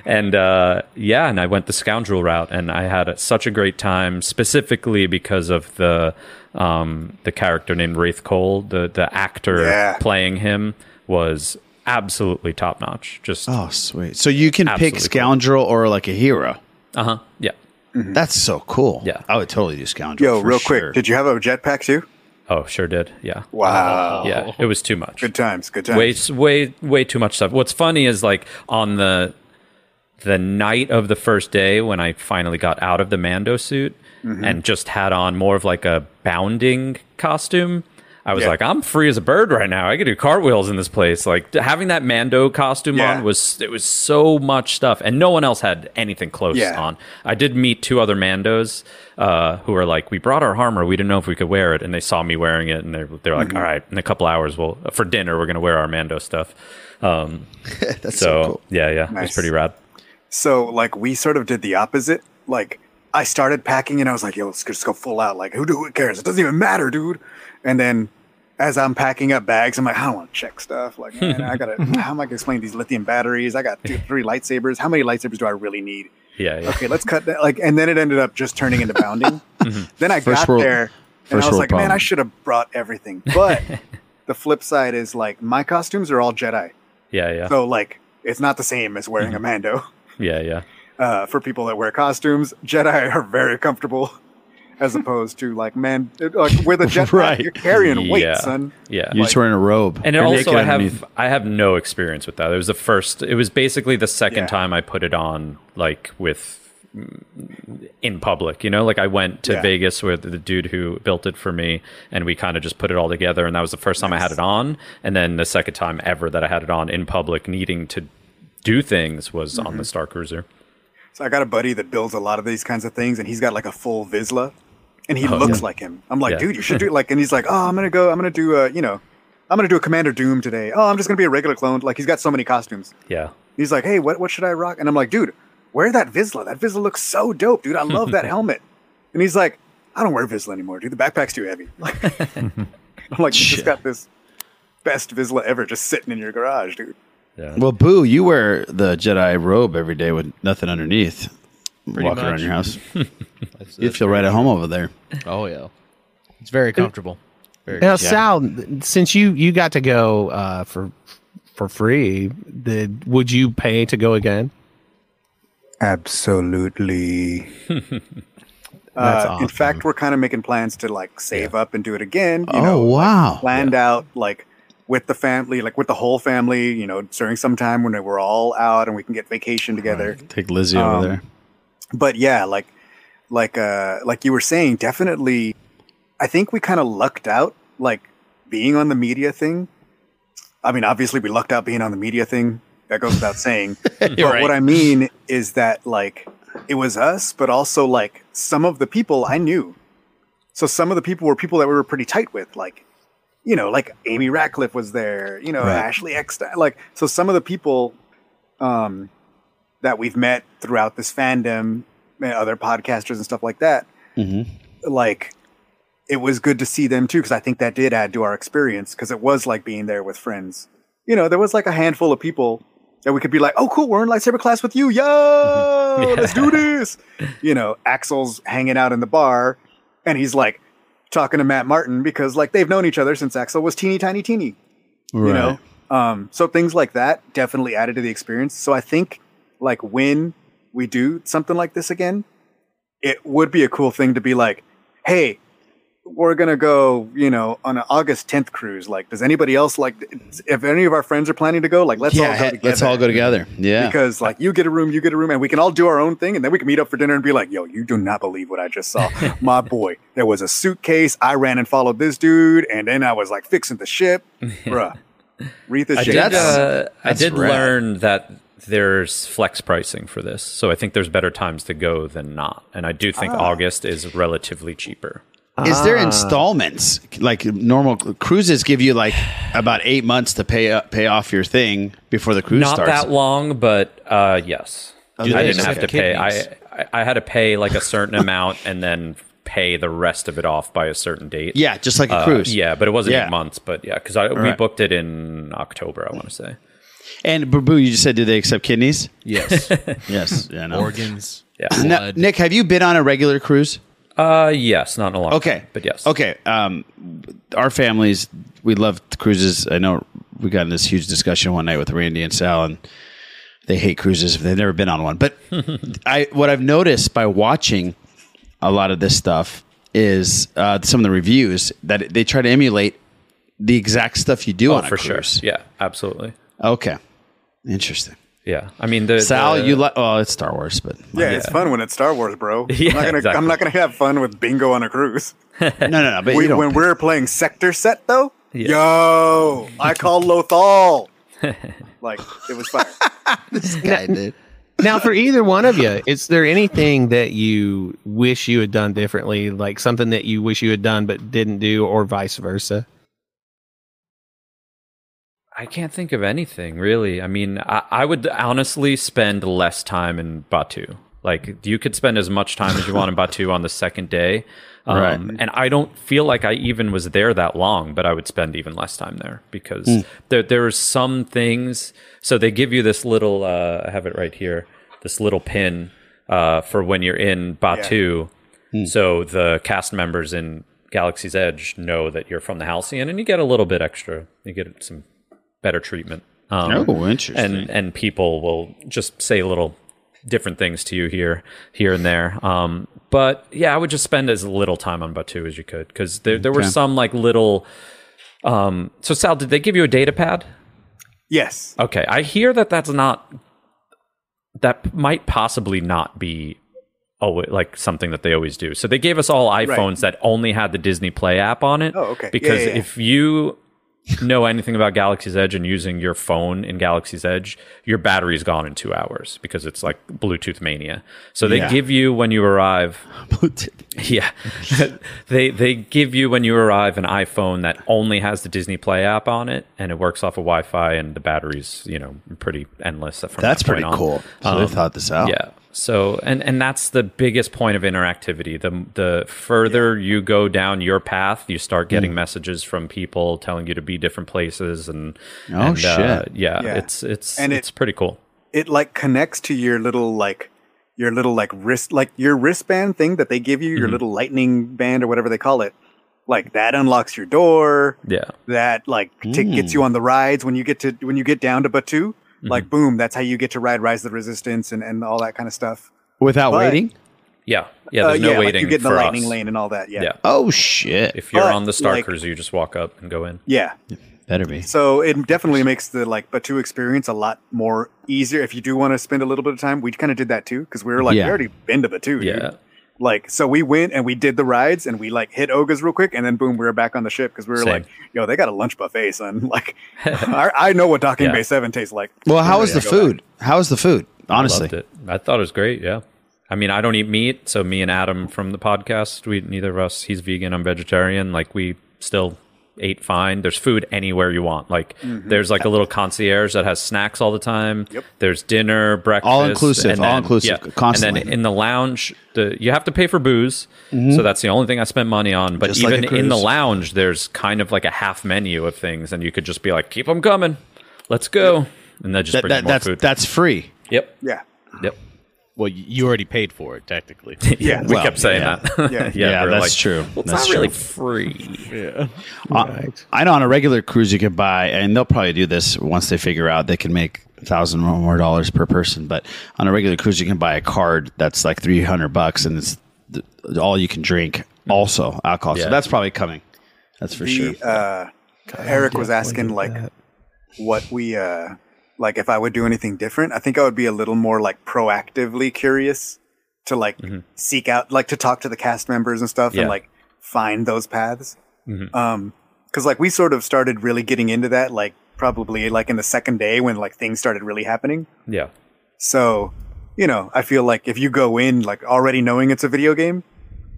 and uh, yeah, and I went the scoundrel route, and I had a, such a great time, specifically because of the um, the character named Raithe Kole, the the actor Yeah. playing him was absolutely top notch. Just Oh, sweet. So you can pick Absolutely cool. scoundrel or like a hero. uh huh, yeah. That's so cool. Yeah. I would totally do scoundrel. Yo, for real sure. quick, did you have a jetpack too? Oh, sure did. Yeah. Wow. Yeah, it was too much. Good times. Good times. way way way too much stuff. What's funny is like on the the night of the first day when I finally got out of the Mando suit Mhm. and just had on more of like a bounding costume. I was Yeah. like, I'm free as a bird right now. I could do cartwheels in this place. Like having that Mando costume Yeah. on was it was so much stuff, and no one else had anything close Yeah. on. I did meet two other Mandos uh, who were like, "We brought our armor. We didn't know if we could wear it," and they saw me wearing it, and they're they're like, Mhm. "All right, in a couple hours, we'll for dinner we're gonna wear our Mando stuff." Um, That's so, so cool. yeah, yeah, it was pretty rad. So like we sort of did the opposite. Like I started packing and I was like, yo, let's just go full out. Like who do who cares? It doesn't even matter, dude. And then as I'm packing up bags, I'm like, I don't want to check stuff. Like, man, I gotta how am I gonna explain these lithium batteries? I got two, three lightsabers. How many lightsabers do I really need? Yeah, yeah. Okay, let's cut that. Like, and then it ended up just turning into bounding. Then I First got world- there and I was world like, man. I should have brought everything. But the flip side is like my costumes are all Jedi. Yeah, yeah, So like it's not the same as wearing Mm-hmm. a Mando. yeah, yeah. Uh, for people that wear costumes, Jedi are very comfortable, as opposed to like man, like with a jetpack, Right. you're carrying weight, son. Yeah, You're just wearing a robe. And You're also, I have underneath. I have no experience with that. It was the first. It was basically the second Yeah. time I put it on, like with mm, in public. You know, like I went to Yeah. Vegas with the dude who built it for me, and we kind of just put it all together. And that was the first time I had it on, and then the second time ever that I had it on in public, needing to do things was on Mm-hmm. the Star Cruiser. So I got a buddy that builds a lot of these kinds of things, and he's got like a full Vizsla, and he Oh, looks yeah. like him. I'm like, Yeah. dude, you should do it. like, and he's like, oh, I'm gonna go, I'm gonna do a, you know, I'm gonna do a Commander Doom today. Oh, I'm just gonna be a regular clone. Like he's got so many costumes. Yeah, He's like, hey, what what should I rock? And I'm like, dude, wear that Vizsla. That Vizsla looks so dope, dude. I love that helmet. And he's like, I don't wear Vizsla anymore, dude. The backpack's too heavy. I'm like, you just got this best Vizsla ever just sitting in your garage, dude. yeah. Well, Boo, you wear the Jedi robe every day with nothing underneath. Pretty walking around your house. That's- you that's feel right at home over there. Oh yeah, it's very comfortable. Very Now. Sal, since you you got to go uh, for for free, the, would you pay to go again? Absolutely. That's uh, In awesome. fact, we're kind of making plans to like save up and do it again. You Oh, know, like, wow. planned out like with the family, like with the whole family. You know, during some time when we're all out and we can get vacation together. Take Lizzie over Um, there. But yeah, like like uh like you were saying, definitely. I think we kind of lucked out, like being on the media thing. I mean, obviously, we lucked out being on the media thing. That goes without saying. but right. what I mean is that, like, it was us, but also like some of the people I knew. So some of the people were people that we were pretty tight with, like you know, like Amy Ratcliffe was there, you know, Right. Ashley Eckstein. Like, so some of the people um, that we've met throughout this fandom, and other podcasters and stuff like that, Mm-hmm. like, it was good to see them too, because I think that did add to our experience, because it was like being there with friends. You know, there was like a handful of people that we could be like, oh, cool, we're in lightsaber class with you. Yo, let's do this. You know, Axel's hanging out in the bar, and he's like, talking to Matt Martin because like they've known each other since Axel was teeny tiny teeny. You know? Um, so things like that definitely added to the experience. So I think like when we do something like this again, it would be a cool thing to be like, hey, we're gonna go, you know, on an August 10th cruise. Like, does anybody else like? If any of our friends are planning to go, like, let's yeah, all go together. let's all go together. Yeah. Because like you get a room, you get a room, and we can all do our own thing, and then we can meet up for dinner and be like, "Yo, you do not believe what I just saw, my boy. There was a suitcase. I ran and followed this dude, and then I was like fixing the ship, bruh. Read the I did, uh, I that's did learn that there's flex pricing for this, so I think there's better times to go than not, and I do think Ah. August is relatively cheaper. Is there Ah. installments like normal cruises give you like about eight months to pay up, pay off your thing before the cruise Not starts? Not that long, but uh, yes, Do I didn't have to pay. I. I I had to pay like a certain amount and then pay the rest of it off by a certain date. Yeah, just like a Uh, cruise. Yeah, but it wasn't Yeah. eight months. But yeah, because we right. booked it in October. I want to say. And Babu, you just said, do they accept kidneys? Yes. Yes. Yeah. No. Organs. Yeah. Now, blood. Nick, have you been on a regular cruise? Uh, yes, not in a long. Okay, time, but yes. Okay, um, our families we love cruises. I know we got in this huge discussion one night with Randy and Sal, and they hate cruises. If they've never been on one. But I what I've noticed by watching a lot of this stuff is uh, some of the reviews that they try to emulate the exact stuff you do Oh, on a for cruise. sure. Yeah, absolutely. Okay, interesting. Yeah, I mean the Sal, the- you like? Oh, it's Star Wars, but yeah, it's fun when it's Star Wars, bro. Yeah, I'm not gonna, exactly. I'm not gonna have fun with bingo on a cruise. no, no, no. But We- you don't. when we're playing sector set though, Yeah. yo, I call Lothal. like it was fire. this guy did. Now, for either one of you, is there anything that you wish you had done differently, like something that you wish you had done but didn't do, or vice versa? I can't think of anything really. I mean, I, I would honestly spend less time in Batuu. Like you could spend as much time as you want in Batuu on the second day. Um, Right. And I don't feel like I even was there that long, but I would spend even less time there because Hmm. there there are some things. So they give you this little. Uh, I have it right here. This little pin uh, for when you're in Batuu. Hmm. So the cast members in Galaxy's Edge know that you're from the Halcyon, and you get a little bit extra. You get some better treatment. Um, Oh, interesting. And and people will just say little different things to you here here and there. Um, but yeah, I would just spend as little time on Batuu as you could because there there were Okay. some like little. Um, so Sal, did they give you a data pad? Yes. Okay, I hear that that's not that might possibly not be oh like something that they always do. So they gave us all iPhones that only had the Disney Play app on it. Oh, okay. Yeah, Because yeah, yeah. if you know anything about Galaxy's Edge and using your phone in Galaxy's Edge, your battery's gone in two hours because it's like Bluetooth mania. So they Yeah. give you when you arrive. yeah, they they give you when you arrive an iPhone that only has the Disney Play app on it, and it works off of Wi-Fi, and the battery's you know pretty endless. From That's that pretty on. Um, cool. So they thought this out. Yeah. So and and that's the biggest point of interactivity. The the further you go down your path, you start getting Mm. messages from people telling you to be different places and Oh, and, uh, shit. yeah, Yeah. it's it's And it- it's pretty cool. it like connects to your little like your little like wrist like your wristband thing that they give you your Mhm. little lightning band or whatever they call it like that unlocks your door Yeah. that like t- gets you on the rides when you get to when you get down to batuu like boom that's how you get to ride rise of the resistance and, and all that kind of stuff Without But- waiting? Yeah. Yeah, Uh, there's no like waiting you get in the lightning us. lane and all that yeah Yeah. Oh shit! If you're But, on the Star like- Cruiser, you just walk up and go in. yeah Better be. So it definitely makes the like Batuu experience a lot more easier. If you do want to spend a little bit of time, we kind of did that too because we were like, Yeah. we already been to Batuu. dude. Yeah. Like so, we went and we did the rides and we like hit Oga's real quick and then boom, we were back on the ship because we were Same. like, yo, they got a lunch buffet, son. Like, I, I know what Docking Yeah. Bay Seven tastes like. Well, how was the ready to go food? How was the food? Honestly, I loved it. I thought it was great. Yeah. I mean, I don't eat meat, so me and Adam from the podcast, we neither of us. He's vegan, I'm vegetarian. Like we still ate fine. There's food anywhere you want. Like Mhm. there's like a little concierge that has snacks all the time. Yep. There's dinner, breakfast, All inclusive, and all inclusive, yeah. constantly. And then in the lounge, the you have to pay for booze, Mhm. so that's the only thing I spent money on. But Just even a in the lounge, there's kind of like a half menu of things, and you could just be like, "Keep them coming, let's go," and then just That- that- more that's food. that's free. Yep. Yeah. Yep. Well, you already paid for it technically. Yeah, we kept saying yeah. that. Yeah. Yeah, we're that's true. Well, it's That's not really free. Yeah. Uh, I know on a regular cruise you can buy, and they'll probably do this once they figure out they can make a thousand or more dollars per person. But on a regular cruise, you can buy a card that's like three hundred bucks, and it's th- all you can drink. Also, alcohol. So that's probably coming. That's for the, sure. Uh, Eric was asking like what we uh like if I would do anything different. I think I would be a little more like proactively curious to like seek out like to talk to the cast members and stuff Yeah. and like find those paths. Mhm. Um cuz like we sort of started really getting into that like probably like in the second day when like things started really happening. Yeah. So, you know, I feel like if you go in like already knowing it's a video game,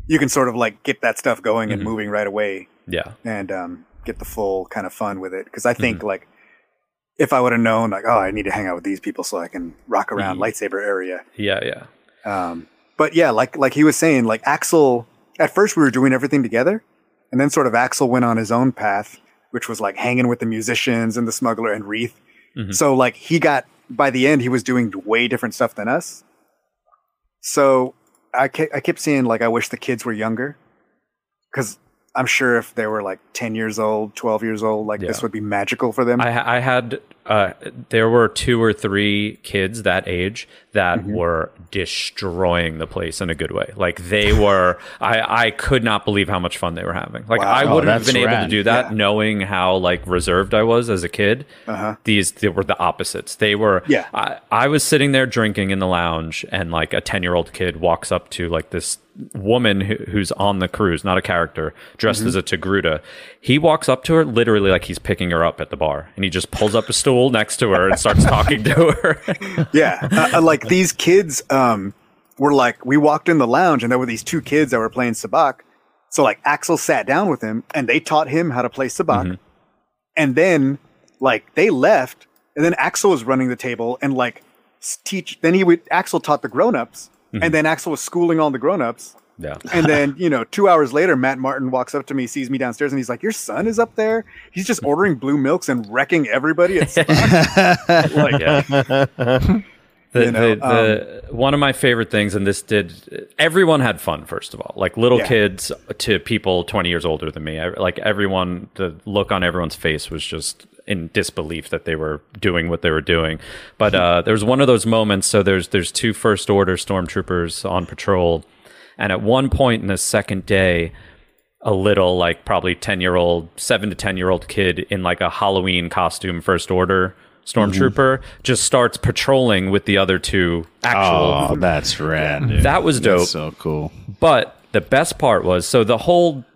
you can sort of like get that stuff going and Mhm. moving right away Yeah. and um, get the full kind of fun with it. Because I Mm-hmm. think like if I would have known like oh I need to hang out with these people so I can rock around Mhm. lightsaber area. Yeah. Yeah. Um, but yeah, like like he was saying, like Axel. At first, we were doing everything together, and then sort of Axel went on his own path, which was like hanging with the musicians and the smuggler and Raithe. Mhm. So like he got by the end, he was doing way different stuff than us. So I kept, I kept saying like I wish the kids were younger, because I'm sure if they were like ten years old, twelve years old, like this would be magical for them. I, I had uh, there were two or three kids that age that Mm-hmm. were destroying the place in a good way. Like they were, I I could not believe how much fun they were having. Like Wow. I Oh, wouldn't have that's been able to do that Yeah. knowing how like reserved I was as a kid. Uh-huh. These they were the opposites. They were. Yeah. I, I was sitting there drinking in the lounge, and like a ten year old kid walks up to like this woman who, who's on the cruise, not a character, dressed Mhm. as a Togruta. He walks up to her literally like he's picking her up at the bar, and he just pulls up a stool next to her and starts talking to her. yeah, uh, uh, like these kids um, were like, we walked in the lounge and there were these two kids that were playing sabacc. So like Axel sat down with him and they taught him how to play sabacc. Mm-hmm. And then like they left and then Axel was running the table and like teach. Then he would Axel taught the grown-ups Mhm. and then Axel was schooling all the grown-ups. Yeah. And then, you know, two hours later, Matt Martin walks up to me, sees me downstairs, and he's like, Your son is up there? He's just ordering blue milks and wrecking everybody at Sabacc. like, The, You know, the, the one of my favorite things, and this did everyone had fun. First of all, like little Yeah. kids to people twenty years older than me. I, like everyone, the look on everyone's face was just in disbelief that they were doing what they were doing. But uh, there was one of those moments. So there's there's two first order stormtroopers on patrol, and at one point in the second day, a little like probably 10 year old 7 to 10 year old kid in like a halloween costume first order stormtrooper just starts patrolling with the other two actual Oh, that's rad. dude. that was dope That's so cool. but the best part was so the whole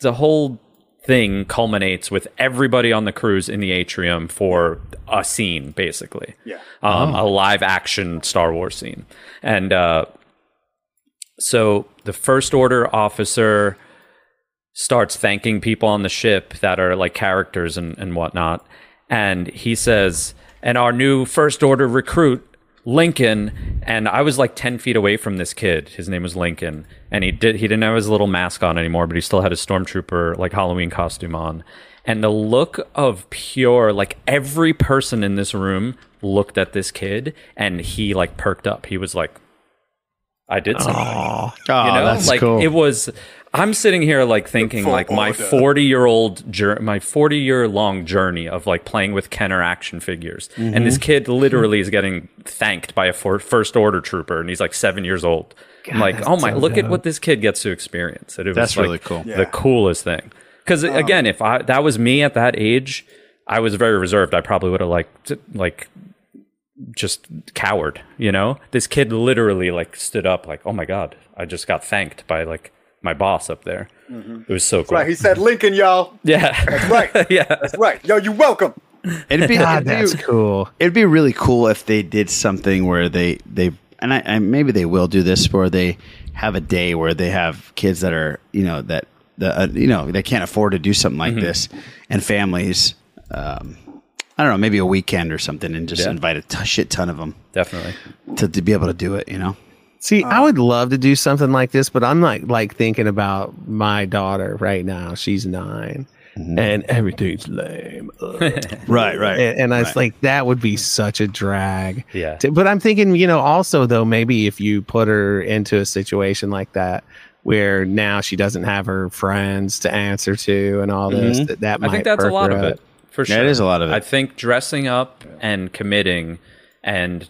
the whole thing culminates with everybody on the cruise in the atrium for a scene basically Yeah. um, Oh. a live action star wars scene and uh, so the first order officer starts thanking people on the ship that are like characters and, and whatnot. And he says, and our new first order recruit, Lincoln. And I was like 10 feet away from this kid. His name was Lincoln. And he did he didn't have his little mask on anymore, but he still had his stormtrooper like Halloween costume on. And the look of pure, like every person in this room looked at this kid and he like perked up. He was like, I did something. Oh, you know, that's like cool. it was. I'm sitting here like thinking like my 40 year old jour- my 40 year long journey of like playing with Kenner action figures, and this Mhm. kid literally is getting thanked by a for- first order trooper, and he's like seven years old. I'm like, oh my, so look at what this kid gets to experience. And it was That's like, really cool. The Yeah. coolest thing. Because again, if I that was me at that age, I was very reserved. I probably would have like like just cowered, you know? This kid literally like stood up like, "Oh my god, I just got thanked by like my boss up there." It was so cool. right. He said Lincoln, y'all. yeah. That's right. yeah. That's right. Yo, you're welcome. It'd be, God, it'd be- that's cool. It'd be really cool if they did something where they they and I, I maybe they will do this where they have a day where they have kids that are you know that the uh, you know they can't afford to do something like Mhm. this, and families. Um, I don't know, maybe a weekend or something, and just Yeah. invite a t- shit ton of them. Definitely to, to be able to do it. You know. See, I would love to do something like this, but I'm not like thinking about my daughter right now. She's 9 and everything's lame. Right, right, And, and I was right. like, that would be such a drag. Yeah. To- but I'm thinking, you know, also though, maybe if you put her into a situation like that, where now she doesn't have her friends to answer to and all this, Mhm. that, that might I think that's a lot her of up. it. For sure. it is a lot of it. I think dressing up and committing and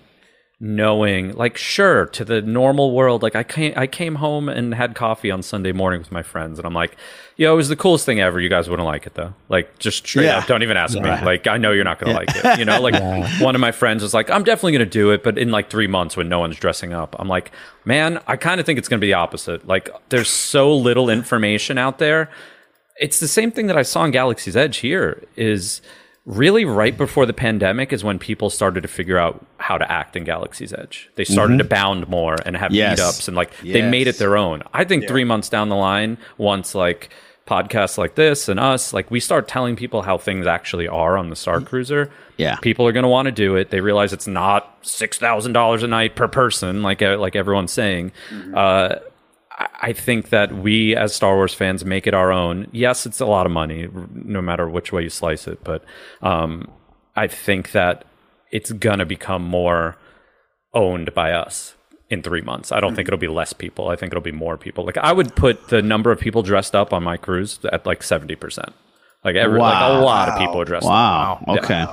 knowing like sure to the normal world like I came I came home and had coffee on Sunday morning with my friends and I'm like yo it was the coolest thing ever you guys wouldn't like it though like just straight Yeah. up don't even ask Yeah. me like I know you're not going to Yeah. like it you know like one of my friends was like I'm definitely going to do it but in like 3 months when no one's dressing up I'm like man I kind of think it's going to be the opposite like there's so little information out there it's the same thing that I saw in Galaxy's Edge here is really right before the pandemic is when people started to figure out how to act in Galaxy's Edge. They started Mhm. to bound more and have Yes. meetups and like they made it their own. I think 3 months down the line once like podcasts like this and us like we start telling people how things actually are on the Star Cruiser. Yeah. People are going to want to do it. They realize it's not $6,000 a night per person like uh, like everyone's saying. Uh I- I think that we as Star Wars fans make it our own. Yes, it's a lot of money, no matter which way you slice it. But um, I think that it's gonna become more owned by us in three months. I don't think it'll be less people. I think it'll be more people. Like I would put the number of people dressed up on my cruise at like seventy percent. Like every like a Wow. lot of people are dressed Wow. up. Yeah. Okay.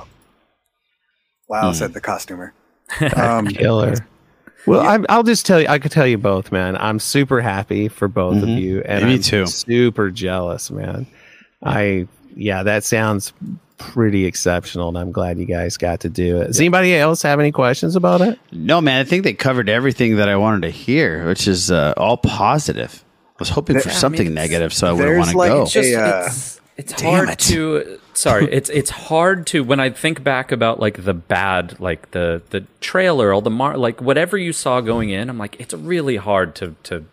Wow, Hmm. said the costumer. Um, Killer. Well, I'm, I'll just tell you, I could tell you both, man. I'm super happy for both of Mhm. you, and Me I'm too. super jealous, man. I yeah, that sounds pretty exceptional, and I'm glad you guys got to do it. Does anybody else have any questions about it? No, man. I think they covered everything that I wanted to hear, which is uh, all positive. I was hoping for Yeah, I mean, something negative, so I wouldn't want to like go. a, just- uh, it's it's Damn hard it. to sorry it's it's hard to when i think back about like the bad like the the trailer all the mar like whatever you saw going in i'm like it's really hard to to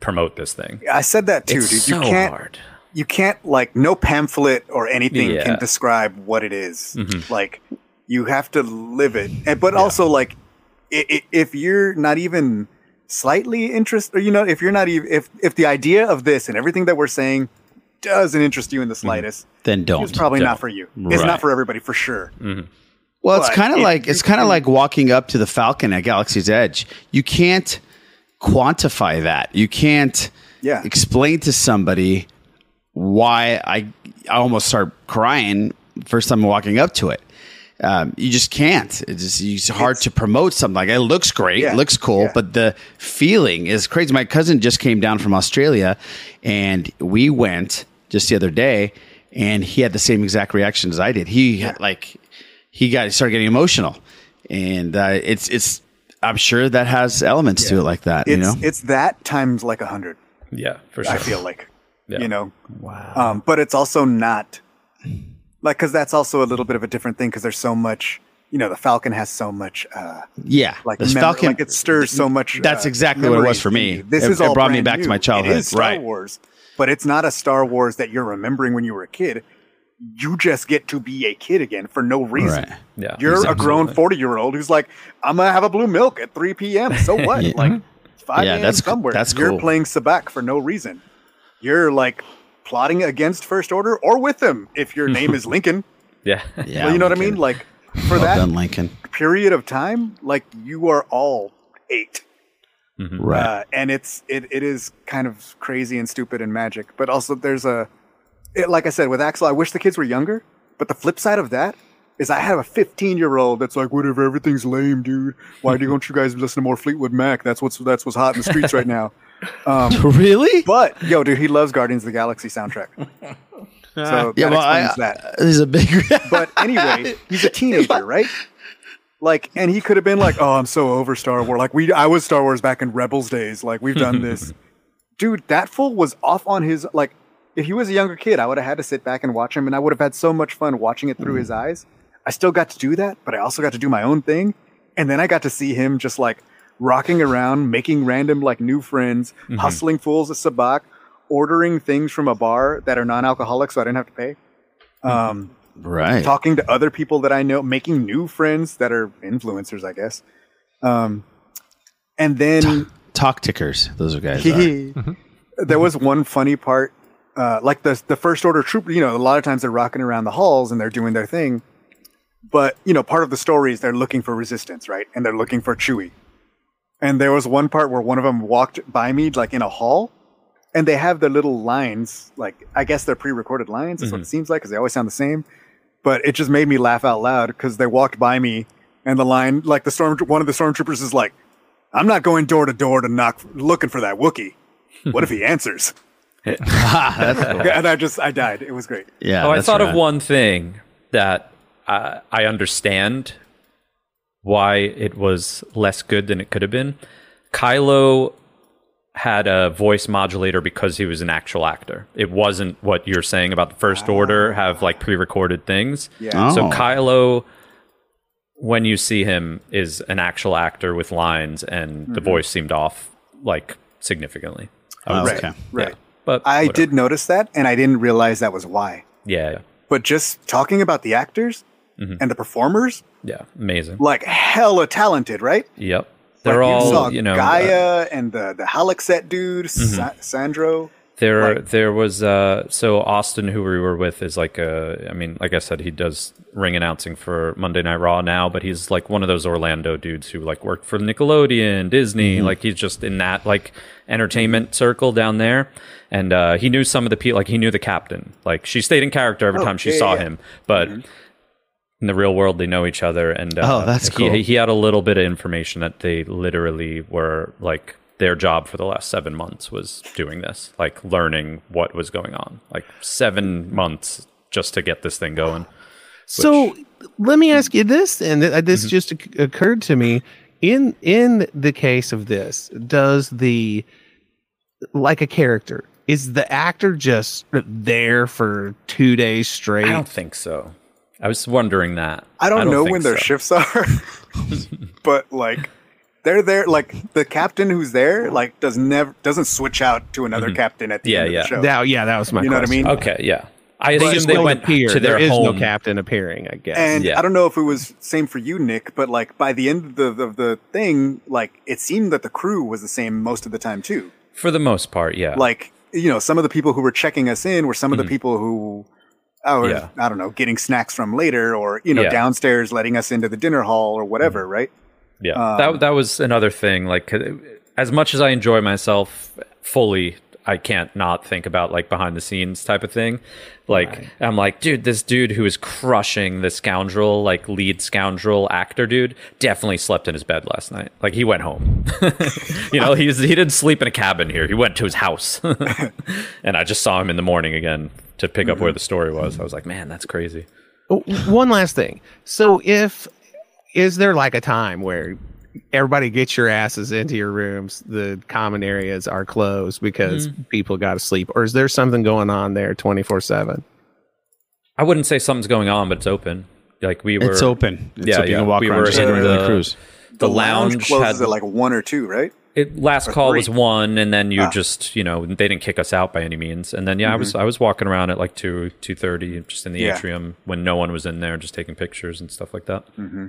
promote this thing I said that too, It's dude. so you can't, hard. You can't like no pamphlet or anything Yeah. can describe what it is. Mhm. Like you have to live it. And but also like if you're not even slightly interested, or you know, if you're not even if if the idea of this and everything that we're saying doesn't interest you in the mm-hmm. slightest, then don't. it's probably not Don't. for you. It's not for everybody for sure. Mm-hmm. Well, it's kind of if like it's kind of like walking up to the Falcon at Galaxy's Edge. You can't quantify that. You can't Yeah. explain to somebody why I I almost start crying first time walking up to it. Um, you just can't. It's just it's hard to promote something like it looks great, Yeah, looks cool, but the feeling is crazy. My cousin just came down from Australia, and we went just the other day, and he had the same exact reaction as I did. He had, like he got started getting emotional, and uh, it's it's. I'm sure that has elements to it like that. It's you know, it's that times like a hundred. yeah for sure. I feel like, Yeah. you know, wow. Um, but it's also not like because that's also a little bit of a different thing because there's so much. You know, the Falcon has so much. uh yeah. like the mem- Falcon, like it stirs so much. That's uh, exactly what it was for me. This It- is it all brought me brand back to my childhood. It is Star Right. Wars, but it's not a Star Wars that you're remembering when you were a kid. You just get to be a kid again for no reason. Right. Yeah, You're a grown 40 year old who's like, I'm gonna have a blue milk at 3 p.m. So what? Yeah. Like, 5 Yeah, a.m. that's co- somewhere. that's cool. You're playing Sabacc for no reason. You're like plotting against First Order or with them if your name is Lincoln. yeah Yeah, Well, you know what I mean? Like, for Well that done, Lincoln. period of time, like you are all 8 Right. uh, and it's it, it is kind of crazy and stupid and magic. But also there's a it, like I said with Axel, I wish the kids were younger. But the flip side of that is I have a 15 year old that's like, whatever, everything's lame, dude. Why don't you guys listen to more Fleetwood Mac? That's what's that's what's hot in the streets right now. Um, really? but yo, dude, he loves Guardians of the Galaxy soundtrack. So yeah, that well, I, explains that. This is a big. But anyway, he's a teenager, right? Like, and he could have been like, "Oh, I'm so over Star Wars." Like we, I was Star Wars back in Rebels days. Like we've done this, dude. That fool was off on his like. If he was a younger kid, I would have had to sit back and watch him, and I would have had so much fun watching it through his eyes. I still got to do that, but I also got to do my own thing, and then I got to see him just like rocking around, making random like new friends, Mm-hmm. Mhm. hustling fools at Sabacc, ordering things from a bar that are non-alcoholic, so I didn't have to pay. Um, Right. talking to other people that I know, making new friends that are influencers, I guess. Um, and then Talk tickers. Those are guys. Are. there was one funny part, uh, like the the first order troop. You know, a lot of times they're rocking around the halls and they're doing their thing, but you know, part of the story is they're looking for resistance, right? And they're looking for Chewie. And there was one part where one of them walked by me, like in a hall, and they have their little lines. Like I guess they're pre-recorded lines. That's what it seems like because they always sound the same. But it just made me laugh out loud because they walked by me, and the line, like the storm, one of the stormtroopers is like, "I'm not going door to door to knock looking for that Wookiee. What if he answers?" That's cool. and I just I died. It was great. Yeah. oh, I thought of one thing that uh, I understand why it was less good than it could have been. Kylo had a voice modulator because he was an actual actor. It wasn't what you're saying about the First Order have like pre-recorded things. Yeah. So Oh. Kylo, when you see him, is an actual actor with lines, and the Mhm. voice seemed off like significantly. I would right, say. right. Yeah. But I whatever. did notice that, and I didn't realize that was why. Yeah, yeah. But just talking about the actors Mhm. and the performers, Yeah, amazing. like hella talented, right? Yep. They're you all, saw you know, uh, Gaya and the the Halixet dude, Mhm. Sa- Sandro. There, there was uh, so Austin, who we were with, is like a. I mean, like I said, he does ring announcing for Monday Night Raw now, but he's like one of those Orlando dudes who like worked for Nickelodeon, Disney. Mhm. Like he's just in that like entertainment circle down there, and uh, he knew some of the people. Like he knew the captain. Like she stayed in character every Oh, time she yeah, saw yeah. him, but. In the real world, they know each other, and uh, Oh, that's he, cool. He had a little bit of information that they literally were like their job for the last seven months was doing this, like learning what was going on, like seven months just to get this thing going. So let me ask you this, and this Mm-hmm. just occurred to me. In in the case of this, does the like a character is the actor just there for two days straight? I don't think so. I was wondering that. I don't, know think when their so. shifts are, but like they're there. Like the captain who's there, like does never doesn't switch out to another captain at the Mm-hmm. Yeah, end yeah. of the show. That, yeah, that was my You know what I mean? Okay, yeah. I They assume they don't went appear. to their there is home. no captain appearing, I guess. And I don't know if it was same for you, Nick, but like by the end of the, the the thing, like it seemed that the crew was the same most of the time too. For the most part, yeah. Like you know, some of the people who were checking us in were some of the people who I was Yeah. I don't know getting snacks from later, or you know Yeah. downstairs letting us into the dinner hall or whatever, right? Yeah, Um, that that was another thing. Like, as much as I enjoy myself fully, I can't not think about like behind the scenes type of thing. Like, I'm like, dude, this dude who is crushing the scoundrel, like lead scoundrel actor, dude, definitely slept in his bed last night. Like, he went home. you know, he's he didn't sleep in a cabin here. He went to his house, and I just saw him in the morning again to pick up where the story was. I was like, man, that's crazy. One last thing. So if is there like a time where everybody gets your asses into your rooms, the common areas are closed because Mhm. people got to sleep, or is there something going on there twenty four seven? I wouldn't say something's going on, but it's open. Like we were, It's open. It's yeah, open. You can walk we around were just in like a regular the cruise. The, lounge, lounge, closes had at like one or two, right? It, last call three. was one, and then you Ah. just you know they didn't kick us out by any means. And then yeah, I was I was walking around at like two two thirty, just in the Yeah. atrium when no one was in there, just taking pictures and stuff like that. Mm-hmm.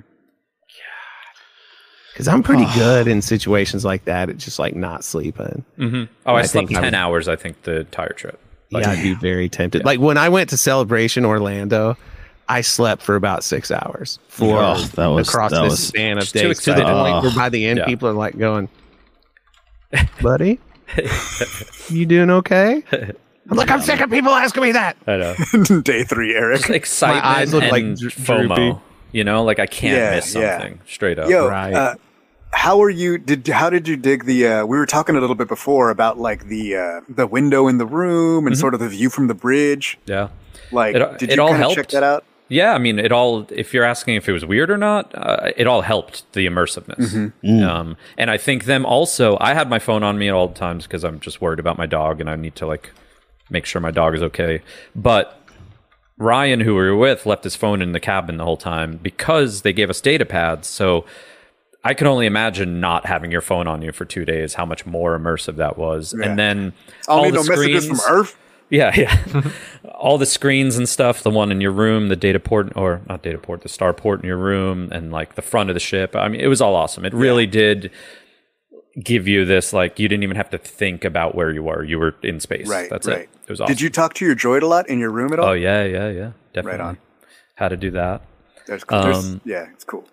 Because I'm pretty good in situations like that. It's just like not sleeping. Mm-hmm. Oh, I, I slept think I ten hours. I think the entire trip. Like, yeah, I'd be very tempted. Like when I went to Celebration Orlando, I slept for about six hours for Oh, that was- across that this was span of just too days. To the point where Oh. by the end, Yeah. people are like going, "Buddy, you doing okay?" I'm like, I'm sick of people asking me that. I know. Day three, Eric. Just excitement My eyes look and like FOMO. droopy. You know, like I can't Yeah, miss yeah. something. Straight up. Yo, Right. uh, how are you? Did how did you dig the? Uh, we were talking a little bit before about like the uh, the window in the room and sort of the view from the bridge. yeah. Like, Mm-hmm. It- did it you all helped. check that out? Yeah, I mean, it all. If you're asking if it was weird or not, uh, it all helped the immersiveness. Mm-hmm. Um, and I think them also. I had my phone on me at all times because I'm just worried about my dog, and I need to like make sure my dog is okay. But Ryan, who we were with, left his phone in the cabin the whole time because they gave us data pads. So I can only imagine not having your phone on you for two days, how much more immersive that was. Yeah. And then I don't all the no messages from Earth. Yeah, yeah. all the screens and stuff, the one in your room, the data port or not data port, the star port in your room and like the front of the ship. I mean, it was all awesome. It really did give you this like you didn't even have to think about where you were. You were in space. Right. That's right. it. It was awesome. Did you talk to your droid a lot in your room at all? Oh yeah, yeah, yeah. Definitely. on. How to do that. There's, there's, Um, yeah, it's cool.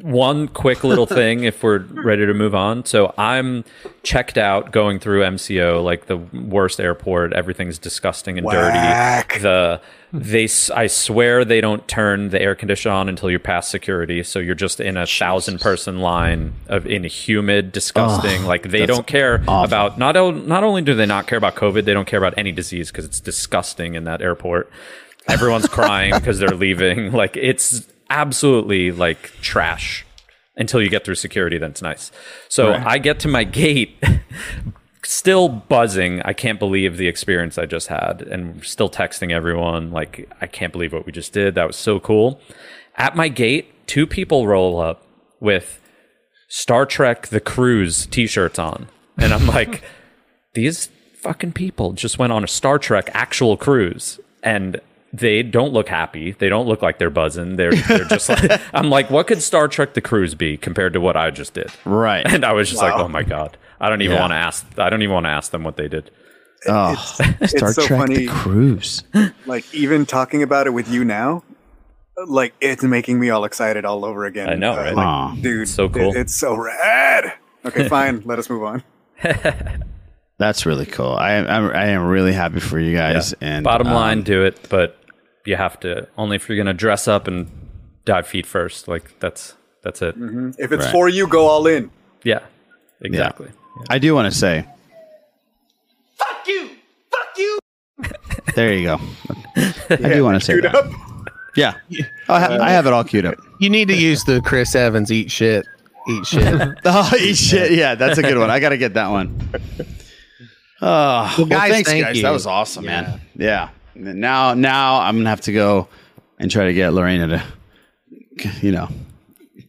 One quick little thing if we're ready to move on. So I'm checked out going through MCO, like the worst airport. Everything's disgusting and Whack. dirty. The they I swear they don't turn the air conditioner on until you're past security. So you're just in a thousand person line of in humid, disgusting. Oh, like they don't care awful. about not not only do they not care about COVID, they don't care about any disease because it's disgusting in that airport. Everyone's crying because they're leaving. Like it's absolutely like trash until you get through security. Then it's nice. So Right. I get to my gate, still buzzing. I can't believe the experience I just had, and still texting everyone like I can't believe what we just did. That was so cool. At my gate, two people roll up with Star Trek: The Cruise T-shirts on, and I'm like, these fucking people just went on a Star Trek actual cruise, and they don't look happy. They don't look like they're buzzing. They're they're just like I'm like, what could Star Trek: The Cruise be compared to what I just did? Right. And I was just like, oh my god, I don't even Yeah. want to ask. I don't even want to ask them what they did. Oh, It's Star so Trek: funny. The Cruise. Like even talking about it with you now, like it's making me all excited all over again. I know, Uh, right? like, Aw. dude, So cool. it- it's so rad. Okay, fine. Let us move on. That's really cool. I am I'm, I am really happy for you guys. Yeah. And Bottom um, line, do it, but you have to only if you're gonna dress up and dive feet first. Like that's that's it. Mhm. If it's Right. for you, go all in. Yeah, exactly. I do want to say, Fuck you! Fuck you! there you go. I do want to say that. up. Yeah, Oh, I, ha- I have it all queued up. You need to use the Chris Evans eat shit. Eat shit. oh, eat shit. Yeah, that's a good one. I got to get that one. Oh, well, guys, thanks, thank guys. you. That was awesome, man. Yeah. Now, now I'm gonna have to go and try to get Lorena to, you know,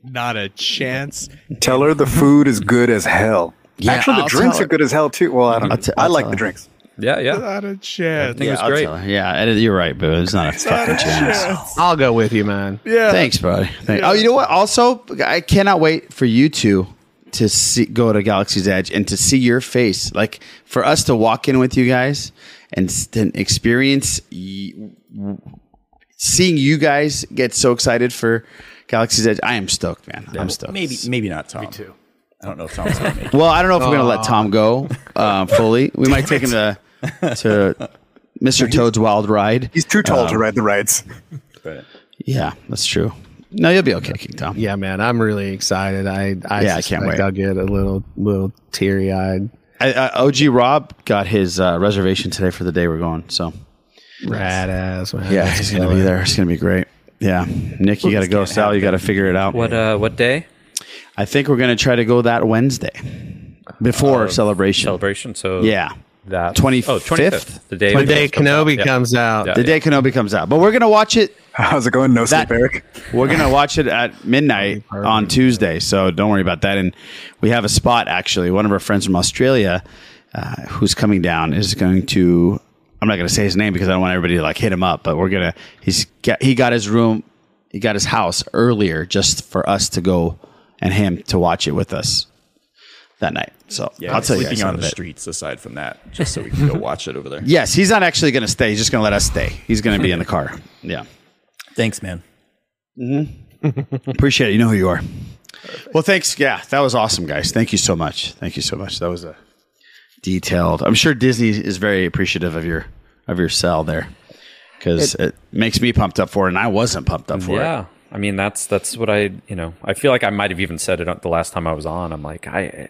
Not a chance. Tell her the food is good as hell. Yeah, Actually, the I'll drinks are good as hell too. Well, I don't know. I'll t- I I'll like tell the her. drinks. Yeah, yeah. Not a chance. think it was I'll great. tell her. Yeah, you're right, boo. It's not a fucking chance. I'll go with you, man. Yeah. Thanks, buddy. Thank- Oh, you know what? Also, I cannot wait for you two to see go to Galaxy's Edge and to see your face. Like for us to walk in with you guys and then experience y- seeing you guys get so excited for Galaxy's Edge. I am stoked, man. I'm stoked. Maybe maybe not Tom. Me too. I don't know if Tom's gonna make it. Well, I don't know if we're gonna let Tom go um, fully. We might take him to to Mr. Toad's Wild Ride. He's too tall to Um, ride the rides. But Yeah, that's true. No, you'll be okay, King Tom. Yeah, man, I'm really excited. I I, Yeah, I can't wait. I'll get a little little teary eyed. I, I, OG Rob got his uh, reservation today for the day we're going. So Rad ass, man. yeah, he's gonna be there. It's gonna be great. Yeah, Nick, you got to go. Sal, you got to figure it out. What uh what day? I think we're gonna try to go that Wednesday before Uh, celebration. Celebration. So Yeah, that 25th? Oh, 25th. The day The day comes out. Kenobi Yeah. comes out. Yeah. the day Kenobi comes out, but we're gonna watch it. How's it going? No That- sleep, Eric. We're gonna watch it at midnight on Tuesday, so don't worry about that. And we have a spot actually. One of our friends from Australia, uh, who's coming down, is going to. I'm not gonna say his name because I don't want everybody to like hit him up, but we're gonna. He's got, he got his room, he got his house earlier just for us to go and him to watch it with us that night. So yeah, I'll tell you sleeping guys on the bit. streets aside from that, just so we can go watch it over there. Yes, he's not actually gonna stay. He's just gonna let us stay. He's gonna be in the car. Yeah. Thanks, man. Mm-hmm. Appreciate it. You know who you are. Well, thanks. Yeah, that was awesome, guys. Thank you so much. Thank you so much. That was a detailed. I'm sure Disney is very appreciative of your of your cell there because it, makes me pumped up for it, and I wasn't pumped up for yeah. it. Yeah. I mean, that's that's what I you know. I feel like I might have even said it the last time I was on. I'm like, I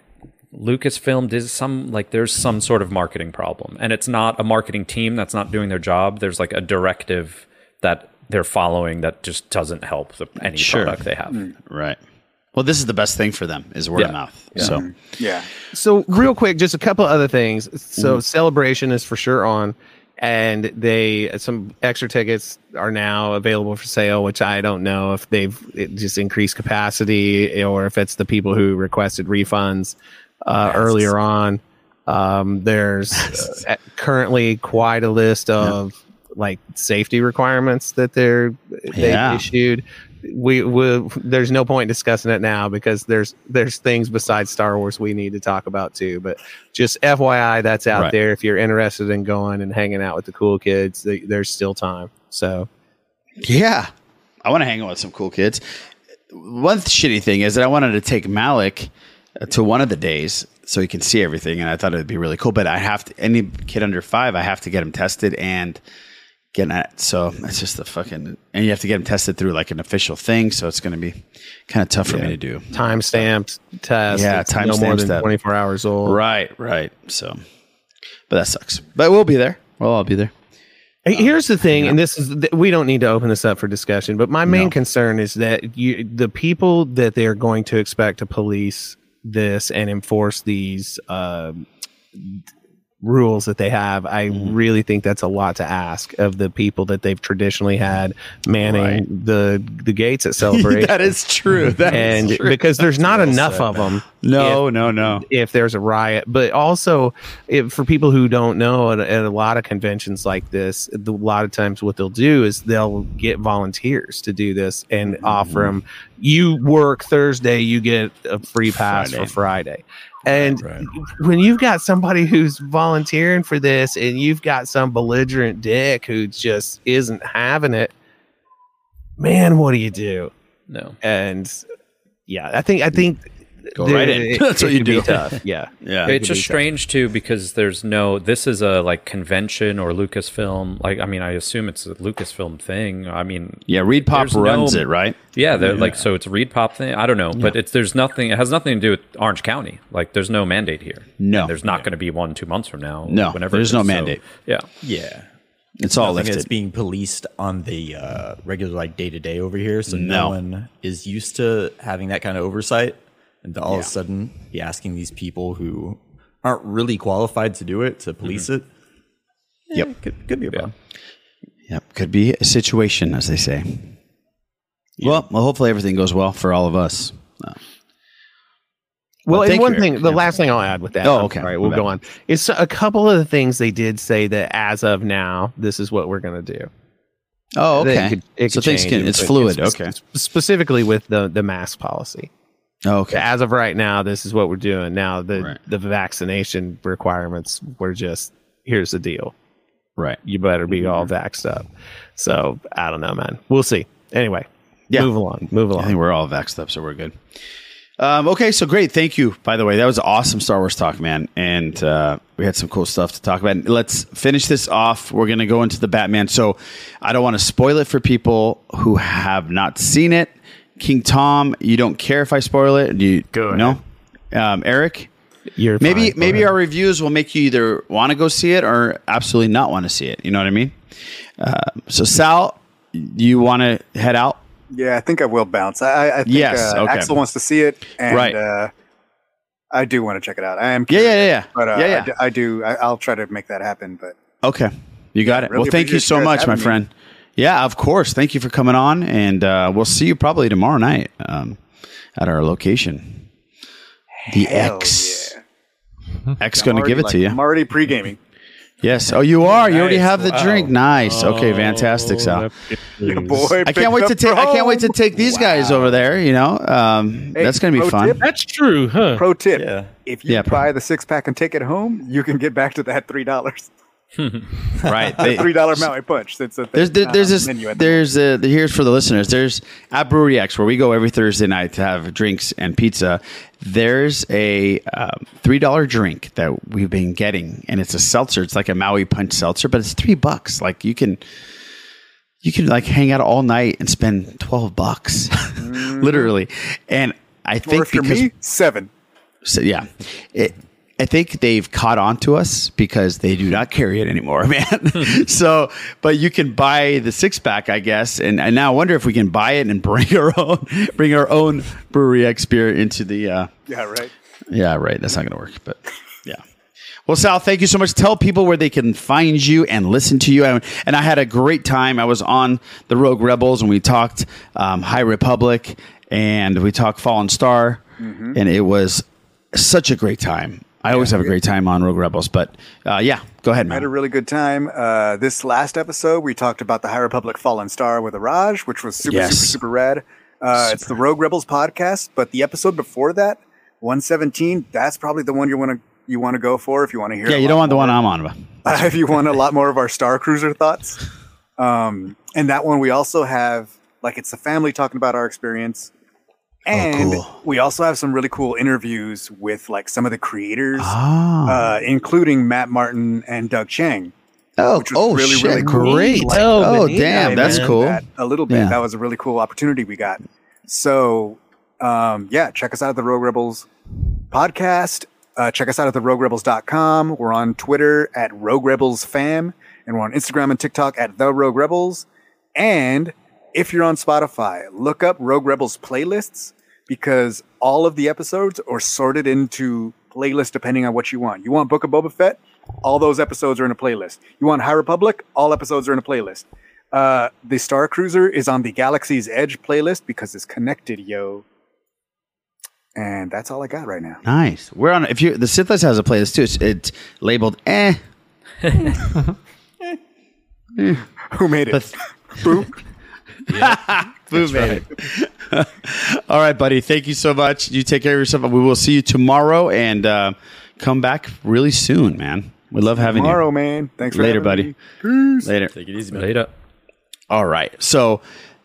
Lucasfilm is some like there's some sort of marketing problem, and it's not a marketing team that's not doing their job. There's like a directive that they're following that just doesn't help the, any Sure. product they have. Right. Well, this is the best thing for them is word of mouth. Yeah. So Yeah. So real quick, just a couple other things. So Mhm. celebration is for sure on, and they some extra tickets are now available for sale, which I don't know if they've just increased capacity or if it's the people who requested refunds uh, earlier on. Um, there's uh, currently quite a list of like safety requirements that they're they've Yeah. issued. We, we there's no point discussing it now because there's there's things besides Star Wars we need to talk about too. But just FYI, that's out Right. there. If you're interested in going and hanging out with the cool kids, th- there's still time. So Yeah. I want to hang out with some cool kids. One shitty thing is that I wanted to take Malik to one of the days so he can see everything, and I thought it would be really cool. But I have to, any kid under five, I have to get him tested and get that. So it's just the fucking, and you have to get him tested through like an official thing. So it's going to be kind of tough for me to do. time stamped test. Yeah, It's no more than that. 24 hours old. Right, right. So, but that sucks. But we'll be there. We'll all be there. Um, here's the thing, and this is we don't need to open this up for discussion, but my main concern is that you the people that they're going to expect to police this and enforce these um, rules that they have. I Mm-hmm. really think that's a lot to ask of the people that they've traditionally had manning Right. the the gates at celebration. That is true. That is and true. because there's not Well enough said, of them. No, no, no. If there's a riot, but also if, for people who don't know, at, at a lot of conventions like this, the, a lot of times what they'll do is they'll get volunteers to do this and Mm-hmm. offer them. You work Thursday, you get a free pass for Friday. And when you've got somebody who's volunteering for this, and you've got some belligerent dick who just isn't having it, man, what do you do? No. And yeah, I think I think Go right in. it- That's it what you do. Tough. Yeah, Yeah. It's could be just tough. strange too because there's no this is a like convention or lucasfilm like i mean i assume it's a lucasfilm thing i mean Yeah, Reed Pop runs no- it, right? yeah they're Yeah. like so it's a reed pop thing i don't know but it's there's nothing it has nothing to do with orange county like there's no mandate here No. And there's not going to be one two months from now No, whenever there's it no is. So, mandate. yeah Yeah. It's all Nothing lifted. that's being policed on the uh, regular like day to day over here. So No. no. one is used to having that kind of oversight, and all Yeah. of a sudden be asking these people who aren't really qualified to do it to police it. Yep. eh, could, could be a problem. Yep, could be a situation, as they say. Well, well, hopefully everything goes well for all of us. Uh, Well, and one thing, the Yeah. last thing I'll add with that. Oh, okay. Sorry, we'll go on. It's a couple of the things they did say that as of now, this is what we're going to do. Oh, okay. it could- it so things can, it's fluid. it's- okay. Specifically with the the mask policy. Okay. As of right now, this is what we're doing. Now the Right. the vaccination requirements were just here's the deal. Right. You better be all vaxxed up. So I don't know, man. We'll see. Anyway, Yeah. move along. Move along. I think we're all vaxxed up, so we're good. Um, okay, so great. Thank you, by the way. That was awesome Star Wars talk, man. And uh, we had some cool stuff to talk about. Let's finish this off. We're going to go into the Batman. So I don't want to spoil it for people who have not seen it. King Tom, you don't care if I spoil it? Do you, Go No? Um, Eric? You're maybe fine. Maybe ahead. our reviews will make you either want to go see it or absolutely not want to see it. You know what I mean? Uh, so Sal, you want to head out? Yeah, I think I will bounce. I, I I think Yes, uh, okay. Axel wants to see it, and Right. uh, I do want to check it out. I am, Yeah, yeah, yeah, yeah. but uh, Yeah, I yeah. d- I, do. I, I'll try to make that happen. But Okay. You got it. really well, thank you so much, my having me. Friend. Yeah, of course. Thank you for coming on, and uh, we'll see you probably tomorrow night um, at our location. The Hell X. yeah. X I'm going to give it like, to you. I'm already pre gaming. Yes. Oh, you are. You already have the Wow. drink. Nice. Okay, Oh, fantastic, Sal. Your boy, I can't wait to take. I can't wait to take these guys over there. You know, um, Hey, that's going to be fun. tip? That's true, huh? Pro tip: Yeah. If you Yeah, pro- buy the six pack and take it home, you can get back to that three dollars. Right. The They- three dollar Maui punch. That's a There's there, there's uh, this menu at the there's uh the, here's for the listeners. There's at Brewery X where we go every Thursday night to have drinks and pizza. There's a um, three dollar drink that we've been getting, and it's a seltzer. It's like a Maui Punch seltzer, but it's three bucks. Like you can you can like hang out all night and spend twelve bucks, literally. And I think because me, seven. so yeah, it, I think they've caught on to us because they do not carry it anymore, man. so, but you can buy the six pack, I guess, and I now I wonder if we can buy it and bring our own, bring our own brewery X beer into the. Uh, Yeah, right. yeah, right. That's not going to work, but yeah. Well, Sal, thank you so much. Tell people where they can find you and listen to you. And, and I had a great time. I was on the Rogue Rebels and we talked um, High Republic and we talked Fallen Star, Mhm. and it was such a great time. I always have a great time on Rogue Rebels, but uh, yeah, go ahead, I had a really good time. Uh, this last episode, we talked about the High Republic Fallen Star with Iraj, which was super, Yes. super, super rad. Uh, It's the Rogue Rebels podcast, but the episode before that, 117, that's probably the one you want to you want to go for if you want to hear. Yeah, you don't want the one I'm on. But if you want a lot more of our Star Cruiser thoughts. Um, and that one we also have like it's a family talking about our experience. And we also have some really cool interviews with like some of the creators, Ah. uh, including Matt Martin and Doug Chiang. Oh, which was oh, really, shit, really cool. great. Like, Oh, Oh, damn, that's cool. That a little bit. Yeah. That was a really cool opportunity we got. So, um, yeah, check us out at the Rogue Rebels podcast. Uh, check us out at the roguerebels.com. We're on Twitter at Rogue Rebels Fam, and we're on Instagram and TikTok at The Rogue Rebels. And if you're on Spotify, look up Rogue Rebels playlists because all of the episodes are sorted into playlists depending on what you want. You want Book of Boba Fett? All those episodes are in a playlist. You want High Republic? All episodes are in a playlist. Uh, the Star Cruiser is on the Galaxy's Edge playlist because it's connected, yo. And that's all I got right now. Nice. We're on. If you the Sith List has a playlist too. It's, it's labeled eh. Who made it? Boo. Boo made it. All right, buddy. Thank you so much. You take care of yourself. We will see you tomorrow and uh, come back really soon, man. We love having Tomorrow, you. man. Thanks for later, buddy. me. Peace. Later. Take it easy, man. Later. All right. So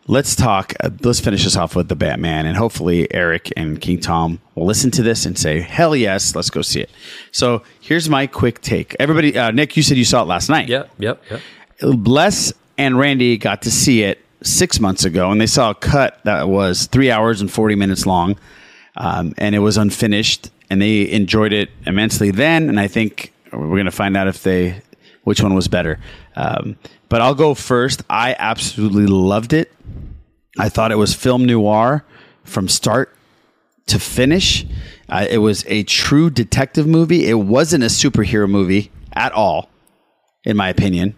let's talk. Uh, let's finish this off with the Batman, and hopefully Eric and King Tom will listen to this and say, "Hell yes, let's go see it." So here's my quick take. Everybody, uh, Nick, you said you saw it last night. Yep, yep, yep. Bless and Randy got to see it six months ago, and they saw a cut that was three hours and forty minutes long, um, and it was unfinished, and they enjoyed it immensely then. And I think we're going to find out if they which one was better. Um, but I'll go first. I absolutely loved it. I thought it was film noir from start to finish. Uh, it was a true detective movie. It wasn't a superhero movie at all, in my opinion.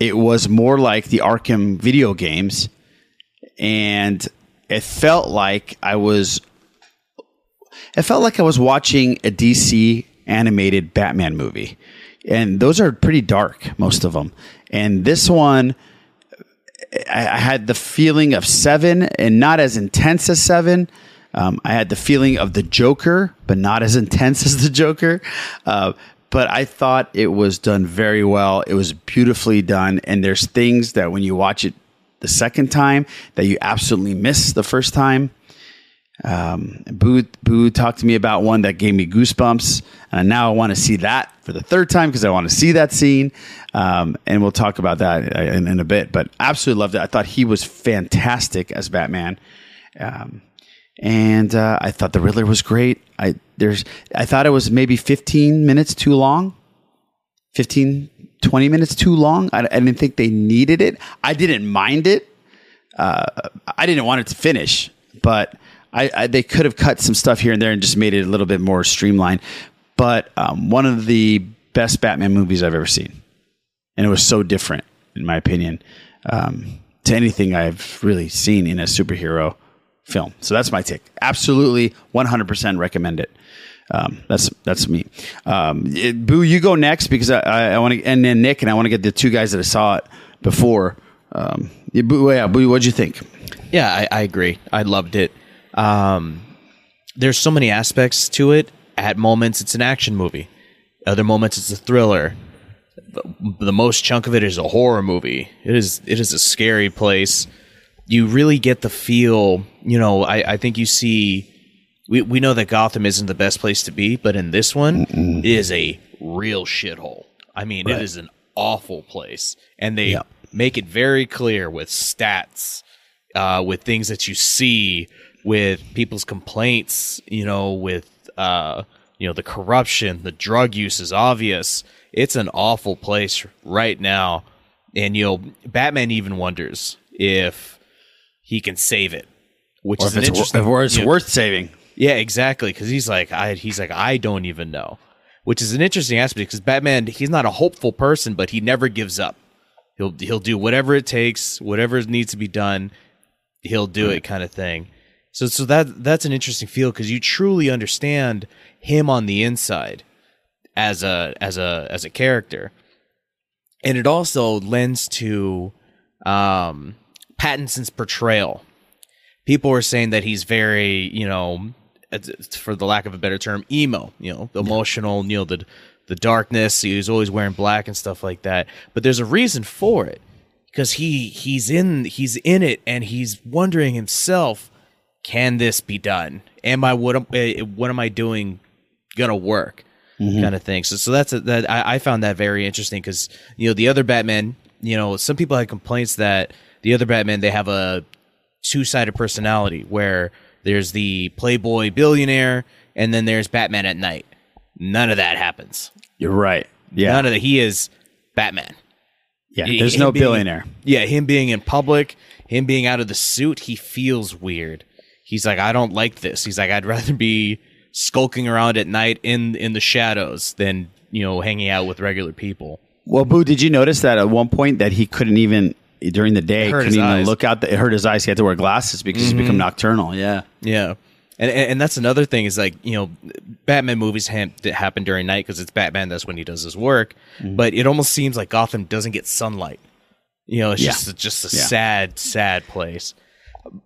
It was more like the Arkham video games, and it felt like I was. It felt like I was watching a DC animated Batman movie, and those are pretty dark, most of them. And this one, I, had the feeling of Seven, and not as intense as Seven. Um, I had the feeling of the Joker, but not as intense as the Joker. Uh, but I thought it was done very well. It was beautifully done, and there's things that when you watch it the second time that you absolutely miss the first time. Um, Boo, Boo talked to me about one that gave me goosebumps, and now I want to see that for the third time because I want to see that scene. Um, and we'll talk about that in, in a bit. But absolutely loved it. I thought he was fantastic as Batman. Um, and uh, I thought the Riddler was great. I there's I thought it was maybe 15 minutes too long. 15 20 minutes too long. I, I didn't think they needed it. I didn't mind it. Uh, I didn't want it to finish, but I, I they could have cut some stuff here and there and just made it a little bit more streamlined. But um, one of the best Batman movies I've ever seen, and it was so different, in my opinion, um, to anything I've really seen in a superhero film. So that's my take. Absolutely, one hundred percent recommend it. Um, that's that's me. Um, it- Boo, you go next because I, I, I want to, and then Nick and I want to get the two guys that I saw it before. Um, yeah, Boo, yeah, Boo, what'd you think? Yeah, I, I agree. I loved it. Um, there's so many aspects to it. At moments, it's an action movie. Other moments, it's a thriller. The, the most chunk of it is a horror movie. It is it is a scary place. You really get the feel. You know, I, I think you see. We we know that Gotham isn't the best place to be, but in this one, it is a real shithole. I mean, Right. it is an awful place, and they make it very clear with stats uh, with things that you see, with people's complaints, you know, with uh, you know the corruption, the drug use is obvious. It's an awful place right now, and you know, Batman even wonders if he can save it, which Or is if an it's wor- interesting. if it's you know- worth saving. Yeah, exactly. Because he's like, I he's like, I don't even know. which is an interesting aspect because Batman he's not a hopeful person, but he never gives up. He'll he'll do whatever it takes, whatever needs to be done, he'll do it, kind of thing. So so that that's an interesting feel because you truly understand him on the inside as a as a as a character, and it also lends to um, Pattinson's portrayal. People were saying that he's very, you know, for the lack of a better term, emo. You know, emotional. You know, the the darkness. He was always wearing black and stuff like that. But there's a reason for it because he he's in he's in it and he's wondering himself, can this be done? Am I what am, eh, what am I doing gonna work? Mhm. Kind of thing. So so that's a, that I, I found that very interesting because you know the other Batman. You know, some people had complaints that the other Batman they have a two sided personality where there's the playboy billionaire and then there's Batman at night. None of that happens. You're right. Yeah. None of that. He is Batman. Yeah, there's him no being- billionaire. Yeah, him being in public, him being out of the suit, he feels weird. He's like, I don't like this. He's like, I'd rather be skulking around at night in in the shadows than you know hanging out with regular people. Well, Boo, did you notice that at one point that he couldn't even during the day couldn't even eyes. look out? The, it hurt his eyes. He had to wear glasses because he's Mhm. become nocturnal. Yeah. Yeah. And, and and that's another thing is like you know, Batman movies ha- happen during night because it's Batman. That's when he does his work. Mhm. But it almost seems like Gotham doesn't get sunlight. You know, it's Yeah. just just a Yeah. sad, sad place.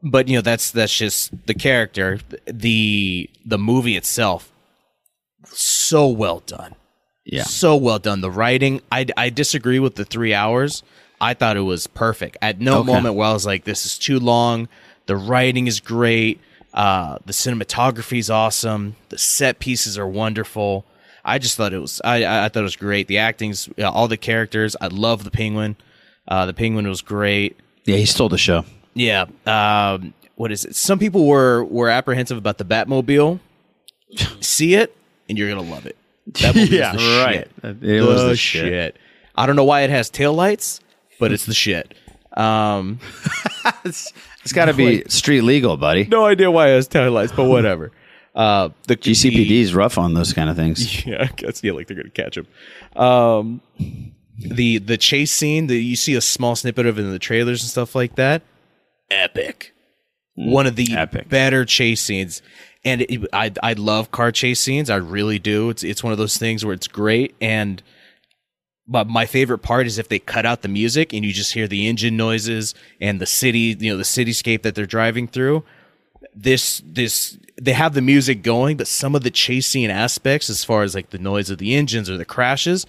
But you know, that's that's just the character. The the movie itself, so well done. Yeah. so well done. The writing, I I disagree with the three hours. I thought it was perfect. At no Okay. moment where I was like, this is too long. The writing is great. Uh, the cinematography is awesome. The set pieces are wonderful. I just thought it was. I I thought it was great. The acting's yeah, all the characters. I love the penguin. Uh, the penguin was great. Yeah, he stole the show. Yeah. Um, what is it? Some people were were apprehensive about the Batmobile. See it, and you're gonna love it. Yeah, the right. shit. It was the shit. I don't know why it has taillights, but it's the shit. Um, it's got to be street legal, buddy. no idea why it has taillights, but whatever. Uh, the GCPD is rough on those kind of things. Yeah, I guess yeah, like they're gonna catch him. Um, the the chase scene that you see a small snippet of in the trailers and stuff like that, epic. One of the epic. better chase scenes, and it, I I love car chase scenes. I really do. It's it's one of those things where it's great and. But my favorite part is if they cut out the music and you just hear the engine noises and the city, you know, the cityscape that they're driving through this this they have the music going, but some of the chase scene aspects, as far as like the noise of the engines or the crashes,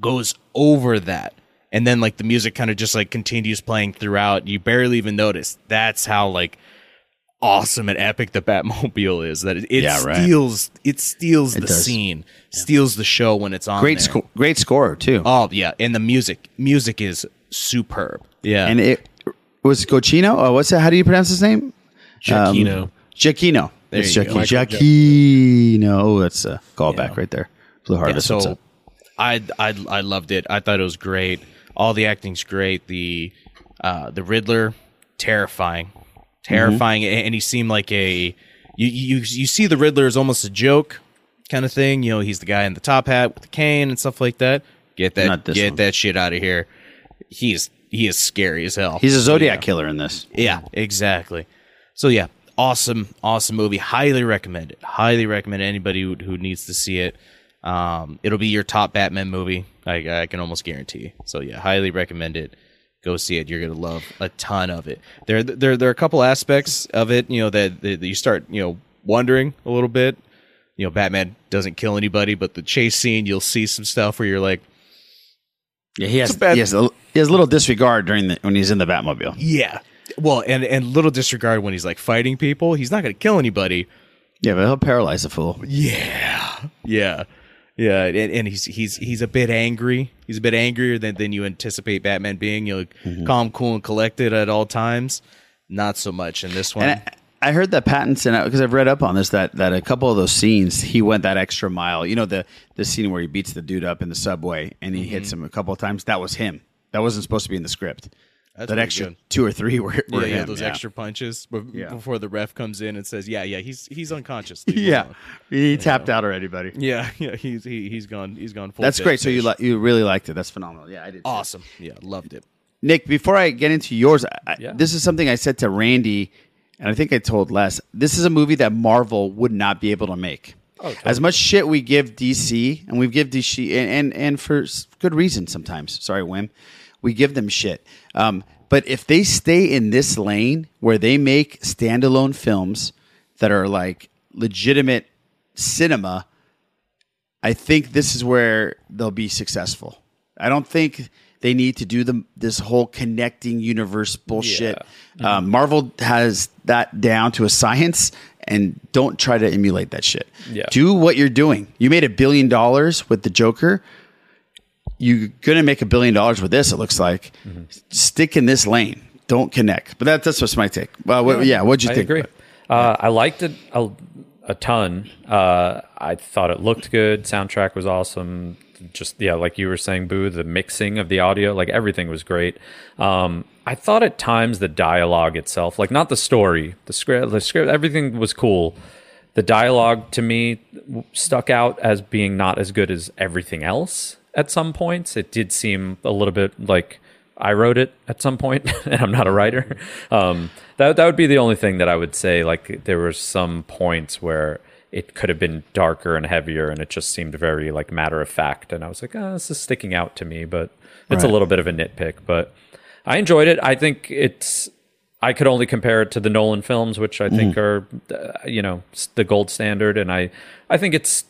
goes over that. And then like the music kind of just like continues playing throughout. You barely even notice. That's how like awesome and epic the Batmobile is. That it, it Yeah, right. steals it steals It the does. scene, steals the show when it's on. Great score, great score too. Oh yeah, and the music music is superb. Yeah, and it was Cochino. Oh, what's that? How do you pronounce his name? Giacchino. Um, Giacchino. There it's you go. Giacchino. Giacchino. Oh, that's a callback right there. Blue Harvest. Yeah, so? I I I loved it. I thought it was great. All the acting's great. The uh the Riddler, terrifying, terrifying, Mm-hmm. and he seemed like a you you you see the Riddler as almost a joke kind of thing. You know, he's the guy in the top hat with the cane and stuff like that. Get that get one. that shit out of here. He's he is scary as hell. He's a So, Zodiac yeah. killer in this. Yeah, exactly. So yeah, awesome, awesome movie. Highly recommend it. Highly recommend it. anybody who, who needs to see it. Um, it'll be your top Batman movie. I, I can almost guarantee. So yeah, highly recommend it. Go see it. You're gonna love a ton of it. There, there, there are a couple aspects of it. You know that, that you start, you know, wondering a little bit. You know, Batman doesn't kill anybody, but the chase scene, you'll see some stuff where you're like, Yeah, he has. A bad- he, has a, he has a little disregard during the when he's in the Batmobile. yeah. Well, and and little disregard when he's like fighting people. He's not gonna kill anybody. Yeah, but he'll paralyze a fool. Yeah, yeah, yeah, and, and he's he's he's a bit angry. He's a bit angrier than than you anticipate Batman being. You know, Mm-hmm. calm, cool, and collected at all times. Not so much in this one. I, heard that Pattinson because I've read up on this that that a couple of those scenes he went that extra mile. You know the the scene where he beats the dude up in the subway and he hits Mm-hmm. him a couple of times. That was him. That wasn't supposed to be in the script. That's that extra good. two or three were, were yeah, yeah, those yeah. extra punches be- Yeah. before the ref comes in and says, "Yeah, yeah, he's he's unconscious." Leave Yeah, alone." he tapped out already, buddy. Yeah, yeah, he's he, he's gone. He's gone. Full That's great. So you fish. li- you really liked it. That's phenomenal. Yeah, I did. too. awesome. Yeah, loved it. Nick, before I get into yours, I, this is something I said to Randy, and I think I told Les. This is a movie that Marvel would not be able to make. Oh, As much shit we give DC, and we give DC, and, and and for good reason sometimes. Sorry, Wim, we give them shit. Um, but if they stay in this lane where they make standalone films that are like legitimate cinema, I think this is where they'll be successful. I don't think they need to do the this whole connecting universe bullshit. Um, Marvel has that down to a science, and don't try to emulate that shit. Yeah. Do what you're doing. You made a billion dollars with the Joker. You're gonna make a billion dollars with this. It looks like. Stick in this lane. Don't connect. But that, that's just my take. Well, what, yeah. What'd you I think? agree. Uh, I liked it a, a ton. Uh, I thought it looked good. Soundtrack was awesome. Just yeah, like you were saying, Boo. The mixing of the audio, like everything was great. Um, I thought at times the dialogue itself, like not the story, the script, the script, everything was cool. The dialogue to me stuck out as being not as good as everything else. At some points, it did seem a little bit like I wrote it at some point, and I'm not a writer. Um, that that would be the only thing that I would say. Like there were some points where it could have been darker and heavier, and it just seemed very like matter of fact. And I was like, oh, this is sticking out to me, but it's a little bit of a nitpick. But I enjoyed it. I think it's. I could only compare it to the Nolan films, which I think Mhm. are, uh, you know, the gold standard, and I, I think it's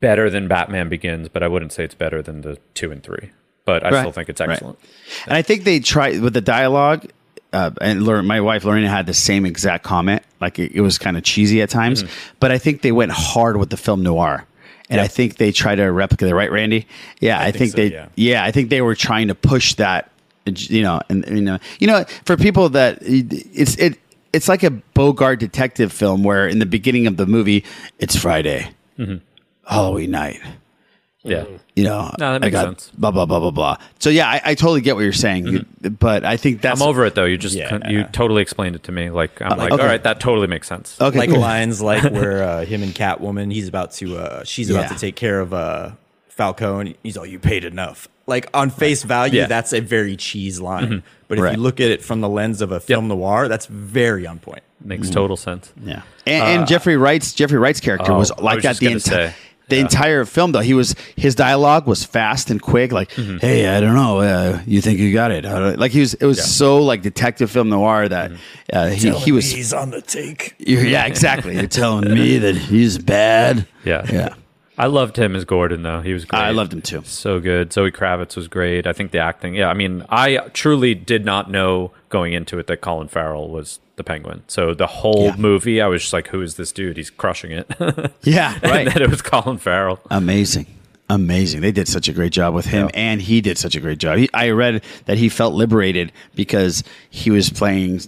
better than Batman Begins, but I wouldn't say it's better than the two and three. But I Right. still think it's Right. excellent. And I think they try with the dialogue. Uh, and my wife Lorena had the same exact comment. Like it, it was kind of cheesy at times, but I think they went hard with the film noir. And I think they try to replicate it, right, Randy? Yeah, I, think, think so, they. yeah. Yeah. I think they were trying to push that. You know, and you know, you know, for people that it's it, it's like a Bogart detective film where in the beginning of the movie it's Friday, Mhm. Halloween night. Yeah. You know, No, that I makes got sense. Blah blah blah blah blah. So yeah, I, I totally get what you're saying, You- but I think that's I'm over it though. You just Yeah. you totally explained it to me. Like I'm Uh, like, okay. all right, that totally makes sense. Okay, like cool. lines like where uh, him and Catwoman, he's about to, uh, she's about Yeah. to take care of uh, Falcone. He's all, you paid enough. Like on face value, Yeah. that's a very cheese line. Mhm. But if Right. you look at it from the lens of a film noir, that's very on point. Makes total sense. Yeah, and, and Jeffrey Wright's Jeffrey Wright's character oh, was like was that the entire say, the yeah. entire film. Though he was his dialogue was fast and quick. Like, Mm-hmm. hey, I don't know, uh, you think you got it? I don't-" Like he was, it was so like detective film noir that Mm-hmm. uh, he he was. he's on the take. Yeah, exactly. You're telling me that he's bad. Yeah. Yeah. I loved him as Gordon though. He was great. I loved him too. So good. Zoe Kravitz was great. I think the acting. Yeah, I mean, I truly did not know going into it that Colin Farrell was the Penguin. So the whole Yeah. movie, I was just like, "Who is this dude? He's crushing it." Yeah, right. then it was Colin Farrell. Amazing. Amazing. They did such a great job with him, and he did such a great job. He, I read that he felt liberated because he was playing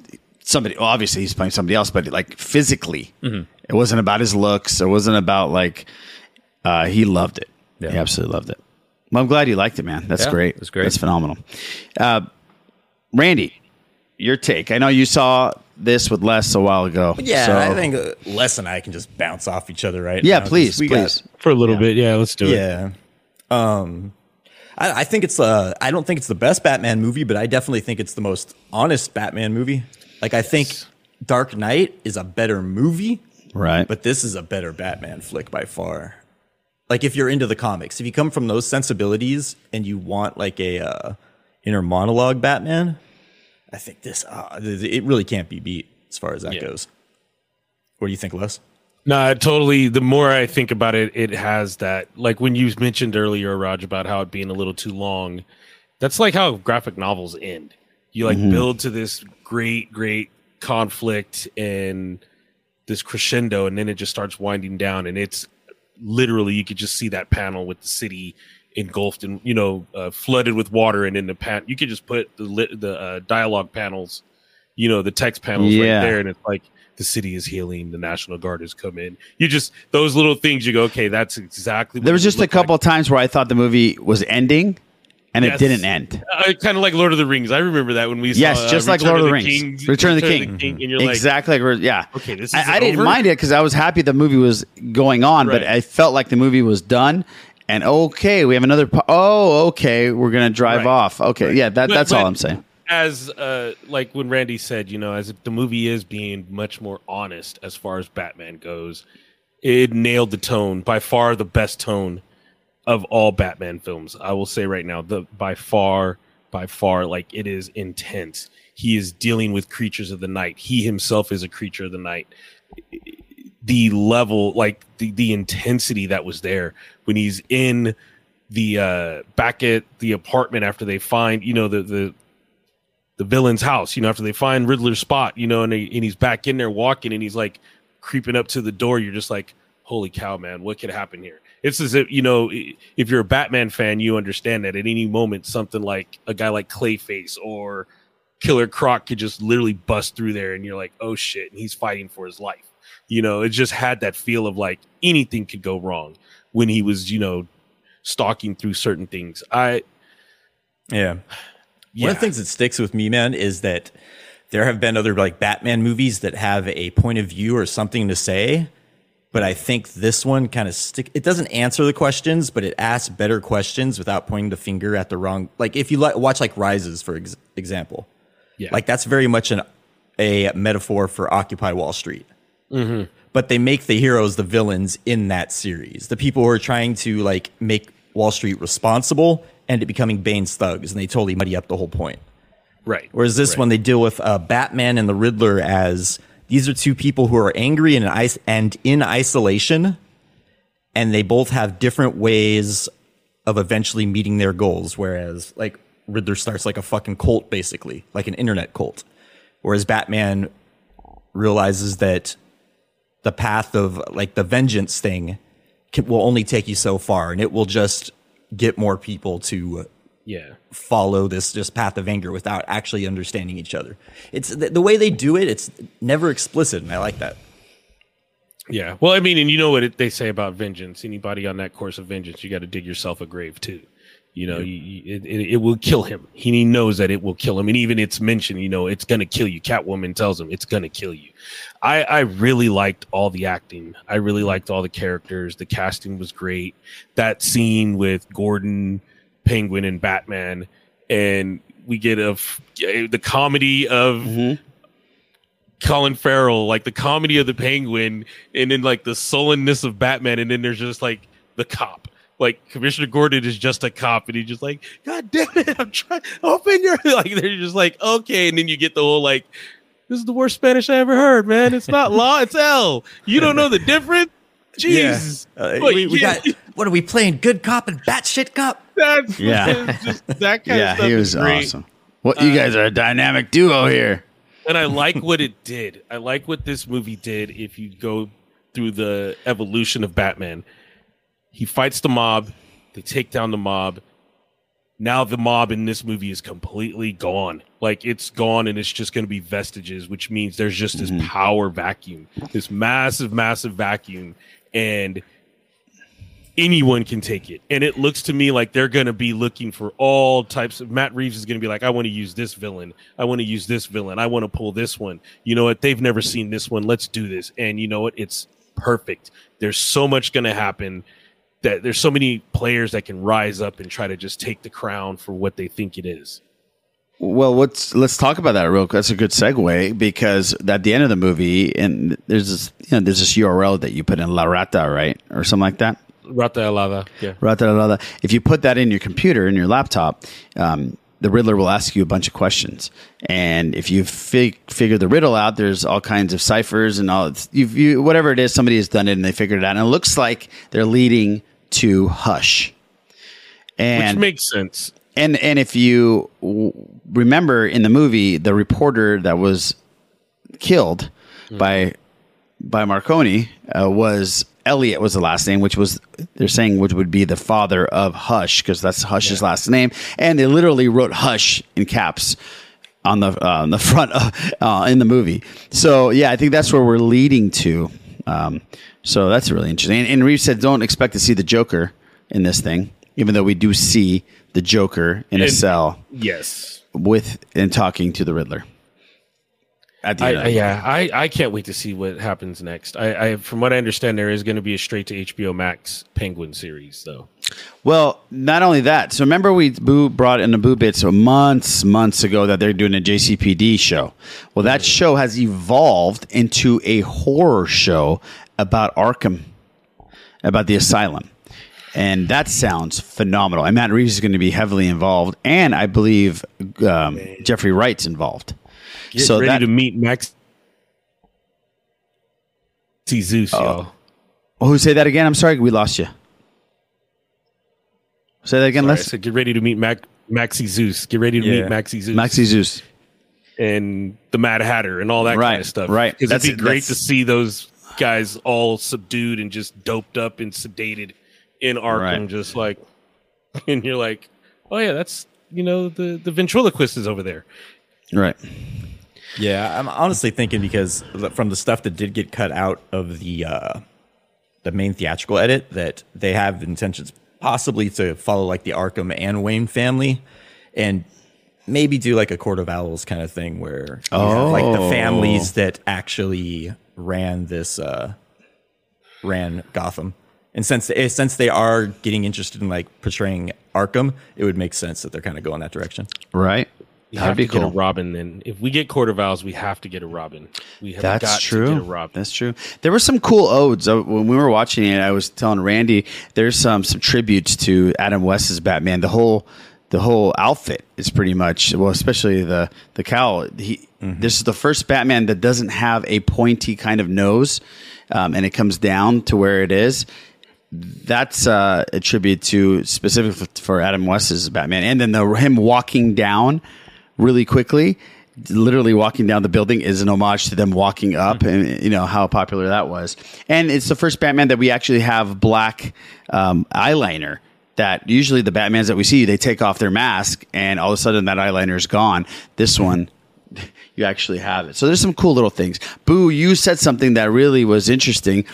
somebody. Well, obviously, he's playing somebody else, but like physically, Mhm. it wasn't about his looks. It wasn't about like uh, he loved it. Yeah. He absolutely loved it. Well, I'm glad you liked it, man. That's Yeah, great. it was great. That's phenomenal. Uh, Randy, your take. I know you saw this with Les a while ago. Yeah, so- I think uh, Les and I can just bounce off each other right Yeah, now, 'cause please, we please. For a little bit, yeah. Let's do it. yeah. Um, I, I think it's uh, I don't think it's the best Batman movie, but I definitely think it's the most honest Batman movie. Like I think Dark Knight is a better movie, right? But this is a better Batman flick by far. Like if you're into the comics, if you come from those sensibilities and you want like a uh, inner monologue Batman, I think this uh, it really can't be beat as far as that Yeah. goes. What do you think, Les? No, totally. The more I think about it, it has that like when you mentioned earlier, Raj, about how it being a little too long. That's like how graphic novels end. You like Mhm. build to this great, great conflict and this crescendo, and then it just starts winding down, and it's literally you could just see that panel with the city engulfed and you know uh, flooded with water, and in the pan you could just put the lit, the uh, dialogue panels, you know, the text panels Yeah. right there, and it's like the city is healing, the National Guard has come in. You just those little things you go, okay, that's exactly. What There was just a like. couple of times where I thought the movie was ending, and Yes. it didn't end. Uh, kind of like Lord of the Rings. I remember that when we saw Yes, uh, just like Return Lord of the the Rings, King- Return of the King, and you're like, exactly like yeah. Okay, this I, I didn't mind it because I was happy the movie was going on, but I felt like the movie was done. And okay, we have another. Po- oh, okay, we're gonna drive Right. off. Okay, yeah, that, But- that's all I'm saying. As uh, like when Randy said, you know, as if the movie is being much more honest as far as Batman goes, it nailed the tone by far the best tone of all Batman films. I will say right now, the by far, by far, like it is intense. He is dealing with creatures of the night. He himself is a creature of the night. The level, like the the intensity that was there when he's in the uh back at the apartment after they find, you know, the the the villain's house, you know, after they find Riddler's spot, you know, and, and he's back in there walking and he's like creeping up to the door. You're just like, holy cow, man, what could happen here? It's as if, you know, if you're a Batman fan, you understand that at any moment, something like a guy like Clayface or Killer Croc could just literally bust through there and you're like, oh shit, and he's fighting for his life. You know, it just had that feel of like anything could go wrong when he was, you know, stalking through certain things. I, Yeah. One of the things that sticks with me, man, is that there have been other like Batman movies that have a point of view or something to say, but I think this one kind of stick. It doesn't answer the questions, but it asks better questions without pointing the finger at the wrong. Like if you li- watch like Rises, for ex- example, Yeah. like that's very much an a metaphor for Occupy Wall Street. mm-hmm. But they make the heroes the villains in that series. The people who are trying to like make Wall Street responsible end up becoming Bane's thugs, and they totally muddy up the whole point. right. Whereas this Right. one, they deal with uh, Batman and the Riddler as these are two people who are angry and and in isolation, and they both have different ways of eventually meeting their goals. Whereas, like, Riddler starts like a fucking cult, basically, like an internet cult. Whereas Batman realizes that the path of like the vengeance thing can, will only take you so far, and it will just get more people to Yeah. follow this just path of anger without actually understanding each other. It's the, the way they do it. It's never explicit, and I like that. Yeah. Well, I mean, and you know what it, they say about vengeance. Anybody on that course of vengeance, you got to dig yourself a grave too. You know, you, you, it, it, it will kill him. He knows that it will kill him, and even it's mentioned. You know, it's gonna kill you. Catwoman tells him it's gonna kill you. I I really liked all the acting. I really liked all the characters. The casting was great. That scene with Gordon, Penguin, and Batman, and we get a f- eh, the comedy of mm-hmm. Colin Farrell, like the comedy of the Penguin, and then like the sullenness of Batman, and then there's just like the cop. Like Commissioner Gordon is just a cop, and he's just like, God damn it, I'm trying open your like. They're just like, okay, and then you get the whole like, this is the worst Spanish I ever heard, man. It's not law, it's L. You don't know the difference. Jesus, Uh, we, we got what are we playing? Good cop and batshit cop. That's Yeah. it's just that kind yeah, of stuff he was great. awesome. What you guys are a dynamic duo here. and I like what it did. I like what this movie did. If you go through the evolution of Batman, he fights the mob, they take down the mob. Now the mob in this movie is completely gone. Like it's gone, and it's just going to be vestiges, which means there's just this power vacuum, this massive, massive vacuum, and anyone can take it. And it looks to me like they're going to be looking for all types of. Matt Reeves is going to be like, I want to use this villain. I want to use this villain. I want to pull this one. You know what? They've never seen this one. Let's do this. And you know what? It's perfect. There's so much going to happen that there's so many players that can rise up and try to just take the crown for what they think it is. Well, let's let's talk about that real quick. That's a good segue because at the end of the movie, and there's this you know there's this URL that you put in La Rata, right, or something like that. Rata Alada. Yeah. Rata Rata. If you put that in your computer in your laptop, um, the Riddler will ask you a bunch of questions, and if you fig- figure the riddle out, there's all kinds of ciphers and all. You whatever it is, somebody has done it and they figured it out, and it looks like they're leading to Hush. And Which makes sense. and and if you remember in the movie, the reporter that was killed by by Marconi uh, was Elliot was the last name, which was they're saying which would be the father of Hush because that's Hush's last name, and they literally wrote Hush in caps on the uh, on the front of, uh, in the movie. So yeah, I think that's where we're leading to. Um, so that's really interesting. And, and Reeves said, "Don't expect to see the Joker in this thing." even though we do see the Joker in a cell Yes. With and talking to the Riddler. At the I, end. Yeah, I, I can't wait to see what happens next. I, I from what I understand, there is going to be a straight to HBO Max Penguin series, though. Well, not only that. So remember, we Boo brought in the Boo Bits months, months ago that they're doing a GCPD show. Well, that mm-hmm. show has evolved into a horror show about Arkham, about the asylum, and that sounds phenomenal. And Matt Reeves is going to be heavily involved, and I believe um, Jeffrey Wright's involved. Get so ready that, to meet Max. See Zeus, y'all. oh, who say that again? I'm sorry, we lost you. Say that again, Sorry, Les. said, get ready to meet Mac, Maxie Zeus. Get ready to Yeah. meet Maxie Zeus. Maxie Zeus. and the Mad Hatter and all that Right, kind of stuff. right. Because it'd be great to see those guys all subdued and just doped up and sedated in Arkham, Right. just like, and you're like, oh yeah, that's you know the the ventriloquist is over there. Right. Yeah, I'm honestly thinking because from the stuff that did get cut out of the uh, the main theatrical edit, that they have intentions possibly to follow like the Arkham and Wayne family, and maybe do like a Court of Owls kind of thing where you have, like the Oh. families that actually ran this uh, ran Gotham. And since since they are getting interested in like portraying Arkham, it would make sense that they're kind of going that direction. Right. We That'd have be to get a Robin. Then if we get Court of Owls, we have to get a Robin. We have That's got true. to get a Robin. That's true. There were some cool odes Uh, when we were watching it. I was telling Randy there's some some tributes to Adam West's Batman. The whole the whole outfit is pretty much well, especially the the cowl. He this is the first Batman that doesn't have a pointy kind of nose, um, and it comes down to where it is. That's uh, a tribute to specifically for Adam West's Batman, and then the him walking down really quickly, literally walking down the building is an homage to them walking up, and you know how popular that was. And it's the first Batman that we actually have black um, eyeliner. That usually the Batmans that we see, they take off their mask, and all of a sudden that eyeliner is gone. This one, you actually have it. So there's some cool little things. Boo, you said something that really was interesting.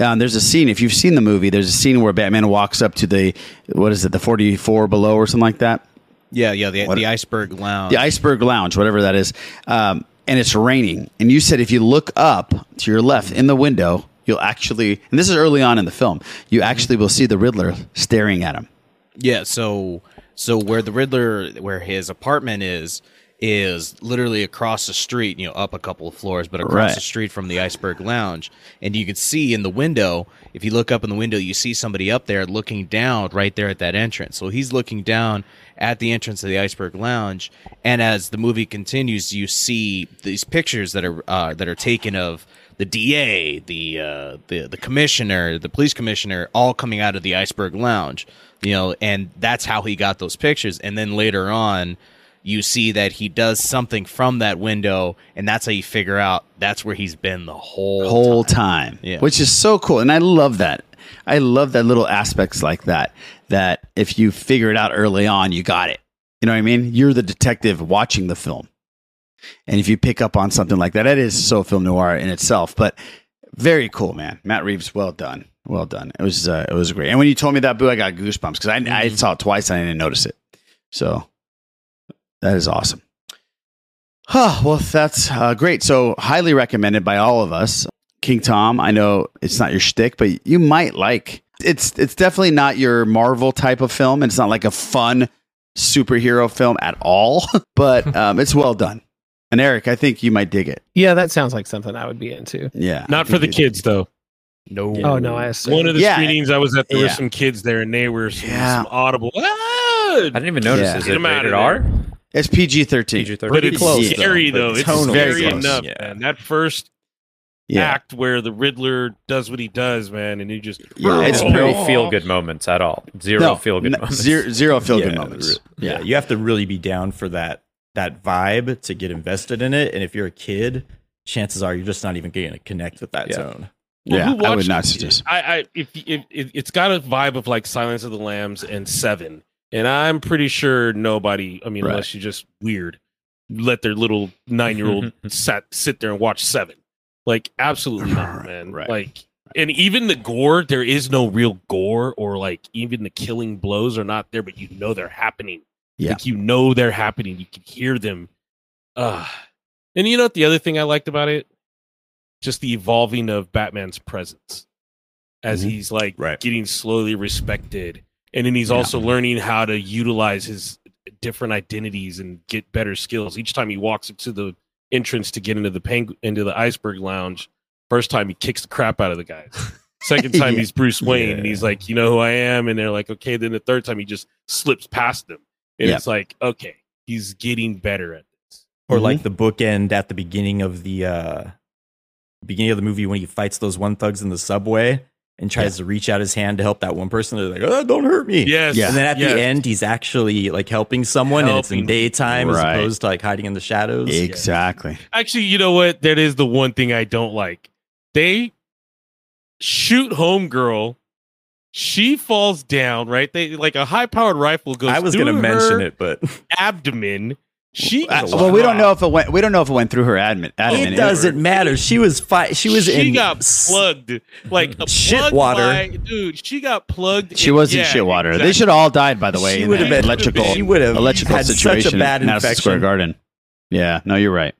Um, there's a scene. If you've seen the movie, there's a scene where Batman walks up to the what is it, the 44 below or something like that. Yeah, yeah, the, What- the iceberg lounge. The Iceberg Lounge, whatever that is. Um, and it's raining. And you said if you look up to your left in the window, you'll actually, and this is early on in the film, you actually will see the Riddler staring at him. Yeah, so so where the Riddler where his apartment is is literally across the street, you know, up a couple of floors, but across Right. the street from the Iceberg Lounge. And you can see in the window, if you look up in the window, you see somebody up there looking down right there at that entrance. So he's looking down at the entrance of the Iceberg Lounge, and as the movie continues, you see these pictures that are uh, that are taken of the DA, the uh, the the commissioner, the police commissioner, all coming out of the Iceberg Lounge. You know, and that's how he got those pictures. And then later on, you see that he does something from that window, and that's how you figure out that's where he's been the whole whole time, Yeah. which is so cool. And I love that. I love that little aspects like that. That if you figure it out early on, you got it. You know what I mean? You're the detective watching the film, and if you pick up on something like that, that is so film noir in itself. But very cool, man. Matt Reeves, well done, well done. It was uh, it was great. And when you told me that, boo, I got goosebumps because I, I Mm-hmm. saw it twice and I didn't notice it. So that is awesome. Huh, well, that's uh, great. So highly recommended by all of us. King Tom, I know it's not your shtick, but you might like. It's it's definitely not your Marvel type of film. And it's not like a fun superhero film at all, but um, it's well done. And Eric, I think you might dig it. Yeah, that sounds like something I would be into. Yeah, Not for the kids though. No. Oh no, I assume. One of the Yeah. screenings I was at, there were some kids there, and they were some, Yeah. some audible. "Ah!" I didn't even notice. Yeah. Is Get it 'em out rated R? It's PG thirteen. PG-13. But Pretty it's close, scary though, though. It's tonally scary close. enough, Yeah. man. That first Yeah, act where the Riddler does what he does, man, and he just Yeah, it's no pretty- feel good moments at all. Zero no, feel good n- moments. Zero, zero feel good moments. Yeah, you have to really be down for that that vibe to get invested in it. And if you're a kid, chances are you're just not even going to connect with that Yeah. zone. Well, Yeah, who I would not suggest. I, I if, if, if it's got a vibe of like Silence of the Lambs and Seven, and I'm pretty sure nobody. I mean, Right. unless you're just weird, let their little nine year old sat sit there and watch Seven. Like absolutely not, man. Right. Like and even the gore, there is no real gore, or like even the killing blows are not there, but you know they're happening. Yeah. Like you know they're happening. You can hear them. Uh and you know what the other thing I liked about it? Just the evolving of Batman's presence as Mhm. he's like Right. getting slowly respected. And then he's Yeah. also learning how to utilize his different identities and get better skills. Each time he walks into the entrance to get into the peng- into the iceberg lounge, first time he kicks the crap out of the guys. Second time Yeah. he's Bruce Wayne and he's like, you know who I am? And they're like, okay. Then the third time he just slips past them. And Yeah. it's like, okay, he's getting better at this. Or Mm-hmm. like the bookend at the beginning of the uh beginning of the movie when he fights those one thugs in the subway and tries to reach out his hand to help that one person. They're like, "Oh, don't hurt me!" Yes. Yeah. And then at yes. the end, he's actually like helping someone, and it's in Helping. daytime Right. as opposed to like hiding in the shadows. Exactly. Actually, you know what? That is the one thing I don't like. They shoot homegirl. She falls down, right? They like a high powered rifle goes. I was going to mention it, but Abdomen. She Uh, gets well, we don't know if it went. We don't know if it went through her admin. admin it doesn't matter. She was fi- She was she in got s- plugged like a shit plug water. by- dude. She got plugged. She in- was in yeah, shit water. They should have all died, by the way. She would have been- electrical. she would have electrical had such a bad in Madison Square. Garden. Yeah, no, you're right.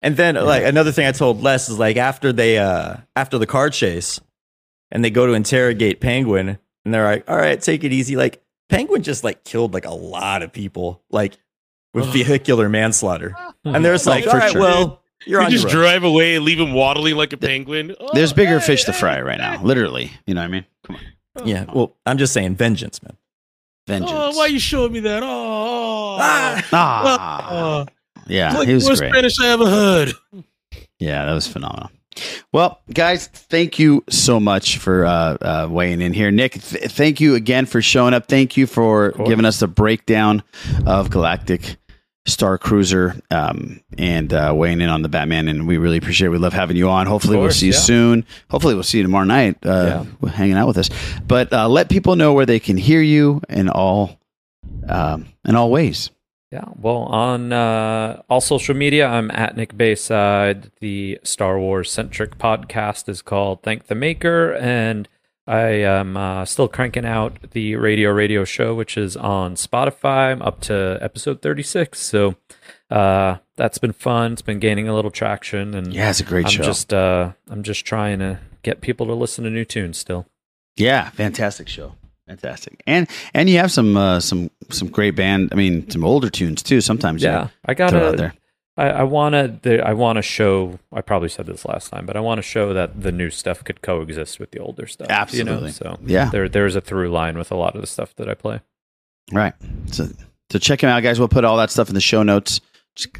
And then like another thing I told Les is like after they uh after the car chase and they go to interrogate Penguin and they're like, all right, take it easy. Like Penguin just like killed like a lot of people, like with vehicular manslaughter. And they're just Oh, like, for all right, sure. well, you're You on just your own. drive away and leave him waddling like a penguin. Oh, There's bigger hey, fish to hey. fry right now. Literally, you know what I mean? Come on, Yeah, well, I'm just saying vengeance, man. vengeance. Oh, why you showing me that? Oh, Ah, oh. yeah, Like, he was what great. Spanish I ever heard. Yeah, that was phenomenal. Well, guys, thank you so much for uh, uh, weighing in here. Nick, th- thank you again for showing up. Thank you for giving us the breakdown of Galactic Star Cruiser um, and uh, weighing in on the Batman. And we really appreciate it. We love having you on. Hopefully, we'll course, see you yeah. soon. Hopefully, we'll see you tomorrow night uh, hanging out with us. But uh, let people know where they can hear you in all um, in all ways. Yeah, well, on uh, all social media, I'm at Nick Bayside. The Star Wars centric podcast is called Thank the Maker, and I am uh, still cranking out the Radio Radio Show, which is on Spotify. I'm up to episode 36, so uh, that's been fun. It's been gaining a little traction, and Yeah, it's a great I'm show. Just uh, I'm just trying to get people to listen to new tunes still. Yeah, fantastic show. Fantastic. And and you have some uh, some some great band. I mean, some older tunes too. Sometimes. Yeah, I throw out there. I, I want to. I want to show. I probably said this last time, but I want to show that the new stuff could coexist with the older stuff. You Absolutely. know? So Yeah. there there's a through line with a lot of the stuff that I play. Right. So so check him out, guys. We'll put all that stuff in the show notes.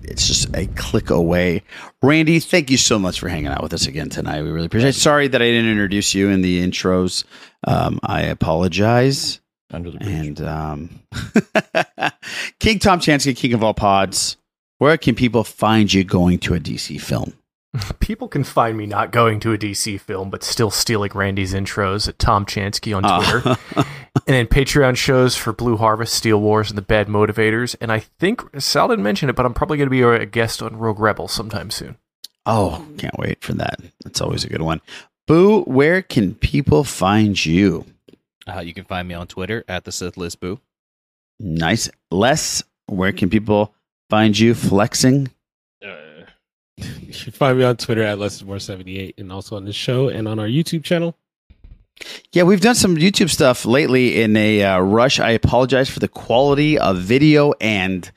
It's just a click away. Randy, thank you so much for hanging out with us again tonight. We really appreciate it. Sorry that I didn't introduce you in the intros. Um, I apologize. Under the bridge. and um, King Tom Chansky, King of All Pods. Where can people find you going to a DC film? People can find me not going to a DC film, but still stealing Randy's intros at Tom Chansky on Ah. Twitter. and then Patreon shows for Blue Harvest, Steel Wars, and the Bad Motivators. And I think Sal didn't mention it, but I'm probably going to be a guest on Rogue Rebel sometime soon. Oh, can't wait for that. That's always a good one. Boo, where can people find you? Uh, you can find me on Twitter at the Sith List Boo. Nice. Les, where can people find you flexing? You can find me on Twitter at Lesismore78 and also on this show and on our YouTube channel. Yeah, we've done some YouTube stuff lately in a uh, rush. I apologize for the quality of video and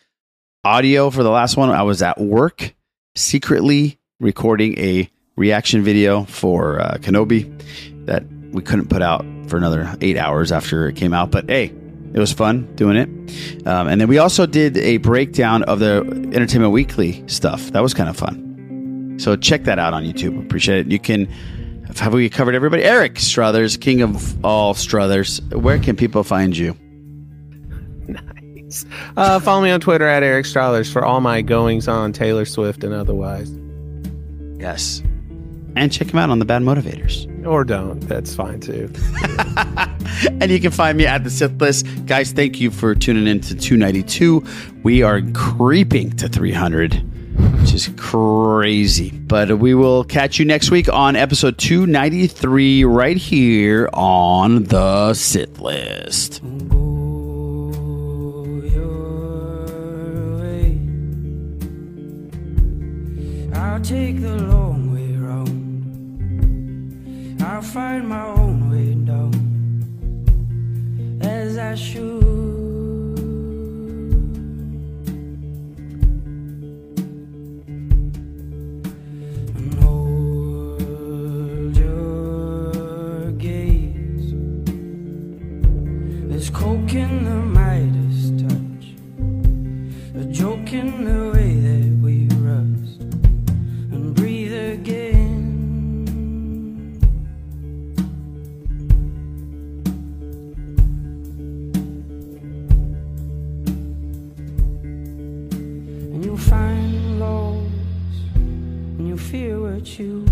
audio for the last one. I was at work secretly recording a reaction video for uh, Kenobi that we couldn't put out for another eight hours after it came out. But hey, it was fun doing it. Um, and then we also did a breakdown of the Entertainment Weekly stuff. That was kind of fun. So check that out on YouTube. Appreciate it. You can have we covered everybody? Eric Strothers, king of all Strothers. Where can people find you? Nice. Uh, follow me on Twitter at Eric Strothers for all my goings on Taylor Swift and otherwise. Yes. And check him out on the Bad Motivators. Or don't. That's fine too. and you can find me at the Sith List. Guys, thank you for tuning in to 292. We are creeping to 300. which is crazy. But we will catch you next week on episode 293 right here on the Sith List. I'll take the long way round. I'll find my own way down as I should. And hold your gaze. There's coke in the you